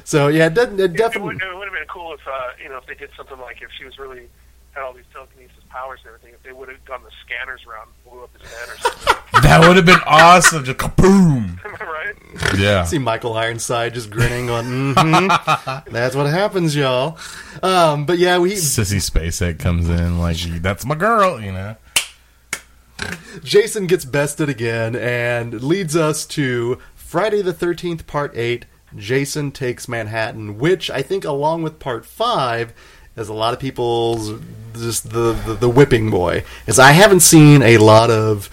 So yeah, it, doesn't- it It would, definitely. it would have been cool if uh, you know if they did something like if she was really had all these telekinesis powers and everything. If they would have gone the scanners round, and blew up his head or something. That would have been awesome. Just kaboom. Am I right? Yeah. See Michael Ironside just grinning on. hmm That's what happens, y'all. Um, but yeah, we Sissy Spacek comes in like that's my girl, you know. Jason gets bested again and leads us to Friday the 13th, Part 8. Jason Takes Manhattan, which I think, along with Part 5, is a lot of people's just the, the, the whipping boy. Is I haven't seen a lot of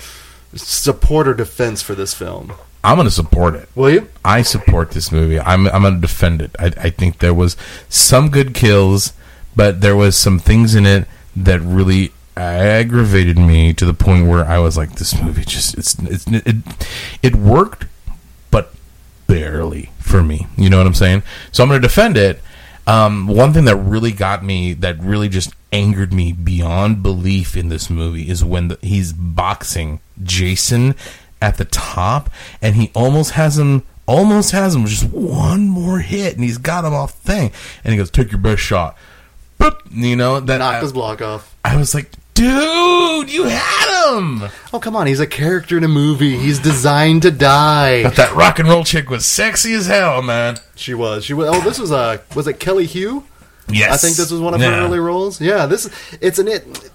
support or defense for this film. I'm gonna support it. Will you? I support this movie. I'm I'm gonna defend it. I, I think there was some good kills, but there was some things in it that really aggravated me to the point where I was like, this movie just it's, it's it it worked, but barely for me. You know what I'm saying? So I'm gonna defend it. Um, one thing that really got me, that really just angered me beyond belief in this movie, is when the, he's boxing Jason at the top, and he almost has him, almost has him just one more hit, and he's got him off the thing, and he goes, "Take your best shot." Boop, you know that Knock I, his block off. I was like, "Dude, you had him!" Oh, come on. He's a character in a movie. He's designed to die. But that rock and roll chick was sexy as hell, man. She was. She was. Oh, this was a. Was it Kelly Hu? Yes, I think this was one of Yeah. her early roles. Yeah, this it's an it.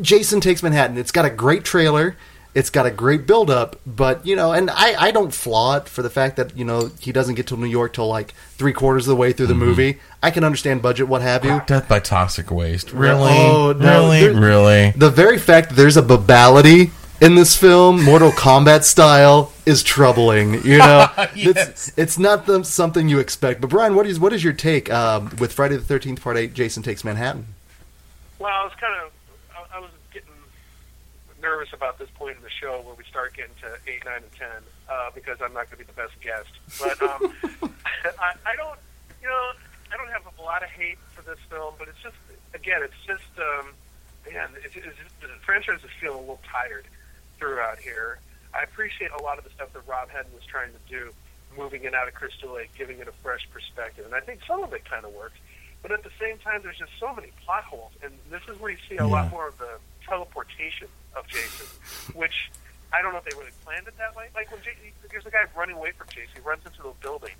Jason takes Manhattan. It's got a great trailer. It's got a great build up, but you know, and I, I don't flaw it for the fact that you know he doesn't get to New York till like three quarters of the way through the Mm-hmm. movie. I can understand budget, what have you. Death by toxic waste. Really? Oh, no, really? really? The very fact that there's a babality in this film, Mortal Kombat style, is troubling. You know, Yes. it's, it's not the, something you expect. But Brian, what is what is your take um, with Friday the Thirteenth Part Eight? Jason takes Manhattan. Well, I was kind of, I, I was getting nervous about this point in the show where we start getting to eight, nine, and ten uh, because I'm not going to be the best guest. But um, I, I don't, you know, I don't have a lot of hate for this film, but it's just, again, it's just, um, man, it's, it's the franchise is feeling a little tired throughout here. I appreciate a lot of the stuff that Rob Hedden was trying to do, moving it out of Crystal Lake, giving it a fresh perspective, and I think some of it kind of works. But at the same time, there's just so many plot holes, and this is where you see a lot more of the teleportation of Jason, which I don't know if they really planned it that way. Like when Jason, there's a guy running away from Jason, he runs into the building,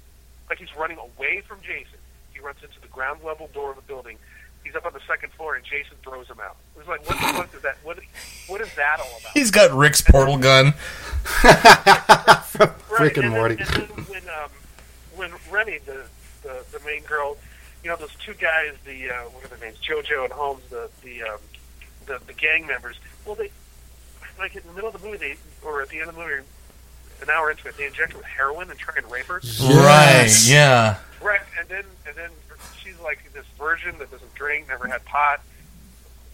like he's running away from Jason. He runs into the ground level door of the building. He's up on the second floor, and Jason throws him out. It was like, what the fuck is that? What, what is that all about? He's got Rick's portal gun. Rick and then- Morty. And then when um, when Rennie, the, the the main girl, you know those two guys, the uh, what are their names, JoJo and Holmes, the the um, the, the gang members. Well, they like in the middle of the movie, they or at the end of the movie, an hour into it, they inject her with heroin and try and rape her. Right, yeah. Right, and then and then she's like this virgin that doesn't drink, never had pot,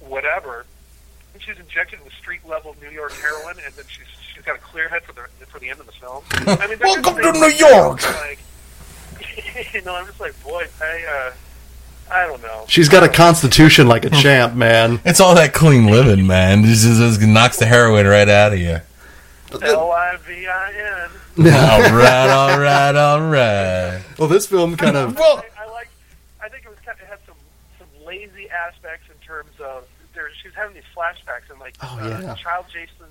whatever. And she's injected with street level New York heroin, and then she's she's got a clear head for the for the end of the film. I mean, Welcome to New York. Like, you know, I'm just like, boy, I uh, I don't know. She's got a constitution like a champ, man. It's all that clean living, man. It just, just knocks the heroin right out of you. L I V I N. All right, all right, all right. Well, this film kind of Well, I, I like. I think it was kind of it had some some lazy aspects in terms of there. She's having these flashbacks and like Oh, uh, yeah. child Jason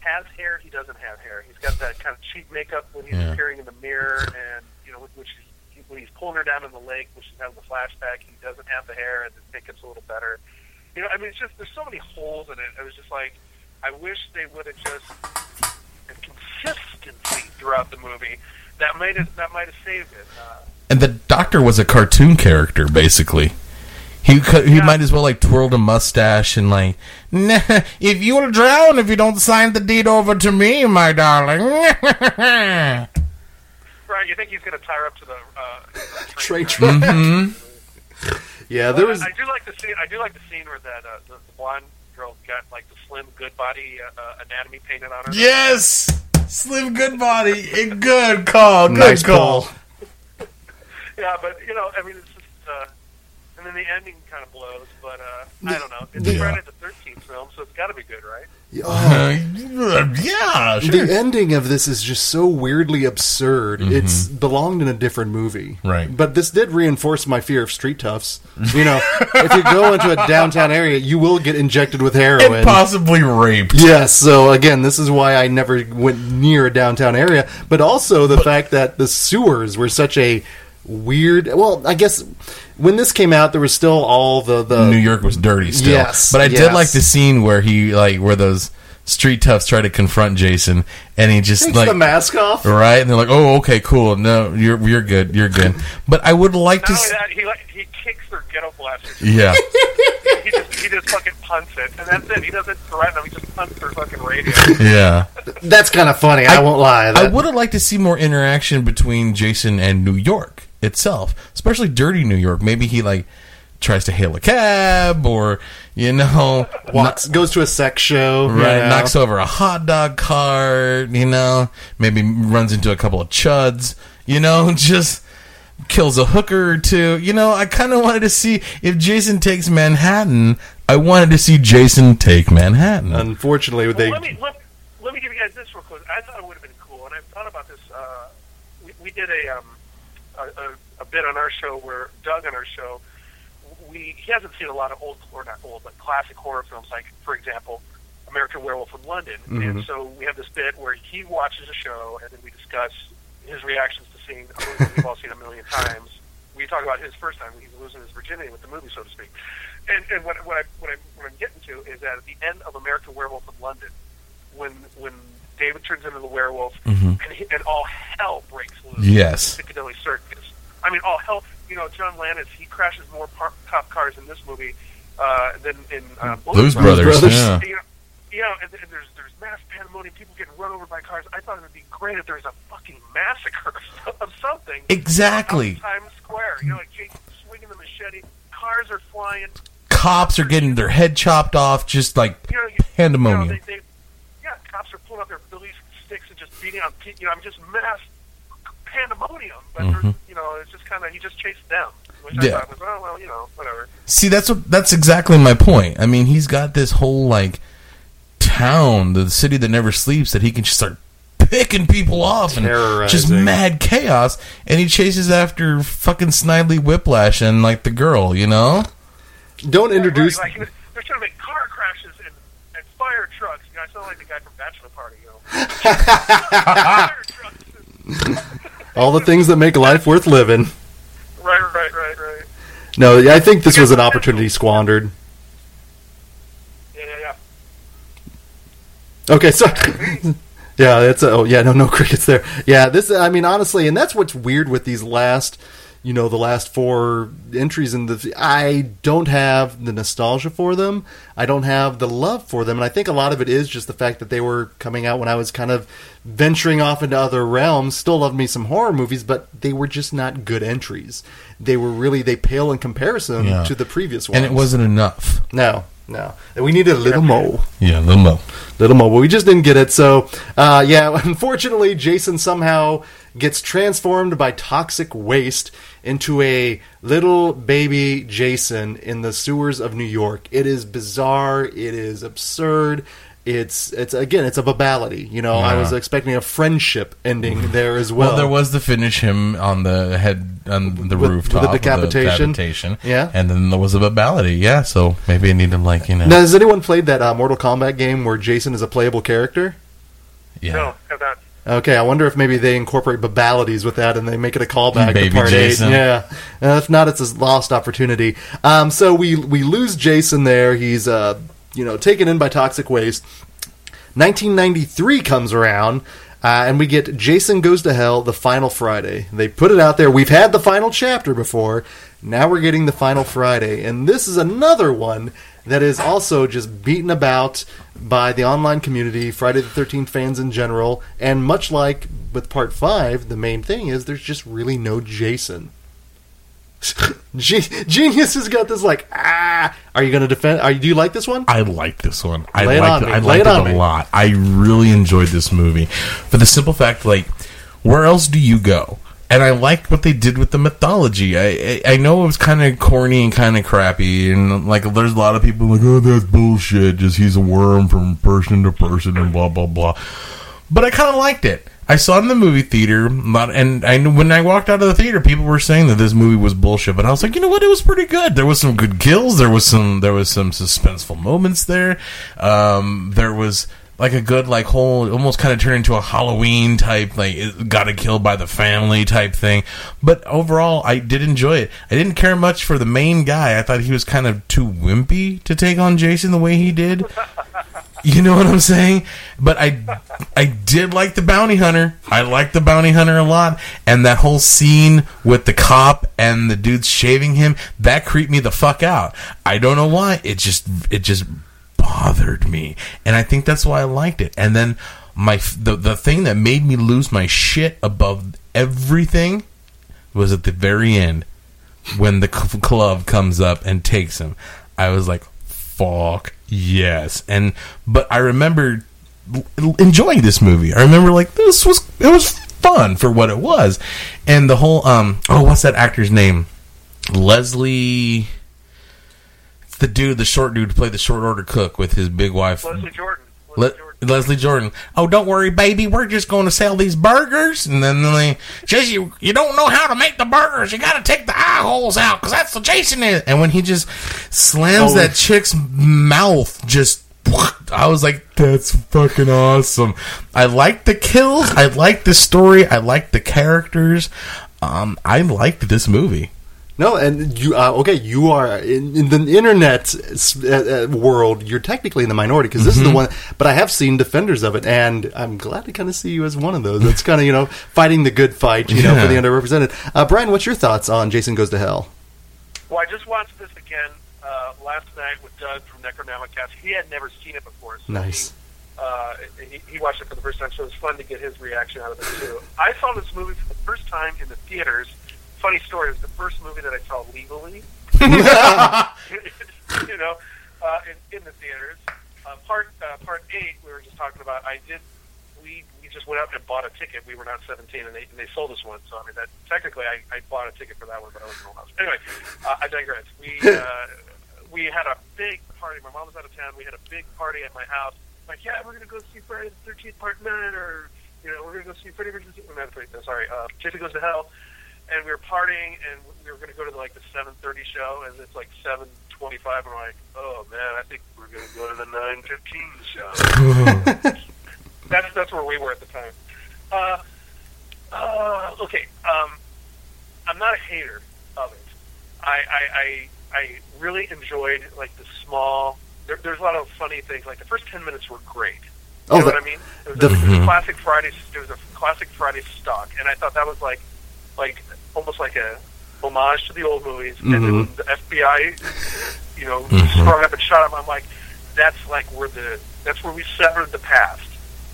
has hair. He doesn't have hair. He's got that kind of cheap makeup when he's Yeah. appearing in the mirror, and you know, which he, when he's pulling her down in the lake, which is having the flashback. He doesn't have the hair, and the makeup's a little better. You know, I mean, it's just there's so many holes in it. I was just like, I wish they would have just had consistency throughout the movie. That might have that might have saved it. Uh, and the doctor was a cartoon character, basically. He could, he Yeah. might as well like twirled a mustache and like, nah, if you'll drown if you don't sign the deed over to me, my darling. Right, you think he's going to tie her up to the uh, train track? track. Mm-hmm. Yeah, there was. I, I do like the scene. I do like the scene where that uh, the, the blonde girl got like the slim good body uh, uh, anatomy painted on her. yes, Slim Goodbody, a good call, good Nice call. call. Yeah, but you know, I mean, it's just, uh, and then the ending kind of blows. But uh, I don't know. It's Yeah. Friday the Thirteenth film, so it's got to be good, right? Oh, yeah, sure. the ending of this is just so weirdly absurd. It's belonged in a different movie, Mm-hmm. Right. But this did reinforce my fear of street toughs. You know, if you go into a downtown area, you will get injected with heroin. and possibly raped. Yes, so again, this is why I never went near a downtown area, but also the fact that the sewers were such a weird. Well, I guess when this came out, there was still all the the New York was dirty still. Yes, but I did like the scene where he like where those street toughs try to confront Jason, and he just takes like the mask off. right, and they're like, "Oh, okay, cool. No, you're you're good. You're good." But I would like Not to. only s- that, he like he kicks their ghetto blasters. Yeah, he just he just fucking punts it, and that's it. He doesn't threaten them. He just punts their fucking radio. yeah. That's kind of funny. I, won't lie. I would have liked to see more interaction between Jason and New York itself, especially dirty New York. Maybe he like tries to hail a cab, or you know, walks goes to a sex show. you Right, know. knocks over a hot dog cart, you know, maybe runs into a couple of chuds, you know, just kills a hooker or two. You know, I kind of wanted to see if Jason takes Manhattan. I wanted to see Jason take Manhattan. Unfortunately, they Well, let me let, let me give you guys this real quick. I thought it would have been cool, and I've thought about this. Uh, we, we did a, um, a, a bit on our show where Doug on our show, we he hasn't seen a lot of old or not old, but classic horror films, like for example, American Werewolf in London. And mm-hmm. so we have this bit where he watches a show, and then we discuss his reactions to seeing a movie we've all seen a million times. We talk about his first time he's losing his virginity with the movie, so to speak. And, and what, what, I, what, I, what I'm getting to is that at the end of American Werewolf in London, when when David turns into the werewolf and, he, and all hell breaks loose. Yes. in Piccadilly Circus. I mean, all hell. You know, John Landis he crashes more par- cop cars in this movie uh, than in uh, Blues Brothers. Brothers, Brothers. yeah. You know, you know, and, and there's there's mass pandemonium, people getting run over by cars. I thought it would be great if there was a fucking massacre of something. Exactly. out Times Square. You know, like Jake swinging the machete, cars are flying. Cops are getting their head chopped off, just like You know, you, pandemonium. You know, they, they, yeah, cops are pulling out their billy sticks and just beating on people. You know, I'm just mass pandemonium. But they're mm-hmm. you know, it's just kind of he just chased them. Which I Yeah. thought was, oh well, you know, whatever. See, that's what that's exactly my point. I mean, he's got this whole like town, the city that never sleeps, that he can just start picking people off and just mad chaos. And he chases after fucking Snidely Whiplash and like the girl, you know. don't introduce. Right, like, they're trying to make car crashes and, and fire trucks. You know, I sound like the guy from Bachelor Party. You know, fire trucks. all the things that make life worth living. Right, right, right, right. No, I think this was an opportunity squandered. Yeah, yeah, yeah. Okay, so yeah, it's oh yeah, no, no crickets there. Yeah, this I mean honestly, and that's what's weird with these last, you know, the last four entries in the. I don't have the nostalgia for them. I don't have the love for them, and I think a lot of it is just the fact that they were coming out when I was kind of venturing off into other realms. Still loved me some horror movies, but they were just not good entries. They were really they pale in comparison Yeah. to the previous ones, And it wasn't enough. no, no. We needed a little more Yeah, a little mo. little more, but we just didn't get it. So, uh, yeah, unfortunately, Jason somehow gets transformed by toxic waste into a little baby Jason in the sewers of New York. It is bizarre. It is absurd. It's it's again, it's a babality. You know, I was expecting a friendship ending there as well. Well, there was to finish him on the head on the With- rooftop with the of decapitation. decapitation. Yeah. and then there was a babality. Yeah, so maybe I need to like you know. Now, has anyone played that uh, Mortal Kombat game where Jason is a playable character? yeah. No, have not. Okay, I wonder if maybe they incorporate babalities with that and they make it a callback Baby to part Jason. eight. Yeah, uh, if not, it's a lost opportunity. Um, so we we lose Jason there. He's uh, you know taken in by toxic waste. 1993 comes around. Uh, and we get Jason Goes to Hell, the final Friday. They put it out there. We've had the final chapter before. Now we're getting the final Friday. And this is another one that is also just beaten about by the online community, Friday the 13th fans in general. And much like with part 5, the main thing is there's just really no Jason. Ge- Genius has got this like, ah. Are you going to defend? Are you, do you like this one? I like this one. I Lay it liked it. me. I liked it it, a lot. I really enjoyed this movie for the simple fact, like, where else do you go and I liked what they did with the mythology. I I, I know it was kind of corny and kind of crappy, and like there's a lot of people like, oh, that's bullshit. Just he's a worm from person to person and blah blah blah. But I kind of liked it. I saw it in the movie theater, and I when I walked out of the theater, people were saying that this movie was bullshit. But I was like, you know what? It was pretty good. There was some good kills. There was some there was some suspenseful moments there. Um, there was like a good like whole almost kind of turned into a Halloween type like got it killed by the family type thing. But overall, I did enjoy it. I didn't care much for the main guy. I thought he was kind of too wimpy to take on Jason the way he did. You know what I'm saying? But I I did like the bounty hunter. I liked the bounty hunter a lot. And that whole scene with the cop and the dudes shaving him, that creeped me the fuck out. I don't know why. It just it just bothered me. And I think that's why I liked it. And then my the the thing that made me lose my shit above everything was at the very end when the club comes up and takes him. I was like, "Fuck yes!" And but I remember enjoying this movie. I remember like this was it was fun for what it was, and the whole um oh what's that actor's name? Leslie. It's the dude, the short dude, who played the short order cook with his big wife. Leslie Jordan. Le- Leslie Jordan. Leslie Jordan. Oh, don't worry, baby. We're just going to sell these burgers, and then they just you. You don't know how to make the burgers. You got to take the eye holes out because that's the Jason is. And when he just slams Oh. that chick's mouth, just I was like, that's fucking awesome. I like the kills. I like the story. I like the characters. Um, I liked this movie. No, and you uh, okay? You are in, in the internet uh, uh, world. You're technically in the minority because this is the one. But I have seen defenders of it, and I'm glad to kind of see you as one of those. That's kind of you know fighting the good fight, you know, for the underrepresented. Uh, Brian, what's your thoughts on Jason Goes to Hell? Well, I just watched this again uh, last night with Doug from Necronomicast. He had never seen it before. So Nice. He, uh, he, he watched it for the first time, so it was fun to get his reaction out of it too. I saw this movie for the first time in the theaters. Funny story. It was the first movie that I saw legally. you know, uh, in, in the theaters. Uh, part uh, part eight, we were just talking about. I did. We we just went out and bought a ticket. We were not seventeen, and they and they sold us one. So I mean, that technically, I, I bought a ticket for that one, but I wasn't allowed. Anyway, uh, I digress. We uh, we had a big party. My mom was out of town. We had a big party at my house. Like, yeah, we're gonna go see Friday the Thirteenth Part Nine, or you know, we're gonna go see Freddy versus not Freddy, no, sorry, uh, Jason Goes to Hell. And we were partying, and we were going to go to like the 7:30 show, and it's like 7:25. And we're like, oh man, I think we're going to go to the 9:15 show. that's that's where we were at the time. Uh, uh, okay, um, I'm not a hater of it. I I, I, I really enjoyed like the small. There, there's a lot of funny things. Like the first 10 minutes were great. You Oh, know the- what I mean? It was, the- a, it was a classic Friday. It was a classic Friday stock, and I thought that was like, like almost like a homage to the old movies. And then the FBI, you know, sprung up and shot him. I'm like, that's like where the that's where we severed the past,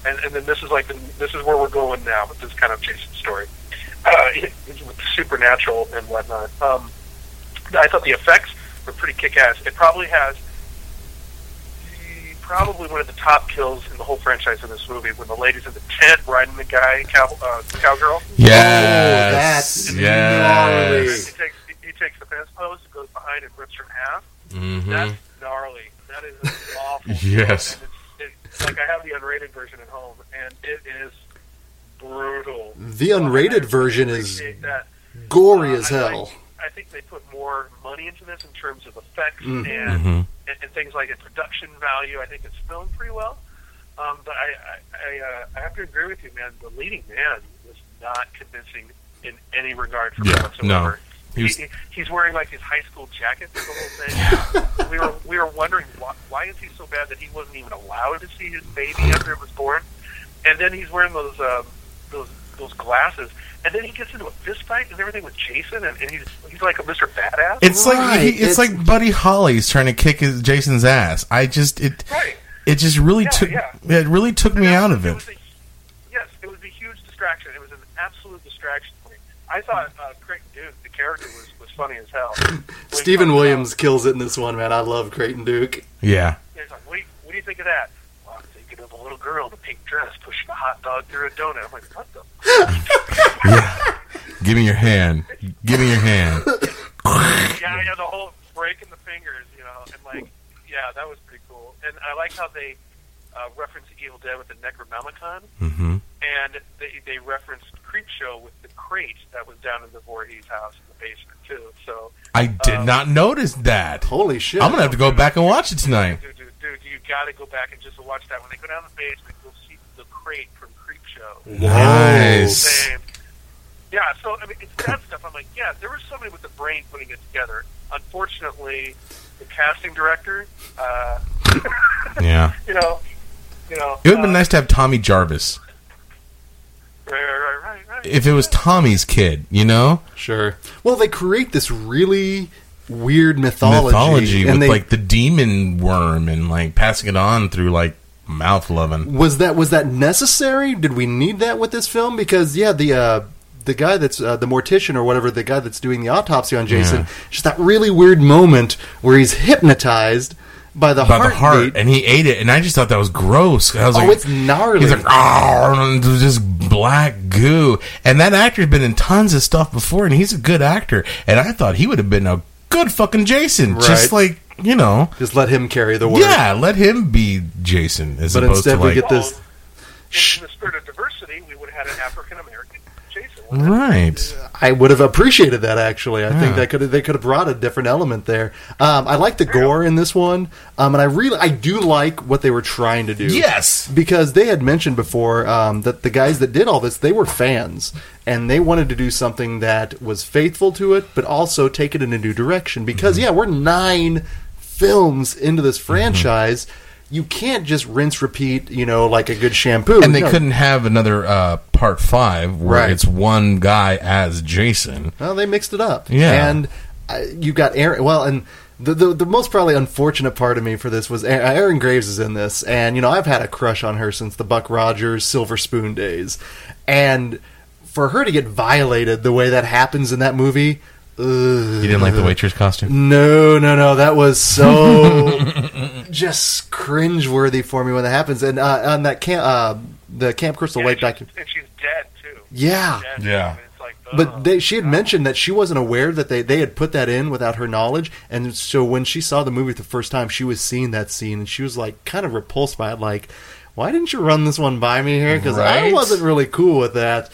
and and then this is like the, this is where we're going now with this kind of Jason story, uh, with the supernatural and whatnot. Um, I thought the effects were pretty kick-ass. It probably has probably one of the top kills in the whole franchise in this movie when the lady's in the tent riding the guy cow, uh, cowgirl. Yes. that's yes. He takes he takes the fence post and goes behind and rips her in half. Mhm. That's gnarly. That is awful. Yes. It's, it's like I have the unrated version at home, and it is brutal. The unrated version is that. gory Uh, as I hell. like- I think they put more money into this in terms of effects Mhm. and, Mhm. and and things like its production value. I think it's filmed pretty well. Um, but I I, I, uh, I have to agree with you, man. The leading man was not convincing in any regard for me Yeah, whatsoever. no. He He was- he, he's wearing like his high school jacket for the whole thing. we were we were wondering why, why is he so bad that he wasn't even allowed to see his baby after it was born, and then he's wearing those um, those those glasses, and then he gets into a fist fight and everything with Jason, and, and he's he's like a Mr. Badass. It's like he, it's, it's- like Buddy Holly's trying to kick his, Jason's ass. I just it Right. it just really Yeah, took yeah. it really took me out of it. was a, yes, it was a huge distraction. It was an absolute distraction for me. I thought uh, Creighton Duke, the character, was, was funny as hell. Steven Williams about- kills it in this one, man. I love Creighton Duke. Yeah. He's like, what do, you, what do you think of that? Well, I'm thinking of a little girl in a pink dress pushing a hot dog through a donut. I'm like, what the? yeah. Give me your hand. Give me your hand. yeah, yeah, the whole breaking the fingers, you know, and like, yeah, that was pretty cool. And I like how they uh, referenced Evil Dead with the Necronomicon, hmm and they they referenced Creepshow with the crate that was down in the Voorhees house in the basement too. So, I did Um, not notice that. Holy shit! I'm gonna have to go back and watch it tonight. dude, dude, dude, you got to go back and just watch that. When they go down the basement, you'll see the crate from Creepshow. Nice. Same. Yeah, so I mean, it's that stuff. I'm like, yeah, there was somebody with the brain putting it together. Unfortunately, the casting director, uh, Yeah. you know, you know, It would have been uh, nice to have Tommy Jarvis. Right, right, right, right. If it was Tommy's kid, you know? Sure. Well, they create this really weird mythology, Mythology and with they, like the demon worm and like passing it on through like mouth loving. was that was that necessary? Did we need that with this film? Because yeah, the uh, the guy that's uh, the mortician or whatever, the guy that's doing the autopsy on Jason, Yeah. just that really weird moment where he's hypnotized by the By the heart, and he ate it, and I just thought that was gross. I was oh, like, it's gnarly. He's like, oh, it was just black goo. And that actor's been in tons of stuff before, and he's a good actor. And I thought he would have been a good fucking Jason. Just like, you know, just let him carry the work. yeah, let him be Jason as But opposed instead to we like, get this. Well, in, in the spirit of diversity, we would have had an African American Jason. wouldn't we? Right. I would have appreciated that actually. I Yeah. think that could have, they could have brought a different element there. Um, I like the gore in this one, um, and I really I do like what they were trying to do. Yes. because they had mentioned before um, that the guys that did all this they were fans and they wanted to do something that was faithful to it, but also take it in a new direction. Because Mm-hmm. yeah, we're nine films into this franchise. You can't just rinse repeat, you know, like a good shampoo. And they No. couldn't have another uh, part five where Right. it's one guy as Jason. Well, they mixed it up. Yeah. and uh, you got Erin. Well, and the, the the most probably unfortunate part of me for this was Erin Gray's is in this, and you know I've had a crush on her since the Buck Rogers Silver Spoon days, and for her to get violated the way that happens in that movie. Ugh. You didn't like the waitress costume? No, no, no. That was so just cringeworthy for me when that happens. And uh, on that camp, uh, the Camp Crystal Yeah, Lake and, she's, and she's dead too. yeah, Dead, Yeah. and It's like, but ugh. they, she had mentioned that she wasn't aware that they, they had put that in without her knowledge, and so when she saw the movie the first time, she was seeing that scene, and she was like kind of repulsed by it, like, "Why didn't you run this one by me here?" Because I Right. wasn't really cool with that.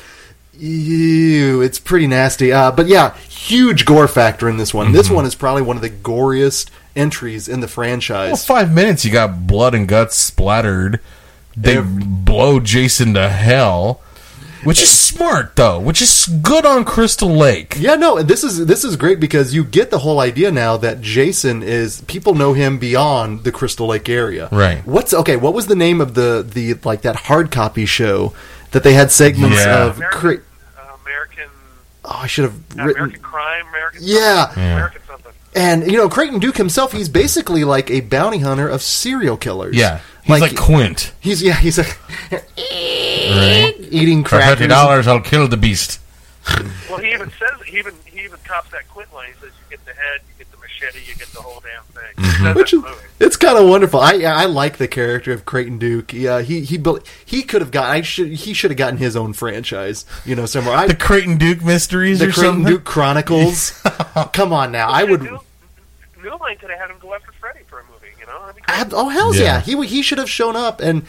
Ew, it's pretty nasty. Uh, but yeah, huge gore factor in this one. This one is probably one of the goriest entries in the Well, franchise. five minutes, you got blood and guts splattered. They Ev- blow Jason to hell, which is smart though, which is good on Crystal Lake. Yeah, no, this is this is great because you get the whole idea now that Jason is people know him beyond the Crystal Lake area. Right. What's okay? What was the name of the the like that hard copy show that they had segments Yeah. of? American, Cra- uh, American, oh, I should have written. American crime, American, Yeah. something, Yeah. American something. And you know, Creighton Duke himself, he's basically like a bounty hunter of serial killers. Yeah, he's like, Quint. he's yeah, he's like Right? eating For crackers. thirty dollars, I'll kill the beast. Well, he even says he even he even cops that Quint line. He says you get the head, you get the machete, you get the whole damn thing. He says Which that is, in the movie. it's kind of wonderful. I I like the character of Creighton Duke. Yeah, he he bel- he could have got. I should he should have gotten his own franchise. You know, somewhere. I, The Creighton Duke mysteries the or Creighton something. Duke Chronicles. Come on now, I would. New, New Line could have had him go after Freddy for a movie. You know, That'd be great. Ab- oh hell's yeah. Yeah. He he should have shown up and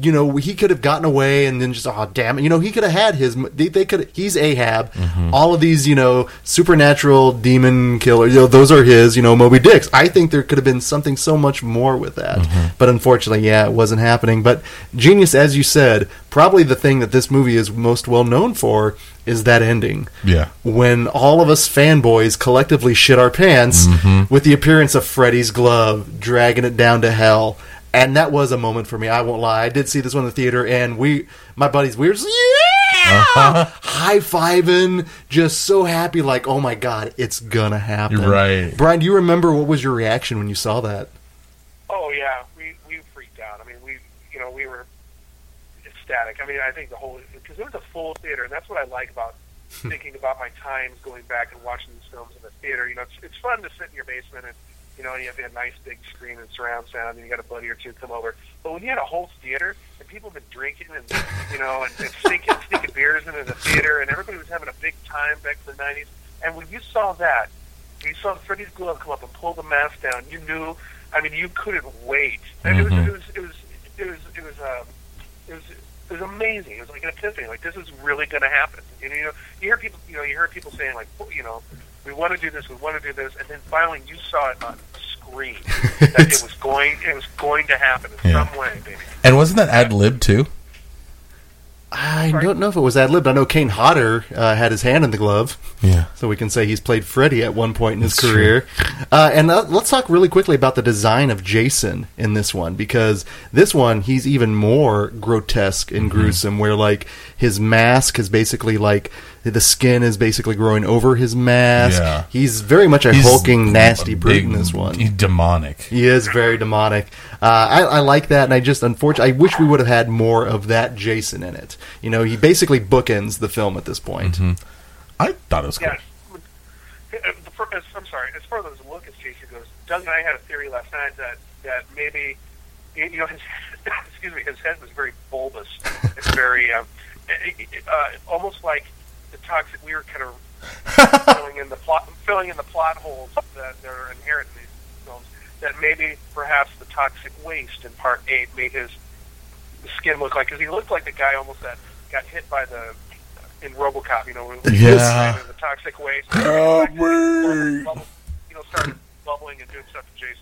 you know he could have gotten away and then just oh damn it. You know he could have had his they, they could he's Ahab. All of these you know supernatural demon killers, you know those are his you know Moby Dicks. I think there could have been something so much more with that. But unfortunately yeah it wasn't happening. But genius as you said probably the thing that this movie is most well known for is that ending. Yeah. when all of us fanboys collectively shit our pants Mm-hmm. with the appearance of Freddy's glove dragging it down to hell. And that was a moment for me. I won't lie. I did see this one in the theater, and we, my buddies, we were just, yeah, Uh-huh. high fiving, just so happy. Like, oh my god, it's gonna happen. Right. Brian, do you remember what was your reaction when you saw that? Oh yeah, we we freaked out. I mean, we you know we were ecstatic. I mean, I think the whole because it was a full theater, and that's what I like about thinking about my times going back and watching these films in the theater. You know, it's, it's fun to sit in your basement and you know you have a nice big screen and surround sound, and you got a buddy or two come over. But when you had a whole theater and people have been drinking and you know and, and sneaking sneaking beers into the theater, and everybody was having a big time back in the '90s. And when you saw that, you saw Freddie's glove come up and pull the mask down. You knew. I mean, you couldn't wait. And it was Mhm. it was it was it was it was um, it was it was amazing. It was like an epiphany. Like this is really going to happen. And, you know, you hear people, you know, you hear people saying like, you know, we want to do this, we want to do this, and then finally you saw it on screen that it was going, it was going to happen in Yeah. some way, baby. And wasn't that ad lib too? I don't know if it was ad libbed. I know Kane Hodder uh, had his hand in the glove, Yeah. so we can say he's played Freddy at one point in his That's career. Uh, and uh, let's talk really quickly about the design of Jason in this one, because this one he's even more grotesque and Mm-hmm. gruesome. Where like his mask is basically like the skin is basically growing over his mask. Yeah. He's very much a He's hulking, nasty a brute in this one. He's demonic. He is very demonic. Uh, I, I like that, and I just unfortunately I wish we would have had more of that Jason in it. You know, he basically bookends the film at this point. Mm-hmm. I thought it was cool. Yeah. Uh, as- I'm sorry. As far as the look as Jason goes, Doug and I had a theory last night that that maybe you know his excuse me his head was very bulbous. It's very um, uh, almost like the toxic. We were kind of filling in the plot, filling in the plot holes that, that are inherent in these films. That maybe perhaps the toxic waste in Part Eight made his skin look like because he looked like the guy almost that got hit by the uh, in RoboCop. You know, when he was Yeah. in the toxic waste. Help me. Bubble- You know, started bubbling and doing stuff to Jason's skin. So we're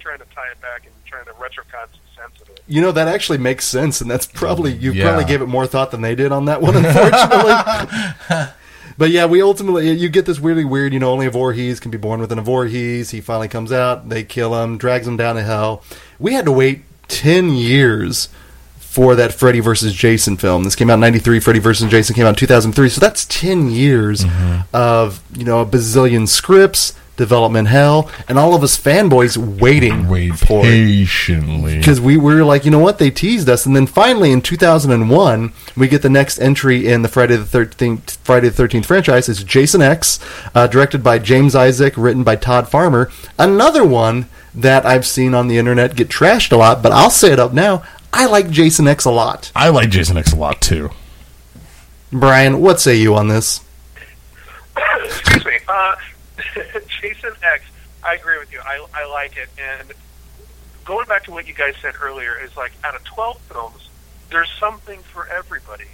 trying to tie it back and trying to retrocon some sense of it. You know that actually makes sense, and that's probably you Yeah. probably gave it more thought than they did on that one, unfortunately. but yeah, we ultimately you get this weirdly weird. You know, only a Voorhees can be born within a Voorhees. He finally comes out. They kill him, drags him down to hell. We had to wait ten years for that Freddy versus Jason film. This came out in '93. Freddy versus Jason came out in 2003. So that's ten years mm-hmm. of you know a bazillion scripts, development hell, and all of us fanboys waiting Wait for patiently. because we were like, you know what, they teased us, and then finally in 2001, we get the next entry in the Friday the 13th Friday the 13th franchise. It's Jason X, uh, directed by James Isaac, written by Todd Farmer. Another one that I've seen on the internet get trashed a lot, but I'll say it up now. I like Jason X a lot. I like Jason X a lot too. Brian, what say you on this? Excuse me. Uh, Jason X, I agree with you. I, I like it. And going back to what you guys said earlier, is like out of 12 films, there's something for everybody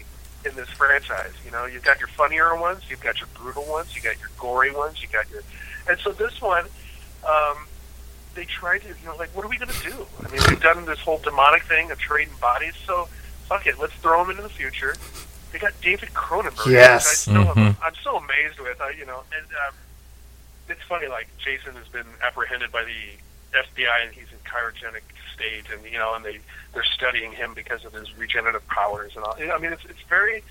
in this franchise. You know, you've got your funnier ones, you've got your brutal ones, you got your gory ones, you got your. And so this one, um, they tried to, you know, like, what are we going to do? I mean, we've done this whole demonic thing of trading bodies, so fuck it, let's throw them into the future. They got David Cronenberg. Yes. which I still am, Mhm. I'm still amazed with. I, you know, and um, it's funny. Like Jason has been apprehended by the FBI, and he's in cryogenic state, and you know, and they they're studying him because of his regenerative powers and all. I mean, it's it's very,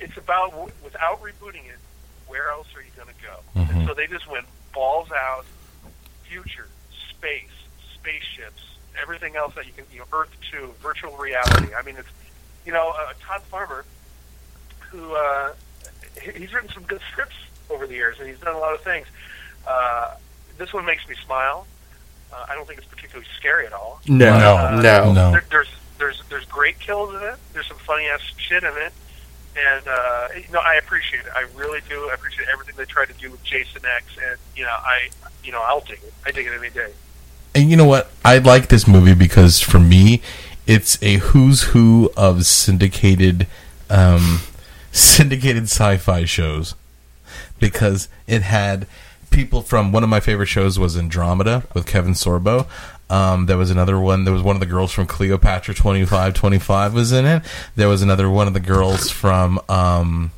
it's about without rebooting it. Where else are you going to go? Mhm. And so they just went balls out, future, space, spaceships, everything else that you can, you know, Earth two, virtual reality. I mean, it's you know, uh, Todd Farmer, who uh, he's written some good scripts over the years, and he's done a lot of things. Uh, this one makes me smile. Uh, I don't think it's particularly scary at all. No, Uh, no. No. There, there's there's there's great kills in it. There's some funny ass shit in it, and uh, you know I appreciate it. I really do. I appreciate everything they tried to do with Jason X, and you know I you know I'll dig it. I dig it any day. And you know what? I like this movie because for me, it's a who's who of syndicated, um, syndicated sci-fi shows. Because it had people from one of my favorite shows was Andromeda with Kevin Sorbo. Um, there was another one. There was one of the girls from Cleopatra twenty five twenty five was in it. There was another one of the girls from um,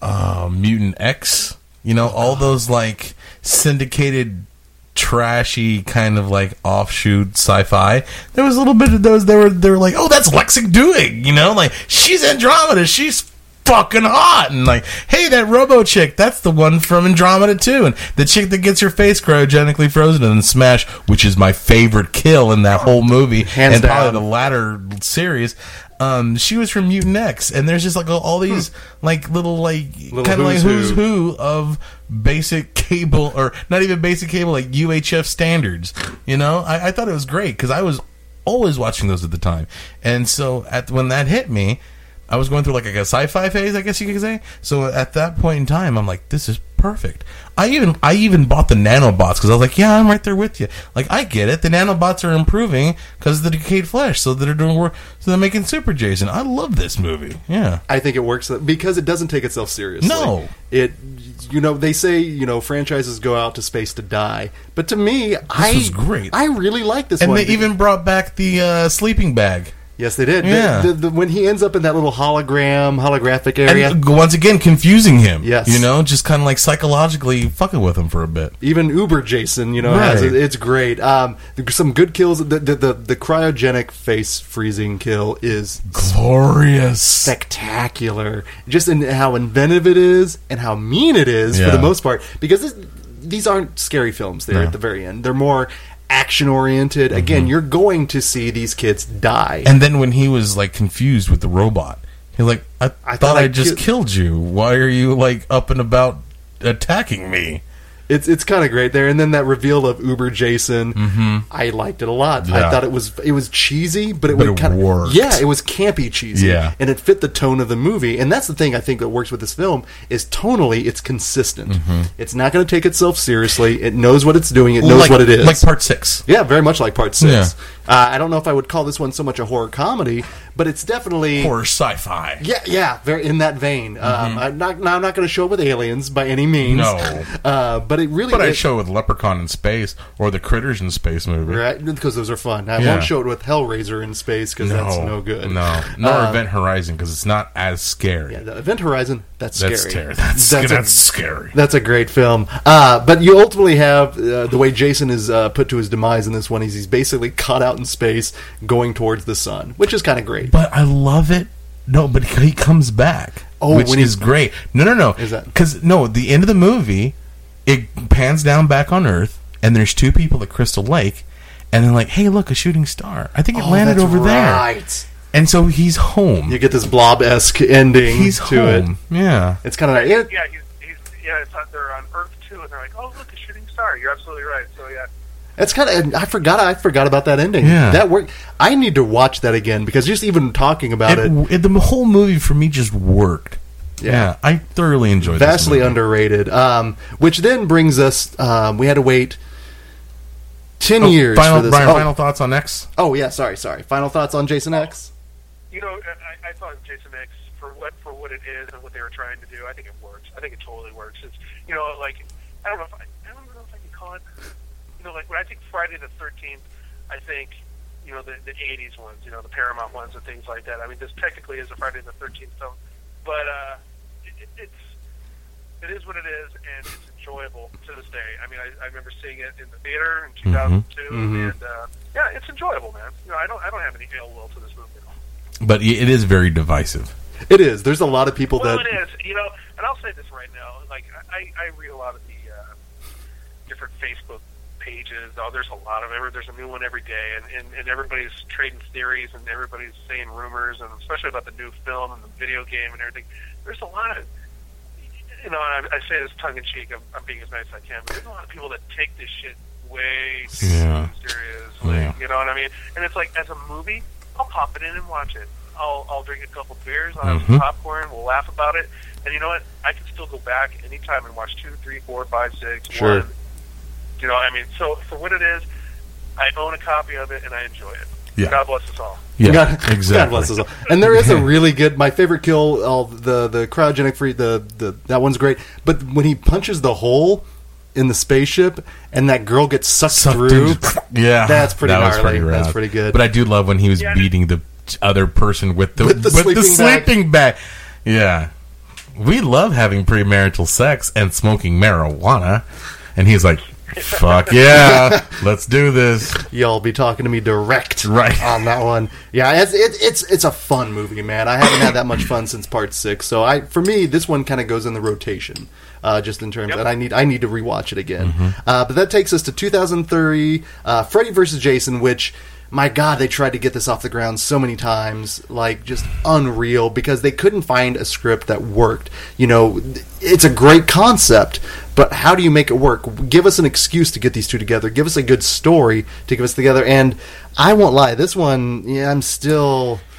uh, Mutant X. You know, all those like syndicated trashy kind of like offshoot sci-fi. There was a little bit of those. They were they were like, oh, that's Lexa Doig. You know, like she's Andromeda. She's fucking hot. And like, hey, that Robo chick, that's the one from Andromeda too. And the chick that gets her face cryogenically frozen and then smash, which is my favorite kill in that whole movie, Hands and probably down. the latter series. Um, she was from Mutant X, and there's just like all these like little like kind of like who's who's who. who of basic cable or not even basic cable like UHF standards. You know, I, I thought it was great because I was always watching those at the time. And so at when that hit me, I was going through like a sci-fi phase, I guess you could say. So at that point in time, I'm like, this is perfect. I even I even bought the nanobots because I was like, yeah, I'm right there with you. Like I get it. The nanobots are improving because of the decayed flesh, so they're doing work. So they're making Super Jason. I love this movie. Yeah. I think it works because it doesn't take itself seriously. No. it. You know, they say you know franchises go out to space to die, but to me, I was great. I really like this And one. they even brought back the uh, sleeping bag. Yes, they did. Yeah. the- the- when he ends up in that little hologram, holographic area, And once again, confusing him. Yes. You know, just kind of like psychologically fucking with him for a bit. even Uber Jason, you know, has Right. it, it's great. Um, some good kills. The, the the the cryogenic face freezing kill is Glorious. spectacular. Just in how inventive it is and how mean it is for the most part. Because this, these aren't scary films there No. at the very end. They're more action oriented. Again, you're going to see these kids die. Mm-hmm. And then when he was like confused with the robot, he's like, I, I thought, thought I, I just ki- killed you. Why are you like up and about attacking me? It's it's kind of great there. And then that reveal of Uber Jason, I liked it a lot. I Mm-hmm. Thought it was it was cheesy, but it But was it kind of yeah, it was campy cheesy. Yeah. and it fit the tone of the movie. And that's the thing I think that works with this film is tonally it's consistent. Mm-hmm. It's not going to take itself seriously. It knows what it's doing. It knows like, what it is. Like part six. Yeah, very much like part six. Yeah. Uh, I don't know if I would call this one so much a horror comedy, but it's definitely Horror sci-fi. yeah, yeah, very in that vein. Um, I'm not, now I'm not going to show it with aliens by any means. No. uh, but it really. But I it- show with Leprechaun in space or the Critters in space movie. right because those are fun. I Yeah. won't show it with Hellraiser in space because that's no good. No, nor Uh, Event Horizon because it's not as scary. Yeah, the Event Horizon. That's scary. that's scary. That's That's that's, a- scary. That's a great film. Uh, but you ultimately have uh, the way Jason is uh, put to his demise in this one. Is he's basically caught out in space, going towards the sun, which is kind of great. But I love it. No, but he comes back. Oh, which when is great. No, no, no. Is that- because no? The end of the movie, it pans down back on Earth, and there's two people at Crystal Lake, and they're like, "Hey, look, a shooting star! I think it Oh, landed that's over there." right. And so he's home. You get this blob esque ending he's to it. Yeah. It's kind of like, it, Yeah, he's, he's yeah. It's they're on Earth too, and they're like, "Oh, look, a shooting star." You're absolutely right. So yeah, it's kind of. I forgot. I forgot about that ending. Yeah. that worked. I need to watch that again because just even talking about it, It, it- the whole movie for me just worked. Yeah. Yeah, I thoroughly enjoyed. It. Vastly this movie. underrated. Um, which then brings us. Um, we had to wait ten Oh, years final, for this. Brian, oh, final thoughts on X? oh, yeah. Sorry, sorry. Final thoughts on Jason X. you know, I, I thought Jason X for what for what it is and what they were trying to do. I think it works. I think it totally works. It's you know, like I don't know if I, I don't know if I can call it. You know, like when I think Friday the Thirteenth, I think you know the the '80s ones, you know, the Paramount ones and things like that. I mean, this technically is a Friday the Thirteenth film, but uh, it, it, it's it is what it is, and it's enjoyable to this day. I mean, I, I remember seeing it in the theater in 2002, Mhm. and uh, yeah, it's enjoyable, man. You know, I don't I don't have any ill will to this movie at all. But it is very divisive. It is. There's a lot of people Well, that. it is. You know, and I'll say this right now. Like, I, I read a lot of the uh, different Facebook pages. Oh, there's a lot of every. There's a new one every day, and, and and everybody's trading theories, and everybody's saying rumors, and especially about the new film and the video game and everything. There's a lot of. You know, and I, I say this tongue in cheek. I'm, I'm being as nice as I can, but there's a lot of people that take this shit way too Yeah. seriously. Yeah. You know what I mean? And it's like, as a movie, I'll pop it in and watch it. I'll I'll drink a couple beers, I'll have Mhm. some popcorn, we'll laugh about it, and you know what? I can still go back anytime and watch two, three, four, five, six, Sure. one. You know, I mean, so for what it is, I own a copy of it and I enjoy it. Yeah. God bless us all. Yeah, God, God bless us all. And there is a really good. My favorite kill, all the the cryogenic free. The, the that one's great. But when he punches the hole in the spaceship and that girl gets sucked, Sucked through, into- yeah, that's pretty that was gnarly. pretty That's pretty good. But I do love when he was Yeah. beating the other person with the With the sleeping bag. sleeping bag. Yeah, we love having premarital sex and smoking marijuana, and he's like, "Fuck yeah, let's do this." y'all be talking to me direct Right. on that one. Yeah, it's it, it's it's a fun movie, man. I haven't had that much fun since part six, so I for me this one kind of goes in the rotation, uh, just in terms, Yep. and I need I need to rewatch it again. Mm-hmm. Uh, but that takes us to 2003, uh, Freddy versus Jason, which my God, they tried to get this off the ground so many times, like just unreal, because they couldn't find a script that worked. You know, it's a great concept, but how do you make it work? Give us an excuse to get these two together. Give us a good story to give us together. And I won't lie, this one, yeah, I'm still.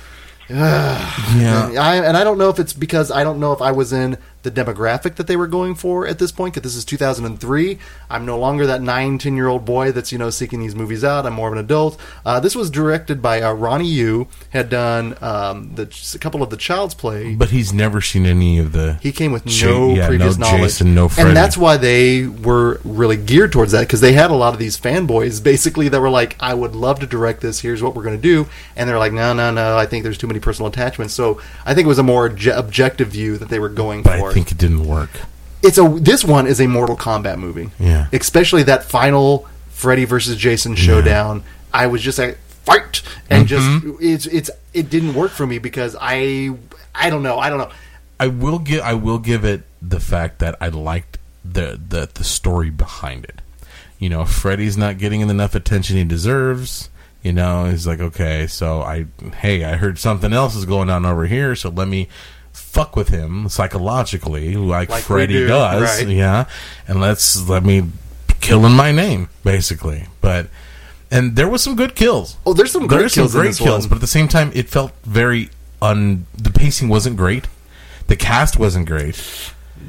Yeah. I, and I don't know if it's because I don't know if I was in the demographic that they were going for at this point because this is 2003 i'm no longer that nine, ten year old boy that's you know seeking these movies out i'm more of an adult uh, this was directed by uh, ronny yu had done um, the, a couple of the child's play But he's never seen any of the. he came with Ja- no yeah, previous no knowledge, Jason, no Freddy. and that's why they were really geared towards that because they had a lot of these fanboys basically that were like, "I would love to direct this. Here's what we're going to do," and they're like, "No, no, no. I think there's too many personal attachments." So I think it was a more obje- objective view that they were going but for. I think it didn't work. It's a this one is a Mortal Kombat movie. Yeah. especially that final Freddy versus Jason showdown. I was just like fight, and just Mm-hmm. it's it's it didn't work for me because I I don't know I don't know. I will give I will give it the fact that I liked the the the story behind it. You know, Freddy's not getting enough attention he deserves. You know, he's like, okay, so I hey, I heard something else is going on over here, so let me fuck with him psychologically, like, Like Freddy do, does. right. Yeah. And let's let me kill in my name, basically. But and there was some good kills. Oh, there's some great There's some kills in great this kills, one. but at the same time, it felt very un. The pacing wasn't great. The cast wasn't great,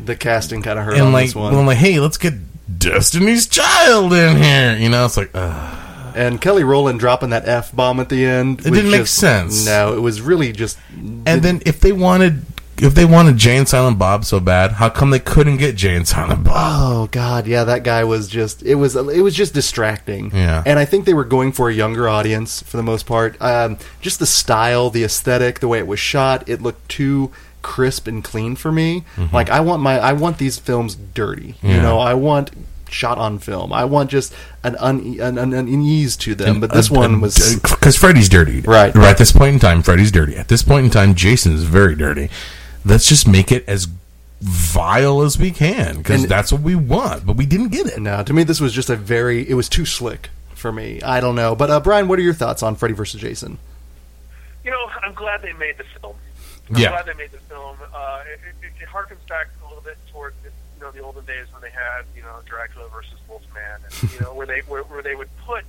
The casting kind of hurt and on like, this one. well, I'm like, hey, let's get Destiny's Child in here. You know, it's like, uh, and Kelly Rowland dropping that f bomb at the end. It didn't make sense. No, it was really just. and then if they wanted, if they wanted Jay and Silent Bob so bad, how come they couldn't get Jay and Silent Bob? Oh God, yeah, that guy was just. It was. It was just distracting. Yeah. And I think they were going for a younger audience for the most part. Um, just the style, the aesthetic, the way it was shot. It looked too crisp and clean for me. Like I want my. I want these films dirty. You Mm-hmm. Know, I want shot on film. I want just an un, an, an, an unease to them. But this Uh, one was. because Freddy's dirty, Right. Right at this point in time, Freddy's dirty. At this point in time, Jason's very dirty. Let's just make it as vile as we can because that's what we want. But we didn't get it. No, to me, this was just a very. It was too slick for me. I don't know, but uh, Brian, what are your thoughts on Freddy vs. Jason? You know, I'm glad they made the film. I'm Yeah. glad they made the film. Uh, it, it, it harkens back a little bit toward you know the olden days when they had you know Dracula versus Wolfman, and you know where they where, where they would put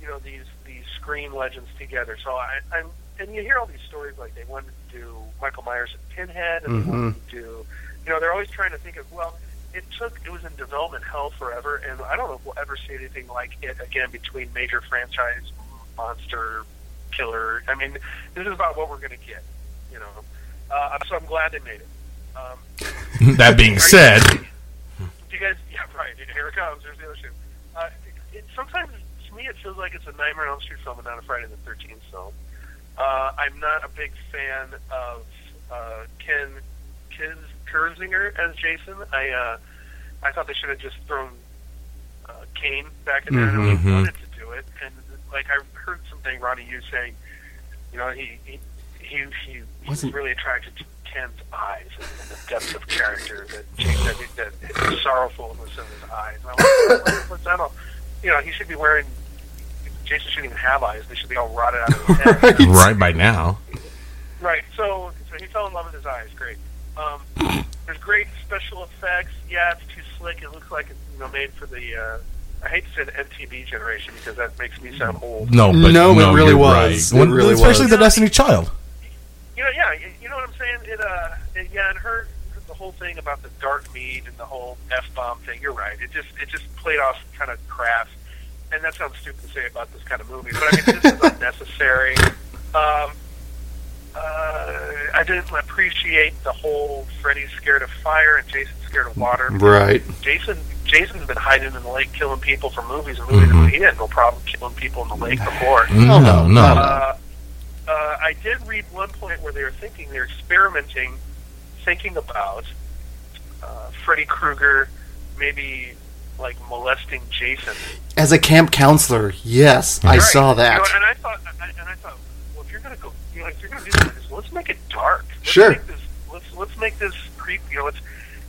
you know these these screen legends together. So I, I'm and you hear all these stories like they wanted to do Michael Myers and Pinhead, and they wanted to do you know they're always trying to think of well. It took it was in development hell forever, and I don't know if we'll ever see anything like it again between major franchise monster killer. I mean, this is about what we're going to get, you know. Uh, so I'm glad they made it. Um, that being said, do you guys? Yeah, right. Here it comes. There's the other shoe. Uh, it, it, sometimes to me it feels like it's a Nightmare on Elm Street film and not a Friday the Thirteenth film. Uh, I'm not a big fan of uh, Ken Kiz Kirzinger as Jason. I uh, I thought they should have just thrown uh, Kane back in there. I know he Mhm. wanted to do it, and like I heard something Ronny Yu saying, you know, he he he, he, he was really attracted to Ken's eyes and, and the depth of character that that, that, that sorrowfulness in his eyes. And I'm like, what's that all? You know, he should be wearing. Jason shouldn't even have eyes; they should be all rotted out of his head. right by now, Right. So, so he fell in love with his eyes. Great. Um, there's great special effects. Yeah, it's too slick. It looks like it's you know made for the. Uh, I hate to say the MTV generation because that makes me sound old. no, but No, it really was. right. It When- really especially was. the Destiny Child. You know, yeah. You, you know what I'm saying? It. Uh, it, yeah, and her the whole thing about the dark meat and the whole f bomb thing. You're right. It just it just played off kind of crass, and that sounds stupid to say about this kind of movie, but I mean this is unnecessary. Um, uh, I didn't appreciate the whole Freddy's scared of fire and Jason's scared of water. Right. Jason Jason's been hiding in the lake killing people for movies and movies. Mhm. He had no problem killing people in the lake before. No, no, no, no. Uh, uh, I did read one point where they were thinking they're experimenting, thinking about uh, Freddy Krueger maybe like molesting Jason. As a camp counselor, yes, I Right. saw You that. know, and I thought, I, and I thought, well, if you're gonna go, you know, if you're gonna do this, let's make it dark. Let's Sure. Make this, let's let's make this creep. You know, let's,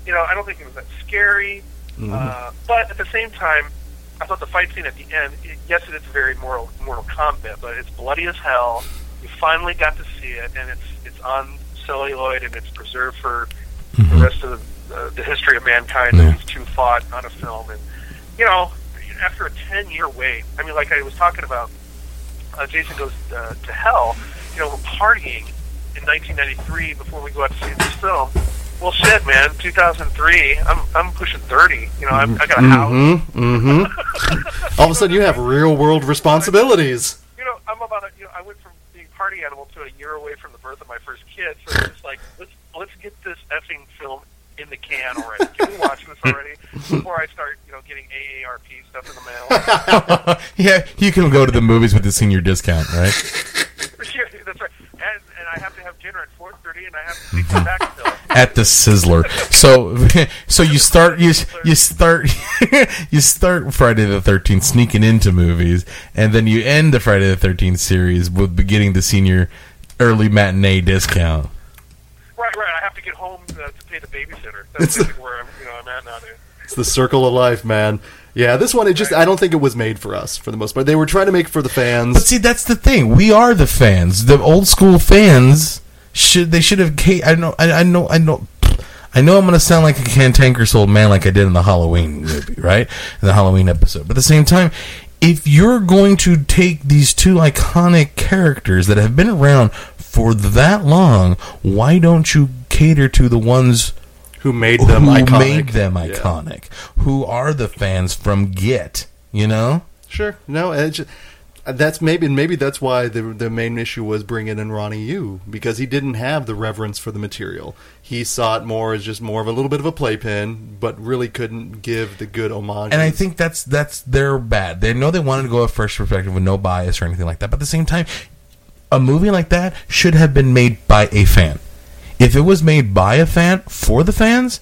you know, I don't think it was that scary. Mm-hmm. Uh, but at the same time, I thought the fight scene at the end, it, yes, it is very moral Mortal Kombat, but it's bloody as hell. You finally got to see it, and it's it's on celluloid and it's preserved for the rest of the, uh, the history of mankind. Yeah. that These two fought on a film, and you know, after a ten year wait, I mean, like I was talking about, uh, Jason goes uh, to hell. You know, we're partying in 1993 before we go out to see this film. Well, shit, man. 2003. I'm I'm pushing 30. You know, I'm, I got a house. Mm-hmm. All of a sudden, you have real world responsibilities. You know, I'm about. A, you know, I went from being party animal to a year away from the birth of my first kid. So it's just like, let's let's get this effing film in the can already. Can we watch this already before I start, you know, getting AARP stuff in the mail? yeah, you can go to the movies with the senior discount, right? Yeah, That's right. And and I have to have dinner at 4:30, and I have to take my mm-hmm. back still. At the Sizzler. So, so you start you you start you start Friday the Thirteenth sneaking into movies, and then you end the Friday the Thirteenth series with getting the senior early matinee discount. Right, right. I have to get home uh, to pay the babysitter. That's basically where I'm, you know, I'm at nowadays. It's the circle of life, man. Yeah, this one, it just, I don't think it was made for us for the most part. They were trying to make it for the fans. But see, that's the thing. We are the fans. The old school fans should they should have. I know. I, I know. I know. I know I'm going to sound like a cantankerous old man like I did in the Halloween movie, right? In the Halloween episode. But at the same time, if you're going to take these two iconic characters that have been around for that long, why don't you cater to the ones Who made them who iconic. made them Yeah. iconic? Who are the fans from Get? You know? Sure. No, it ju- that's maybe maybe that's why the the main issue was bringing in Ronny Yu because he didn't have the reverence for the material. He saw it more as just more of a little bit of a playpen, but really couldn't give the good homage. And I think that's that's their bad. They know they wanted to go a first perspective with no bias or anything like that. But at the same time, a movie like that should have been made by a fan. If it was made by a fan for the fans,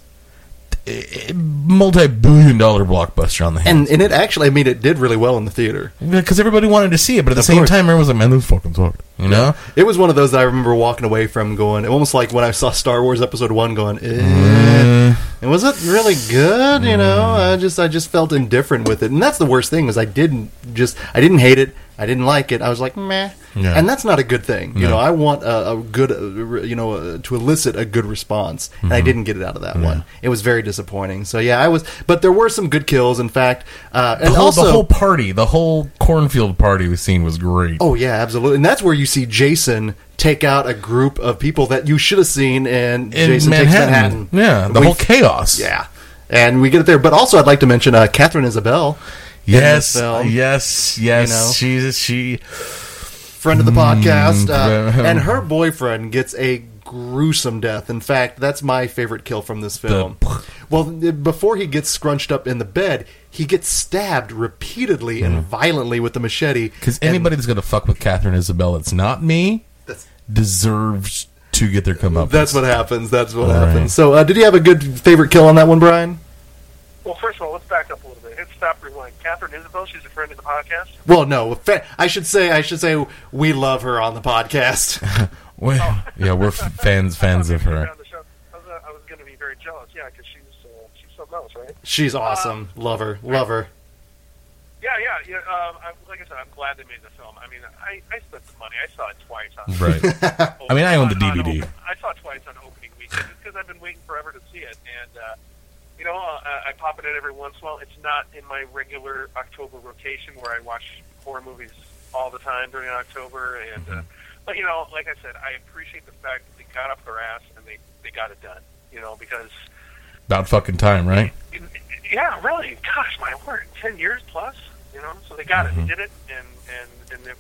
multi-billion dollar blockbuster on the hands. and and it actually, I mean, it did really well in the theater. Because everybody wanted to see it, but at the Of same course. time, everyone was like, "Man, this fucking sucked," you know. It was one of those that I remember walking away from going, almost like when I saw Star Wars Episode One, going, eh. Mm. and was it really good? You know, I just I just felt indifferent with it, and that's the worst thing is I didn't just I didn't hate it, I didn't like it, I was like meh, Yeah. and that's not a good thing. You No. know, I want a, a good, uh, you know, uh, to elicit a good response, and I didn't get it out of that one. It was very disappointing. So yeah, I was, but there were some good kills. In fact, uh, and The whole, also the whole party, the whole cornfield party we seen was great. Oh yeah, absolutely, and that's where you see Jason take out a group of people that you should have seen in, in Jason Manhattan. Takes Manhattan. yeah, the We- whole chaos. Yeah, and we get it there. But also, I'd like to mention uh, Katharine Isabelle, Yes, the yes, yes. You know? She's she. friend of the podcast, uh, Mm, and her boyfriend gets a gruesome death. In fact, that's my favorite kill from this film. well, before he gets scrunched up in the bed, he gets stabbed repeatedly and violently with the machete. Because anybody that's going to fuck with Katharine Isabelle, it's not me, That's- deserves to get their come up. That's what happens. That's what All happens. right. So, uh, did you have a good favorite kill on that one, Brian? Well, first of all, let's back up a little bit. Hit stop, rewind. Katharine Isabelle, she's a friend of the podcast. Well, no. I should say. I should say we love her on the podcast. Well, yeah, we're fans fans of her. On the show. I was, uh, I was going to be very jealous, yeah, because she's uh, she's something else, right? She's awesome. Love her. Love her. Yeah, yeah, yeah. Um, I, like I said, I'm glad they made the film. I mean, I, I spent the money. I saw it twice. On, Right. I mean, I own the on- on DVD. I saw it twice on opening weekend because I've been waiting forever to see it, and uh, you know, uh, I pop it in every once in a while. It's not in my regular October rotation where I watch horror movies all the time during October, and uh, but you know, like I said, I appreciate the fact that they got up their ass and they they got it done. You know, because About fucking time, right? yeah, really, gosh, my word, ten years plus. You know, so they got it, they did it, and and and the,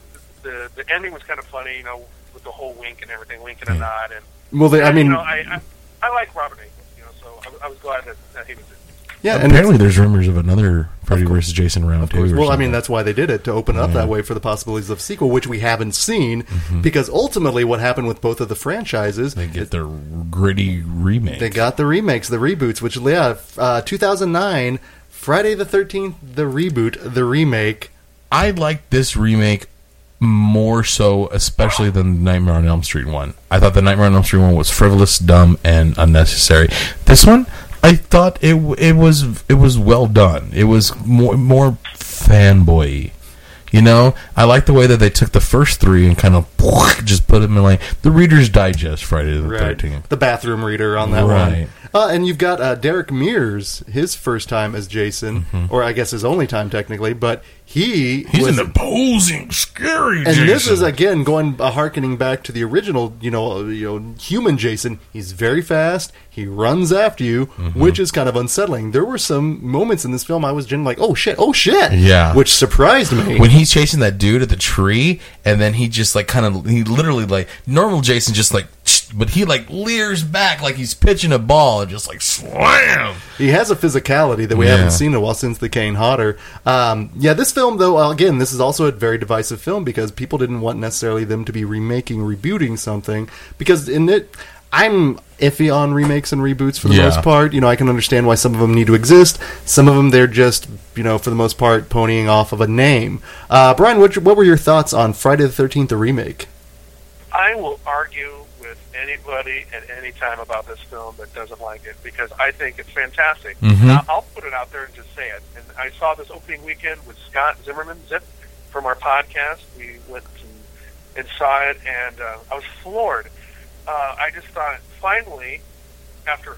the the ending was kind of funny. You know, with the whole wink and everything, wink and a nod, and Well, they, I mean, you know, I, I I like Robert Englund. You know, so I, I was glad that, that he was in. yeah. And Apparently, there's rumors of another Freddy versus Jason round too. or well, I mean, that's why they did it to open up that way for the possibilities of sequel, which we haven't seen, because ultimately, what happened with both of the franchises, they get their gritty remake. they got the remakes, the reboots, which yeah, uh, 2009, Friday the 13th, the reboot, the remake. I like this remake more so, especially than the Nightmare on Elm Street one. I thought the Nightmare on Elm Street one was frivolous, dumb, and unnecessary. This one, I thought it it was it was well done. It was more more fanboy. You know, I like the way that they took the first three and kind of just put them in like the Reader's Digest Friday the Right. Thirteenth. The bathroom reader on that Right. one. Uh, and you've got uh, Derek Mears, his first time as Jason, or I guess his only time technically, but he Mm-hmm. He's was an imposing, scary. And Jason. this is again going uh, harkening back to the original, you know, uh, you know, human Jason. He's very fast. He runs after you, Mm-hmm. which is kind of unsettling. There were some moments in this film I was genuinely like, "Oh shit! Oh shit!" Yeah. which surprised me. when he's chasing that dude at the tree, and then he just like kind of he literally like normal Jason just like, but he like leers back like he's pitching a ball and just like slam. he has a physicality that we Yeah. haven't seen in a while since the Kane Hodder. Um, yeah, this film though, again, this is also a very divisive film because people didn't want necessarily them to be remaking, rebooting something because in it. I'm iffy on remakes and reboots for the Yeah. most part. You know, I can understand why some of them need to exist. Some of them, they're just, you know, for the most part, ponying off of a name. Uh, Brian, what, what were your thoughts on Friday the 13th, the remake? I will argue with anybody at any time about this film that doesn't like it because I think it's fantastic. Mhm. I'll, I'll put it out there and just say it. And I saw this opening weekend with Scott Zimmerman, Zip, from our podcast. We went and, and saw it, and uh, I was floored. Uh, I just thought, finally, after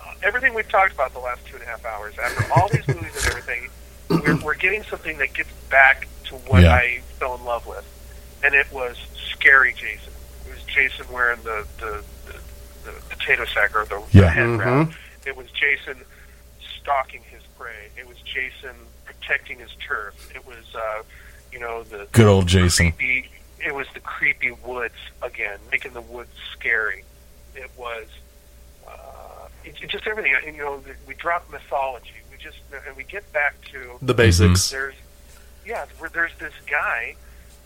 uh, everything we've talked about the last two and a half hours, after all these movies and everything, we're, we're getting something that gets back to what Yeah. I fell in love with. And it was scary Jason. It was Jason wearing the, the, the, the potato sack or the, the Yeah. head wrap. Mhm. It was Jason stalking his prey. It was Jason protecting his turf. It was, uh, you know, the Good old Jason. creepy. It was the creepy woods again, making the woods scary. It was uh, it, it just everything. You know, we drop mythology. We just and we get back to The basics. there's yeah, where there's this guy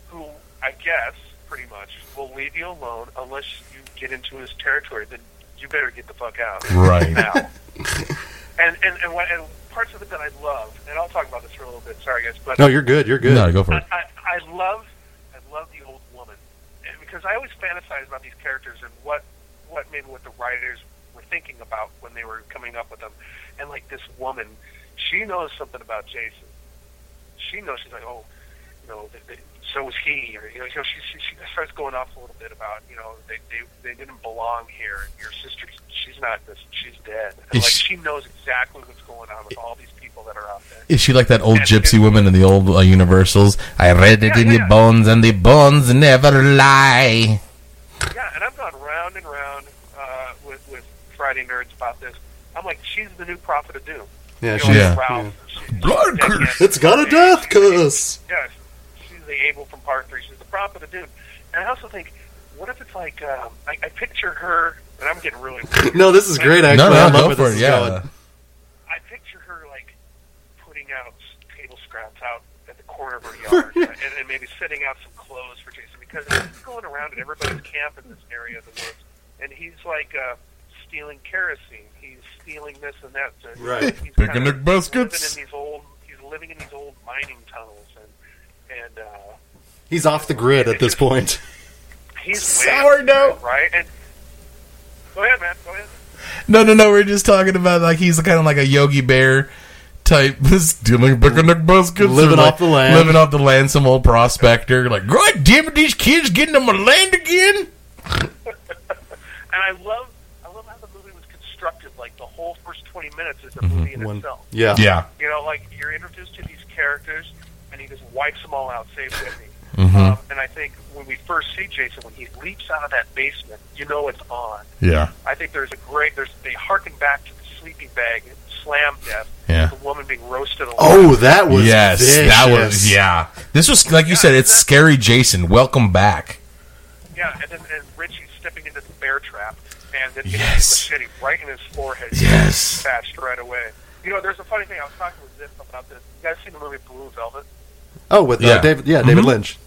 who I guess pretty much will leave you alone unless you get into his territory. Then you better get the fuck out Right. now. and and and, what, and parts of it that I love, and I'll talk about this for a little bit. Sorry, guys, but No, you're good. You're good. No, go for I, it. I, I love I love the old woman and because I always fantasize about these characters and what what maybe what the writers were thinking about when they were coming up with them. And like this woman, she knows something about Jason. She knows she's like, oh, you know, th th so was he, or you know, she, she, she starts going off a little bit about, you know, they they, they didn't belong here. And your sister, she's not this, she's dead. And like she- she knows exactly what's going on with all these people that are out there. Is she like that old And- gypsy and- woman in the old uh, Universals? I read it Yeah, in the yeah. bones, and the bones never lie. Yeah, and I've gone round and round uh, with with Friday nerds about this. I'm like, she's the new prophet of doom. Yeah, You know, she's, Yeah. Ralph. She's- Blood curse. It's got a death curse. Yeah, she's the Abel from Part Three. She's the prophet of doom. And I also think, what if it's like um, I, I picture her, and I'm getting really weird. No, this is great. Actually, No, no, I love go for this Yeah. going. I picture her like putting out table scraps out at the corner of her yard, and, and maybe setting out some clothes for Jason because he's going around and everybody's camping in this area of the woods, and he's like uh, stealing kerosene. He's stealing this and that. To, Right. He's Picnic kinda baskets. Living in these old. He's living in these old mining tunnels, and and uh, He's off the grid at this point. he's Sourdough. way- right? And go ahead, man. Go ahead. No, no, no. We're just talking about like he's kind of like a Yogi Bear type, stealing picnic baskets, Living or, off the land. living off the land. Some old prospector, like, God damn it, these kids getting on my land again. And I love, I love how the movie was constructed. Like the whole first twenty minutes is a movie in One- itself. yeah. Yeah, You know, like you're introduced to these characters, and he just wipes them all out. Save Whitney. Mm-hmm. Um, and I think when we first see Jason, when he leaps out of that basement, you know it's on. yeah, I think there's a great. There's they harken back to the sleeping bag slam death. Yeah. The woman being roasted alive. Oh, that was yes, that was yeah. This was like you said, it's scary. Jason, welcome back. Yeah, and then and Richie stepping into the bear trap and then hitting Yes. machete right in his forehead. Yes. Patched right away. You know, there's a funny thing. I was talking with Zip about this. You guys seen the movie Blue Velvet? Oh, with uh, Yeah. David. Yeah, David Mhm. Lynch.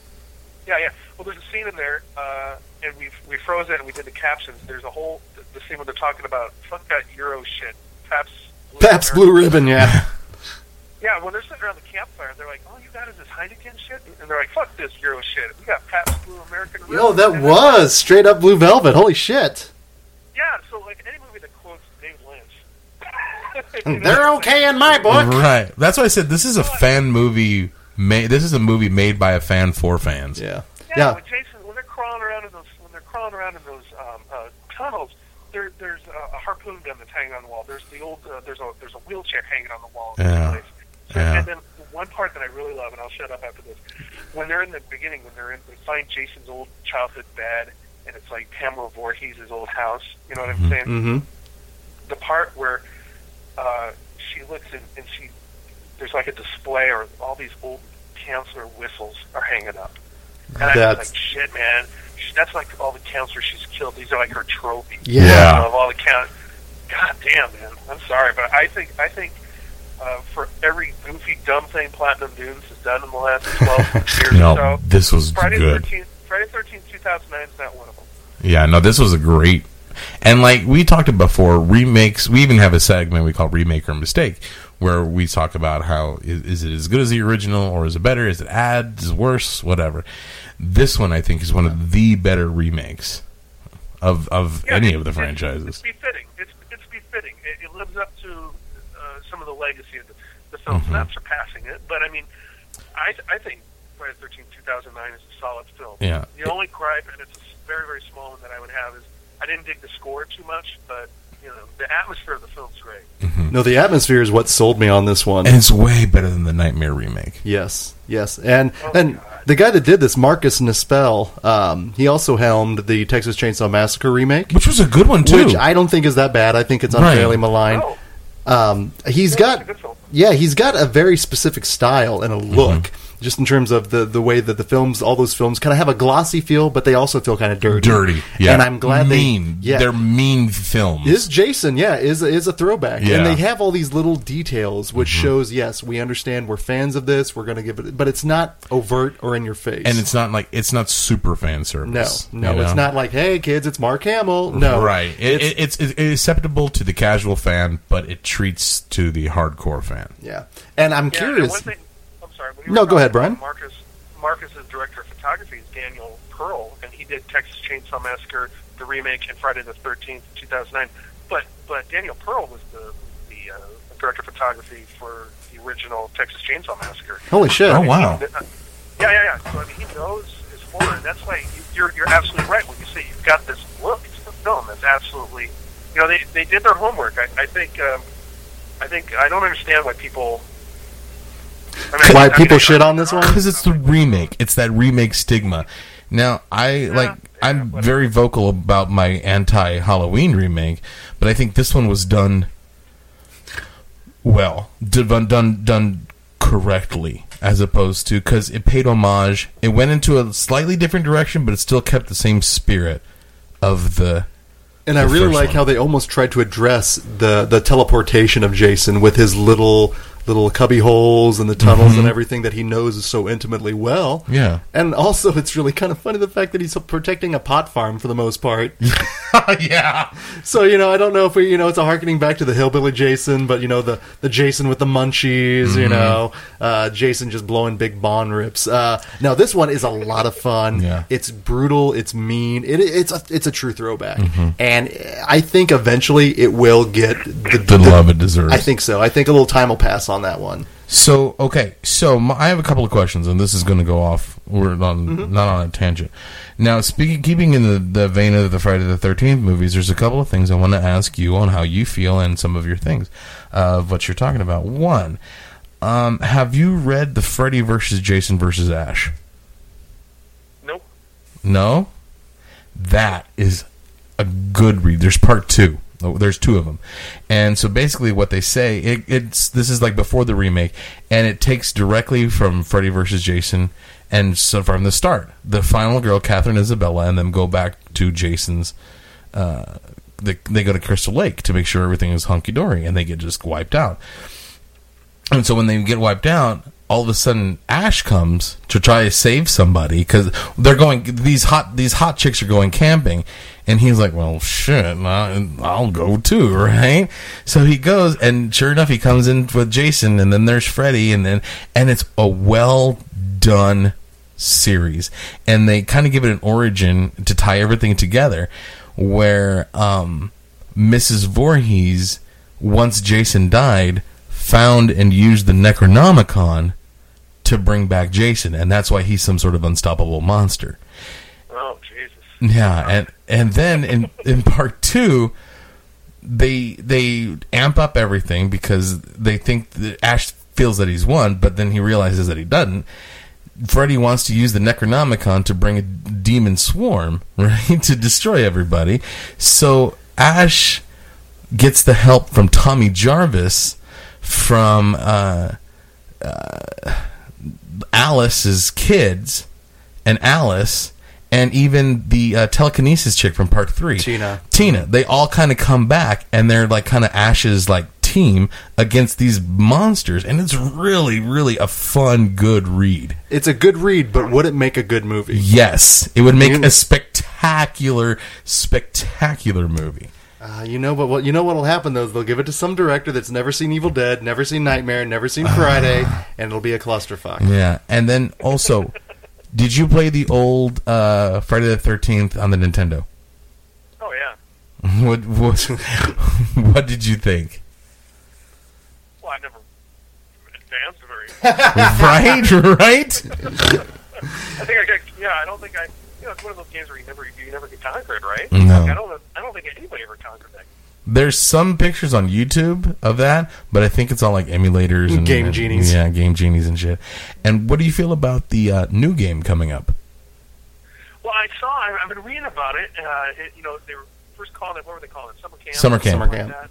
Yeah, yeah. Well, there's a scene in there, uh, and we we froze it and we did the captions. There's a whole the, the scene where they're talking about fuck that Euro shit. Pabst. Blue Pabst American- Blue Ribbon. Yeah. Yeah, when they're sitting around the campfire, they're like, "Oh, you got is this Heineken shit," and they're like, "Fuck this Euro shit. We got Pabst Blue American." Yo, that And then- was straight up Blue Velvet. Holy shit. Yeah, so like any movie that quotes David Lynch, They're okay in my book. Right. That's why I said this is a fan movie. Made, this is a movie made by a fan for fans. Yeah. Yeah, Yeah. when Jason, when they're crawling around in those, when they're crawling around in those um, uh, tunnels, there, there's a, a harpoon gun that's hanging on the wall. There's the old, uh, there's a, there's a wheelchair hanging on the wall. in Yeah. So, Yeah. And then one part that I really love, and I'll shut up after this. When they're in the beginning, when they're in, they find Jason's old childhood bed, and it's like Pamela Voorhees' old house. You know what I'm saying? Mm-hmm. the part where uh, she looks and, and she there's like a display or all these old counselor whistles are hanging up. And I That's- was like, shit, man. She- That's like all the counselors she's killed. These are like her trophies. Yeah. Yeah. You know, of all the count. God damn, man. I'm sorry, but I think I think uh, for every goofy, dumb thing Platinum Dunes has done in the last 12 years No, or so, this was Friday the good. 13th, Friday the 13th, 2009 is not one of them. Yeah, no, this was a great. And like we talked about before, remakes. We even have a segment we call "Remake or Mistake," where we talk about how is, is it as good as the original, or is it better? Is it add? Is it worse? Whatever. This one, I think, is one of the better remakes of of Yeah, any of the franchises. It's befitting. It's it's befitting. It, it lives up to uh, some of the legacy of the, the film. Mm-hmm. Not surpassing it, but I mean, I I think Friday the Thirteenth, two thousand nine is a solid film. Yeah. The only gripe, and it's a very very small one that I would have is I didn't dig the score too much, but you know the atmosphere of the film's great. No, the atmosphere is what sold me on this one. And it's way better than the Nightmare remake. Yes, yes, and Oh, and God. the guy that did this, Marcus Nispel, um, he also helmed the Texas Chainsaw Massacre remake, Which was a good one too. which I don't think is that bad. I think it's Right. unfairly maligned. Oh, Um, he's yeah, got it's a good film. yeah, he's got a very specific style and a Mm-hmm. Look, just in terms of the the way that the films, all those films, kind of have a glossy feel, but they also feel kind of dirty. dirty. Yeah, and I'm glad mean. they yeah. They're mean films. is Jason, yeah, is is a throwback, Yeah. and they have all these little details, which Mm-hmm. shows yes, we understand we're fans of this. We're going to give it, but it's not overt or in your face. and it's not like it's not super fan service. no, you know? it's not like hey kids, it's Mark Hamill. No, right. It, it's, it, it's it is acceptable to the casual fan, but it treats to the hardcore fan. yeah, and I'm Yeah, curious. one thing, I'm sorry. when you No, go ahead, Brian. Marcus, Marcus's director of photography is Daniel Pearl, and he did Texas Chainsaw Massacre, the remake, and Friday the Thirteenth, two thousand nine. But but Daniel Pearl was the the uh, director of photography for the original Texas Chainsaw Massacre. Holy shit! Oh, wow. Yeah, yeah, yeah. So I mean, he knows his horror, and that's why you- you're you're absolutely right when you say you've got this look to the film. That's absolutely, you know, they they did their homework. I, I think, um, I think I don't understand why people. I mean, Why I mean, people shit on this one? Because it's the remake. It's that remake stigma. Now, I like. yeah, I'm whatever. very vocal about my anti-Halloween remake, but I think this one was done well, done done done correctly, as opposed to because it paid homage. It went into a slightly different direction, but it still kept the same spirit of the. And I really like one. how they almost tried to address the the teleportation of Jason with his little little cubby holes and the tunnels and everything that he knows so intimately well. Mm-hmm. Yeah. And also, it's really kind of funny the fact that he's protecting a pot farm for the most part. yeah. so you know, I don't know if we, you know, it's a harkening back to the hillbilly Jason, but you know, the the Jason with the munchies, Mm-hmm. you know, uh, Jason just blowing big bond rips. Uh, now this one is a lot of fun. Yeah. It's brutal. It's mean. It, it's a it's a true throwback, Mm-hmm. and I think eventually it will get the, The love it deserves. I think so. I think a little time will pass on that one. So okay, so my, I have a couple of questions, and this is going to go off. We're on Mm-hmm. not on a tangent. Now, speaking, keeping in the, the vein of the Friday the Thirteenth movies, there's a couple of things I want to ask you on how you feel and some of your things uh, of what you're talking about. One, um, have you read the Freddy versus Jason versus Ash? Nope. No, that is a good read. There's part two. There's two of them, and so basically, what they say it, it's this is like before the remake, and it takes directly from Freddy versus Jason, and so from the start, the final girl, Katharine Isabelle, and then go back to Jason's. Uh, they, they go to Crystal Lake to make sure everything is hunky dory, and they get just wiped out. And so when they get wiped out, all of a sudden Ash comes to try to save somebody because they're going. These hot these hot chicks are going camping, and he's like, "Well, shit, I'll go too, right?" So he goes, and sure enough, he comes in with Jason, and then there's Freddy, and then and it's a well done series, and they kind of give it an origin to tie everything together, where um, Mrs. Voorhees once Jason died, found and used the Necronomicon to bring back Jason, and that's why he's some sort of unstoppable monster. Oh Jesus. Yeah, and and then in in part two, they they amp up everything because they think that Ash feels that he's won, but then he realizes that he doesn't. Freddy wants to use the Necronomicon to bring a demon swarm, right, to destroy everybody. So Ash gets the help from Tommy Jarvis from uh, uh, Alice's kids and Alice and even the uh, telekinesis chick from part three, Tina. Tina. They all kind of come back and they're like kind of Ash's like team against these monsters, and it's really, really a fun, good read. It's a good read, but would it make a good movie? Yes, it would make a spectacular, spectacular movie. Uh, you know, but what you know what'll happen though is they'll give it to some director that's never seen Evil Dead, never seen Nightmare, never seen Friday, and it'll be a clusterfuck. Yeah, and then also, did you play the old uh, Friday the Thirteenth on the Nintendo? Oh yeah. What what what did you think? Well, I never advanced very. right, right. I think I got. Yeah, I don't think I. You know, it's one of those games where you never you never get conquered, right? No. Like, I don't. I don't think anybody ever conquered. There's some pictures on YouTube of that, but I think it's all like emulators and Game genies. Yeah, game genies and shit. And what do you feel about the uh, new game coming up? Well, I saw. I, I've been reading about it. Uh, it. You know, they were first calling it. What were they calling it? Summer camp. Summer camp. Summer camp. Like.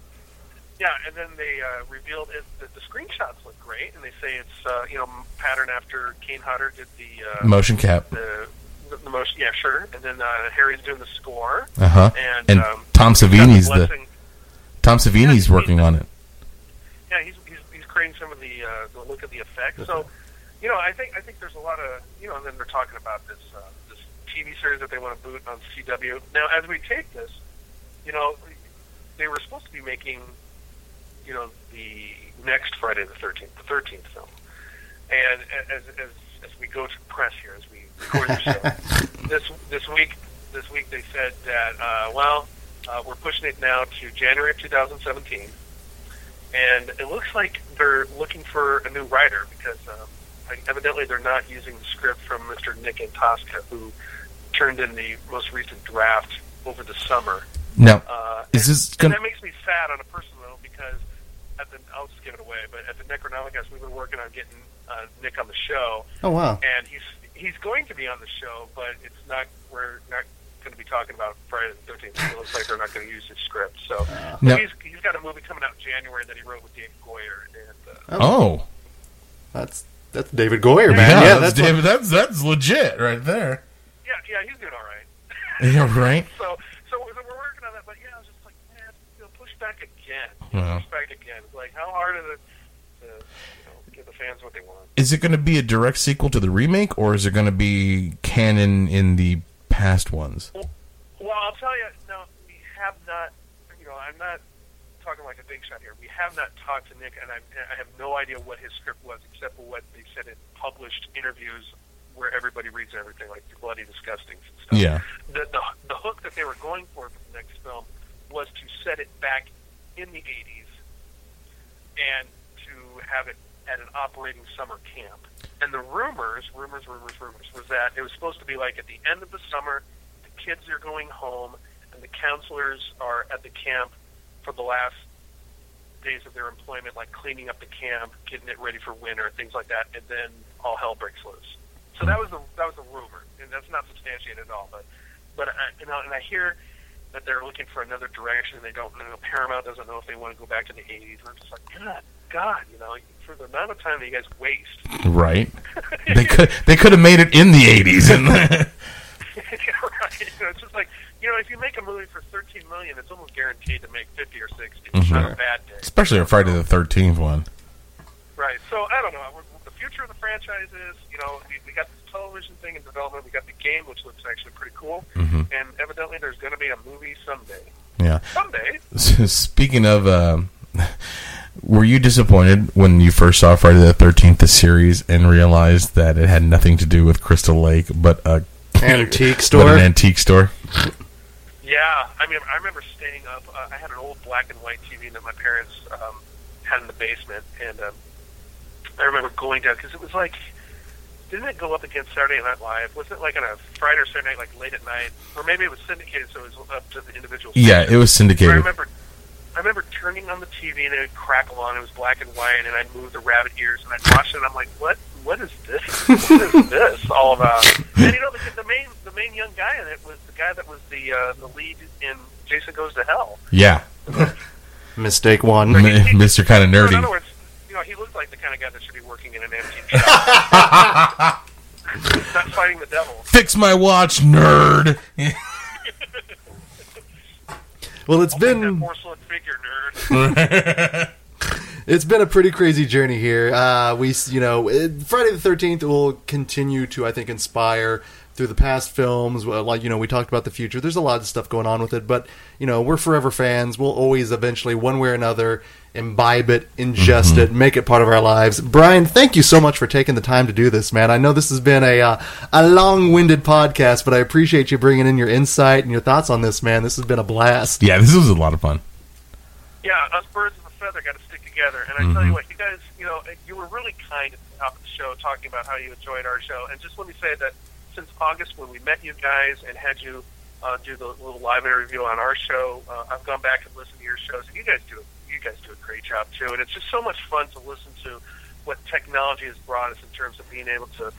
Yeah, and then they uh, revealed it, that the screenshots look great, and they say it's uh, you know pattern after Kane Hodder did the uh, Motion cap. the, the the most. Yeah, sure. And then uh, Harry's doing the score, Uh huh. and, And um, Tom got the Savini's the blessing- Tom Savini's working on it. yeah, he's, he's he's creating some of the uh, the look of the effects. So, you know, I think I think there's a lot of you know, and then they're talking about this uh, this TV series that they want to boot on CW. Now, as we take this, you know, they were supposed to be making, you know, the next Friday the Thirteenth, the Thirteenth film, and as as as we go to press here, as we record this show, this this week this week they said that uh, well, uh, we're pushing it now to January of 2017 and it looks like they're looking for a new writer because um, evidently they're not using the script from Mr. Nick Antosca, who turned in the most recent draft over the summer. No, Uh, Is and, this gonna- that makes me sad on a personal level because at the I'll just give it away, but at the Necronomicon we've been working on getting uh, Nick on the show, Oh wow! and he's he's going to be on the show, but it's not we're not going to be talking about Friday the Thirteenth. It looks like they're not going to use his script. So No. he's he's got a movie coming out in January that he wrote with Dave Goyer, and uh, oh, That's that's David Goyer, man. Yeah, that's, what- David. That's that's legit right there. yeah, yeah, he's doing all right. Yeah, right. So so we're we're working on that, but yeah, I was just like, man, you know, push back again, Wow. push back again. Like, how hard is it to you know give the fans what they want? Is it going to be a direct sequel to the remake, or is it going to be canon in the past ones? Well, I'll tell you, no, we have not. You know, I'm not talking like a big shot here. We have not talked to Nick, and I, I have no idea what his script was, except for what they said in published interviews where everybody reads everything, like the bloody disgustings and stuff. Yeah. The, the the hook that they were going for for the next film was to set it back in the 80s and to have it at an operating summer camp. And the rumors, rumors, rumors, rumors, was that it was supposed to be like at the end of the summer, kids are going home, and the counselors are at the camp for the last days of their employment, like cleaning up the camp, getting it ready for winter, things like that, and then all hell breaks loose. So that was the that was the rumor, and that's not substantiated at all. But but I, you know, and I hear that they're looking for another direction. And they don't know. Paramount doesn't know if they want to go back to the '80s. And I'm just like, God, God, you know, for the amount of time that you guys waste. Right. They could they could have made it in the eighties, and right. It's just like you know, if you make a movie for 13 million, it's almost guaranteed to make 50 or 60. It's not a bad day. especially a Friday the Thirteenth one. Right. So I don't know. The future of the franchise is, you know, we, we got this television thing in development. We got the game, which looks actually pretty cool, Mhm. and evidently there's going to be a movie someday. Yeah. Someday. Speaking of, um, were you disappointed when you first saw Friday the Thirteenth, the series, and realized that it had nothing to do with Crystal Lake, but a antique but store. an antique store? Yeah, Yeah, I mean, I remember staying up. Uh, I had an old black and white TV that my parents um, had in the basement, and um, I remember going down because it was like, didn't it go up against Saturday Night Live? Wasn't it like on a Friday or Saturday night, like late at night, or maybe it was syndicated, so it was up to the individual. Yeah, it was syndicated. I syndicated. remember, I remember turning on the TV and it would crackle on. It was black and white, and I'd move the rabbit ears and I'd watch it. and I'm like, what? What is this? What is this all about? And you know, the, the main the main young guy in it was the guy that was the uh, the lead in Jason Goes to Hell. Yeah, Mistake one. Mr. Kind of So in other words, you know, he looked like the kind of guy that should be working in an MTV show. Not fighting the devil. Fix my watch, nerd. Well, it's That been porcelain figure nerd. it's been a pretty crazy journey here. Uh, we, you know, it, Friday the Thirteenth will continue to, I think, inspire through the past films. Like you know, we talked about the future. There's a lot of stuff going on with it, but you know, we're forever fans. We'll always, eventually, one way or another, imbibe it, ingest it, make it part of our lives. Brian, thank you so much for taking the time to do this, man. I know this has been a uh, a long-winded podcast, but I appreciate you bringing in your insight and your thoughts on this, man. This has been a blast. Yeah, this was a lot of fun. Yeah, us birds of a feather got to stick together. And I tell you what, you guys, you know, you were really kind at the top of the show talking about how you enjoyed our show. And just let me say that since August, when we met you guys and had you uh, do the little live interview on our show, uh, I've gone back and listened to your shows, and you guys do you guys do a great job too. And it's just so much fun to listen to what technology has brought us in terms of being able to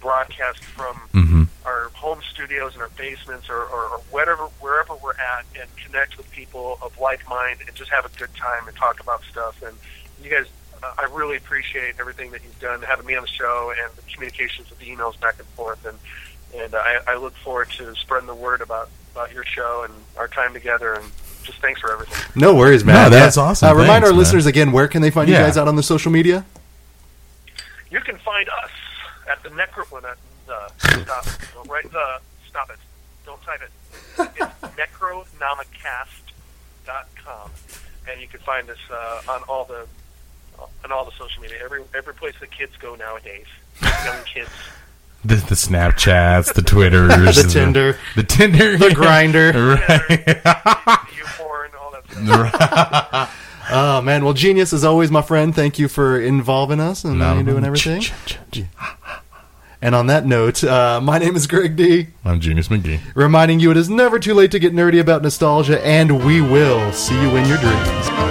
broadcast from hmm our home studios and our basements or, or, or whatever wherever we're at and connect with people of like mind and just have a good time and talk about stuff. And you guys uh, I really appreciate everything that you've done having me on the show and the communications with the emails back and forth. And and I, I look forward to spreading the word about about your show and our time together and just thanks for everything. No worries, man. No, that's awesome. Uh, remind our man. listeners again, where can they find you guys out on the social media? You can find us at the Necro. Well, not the stop. Don't write the. Stop it. Don't type it. It's necronomicast.com, and you can find us uh, on all the on all the social media. Every every place the kids go nowadays. Young kids. The, the Snapchats, the Twitters, The Tinder. the Tinder, The Grindr. right? You porn, all that stuff. Oh man, well, genius is always, my friend. Thank you for involving us and uh, doing everything. And on that note, uh, my name is Greg D. I'm Genius McGee. Reminding you, it is never too late to get nerdy about nostalgia, and we will see you in your dreams.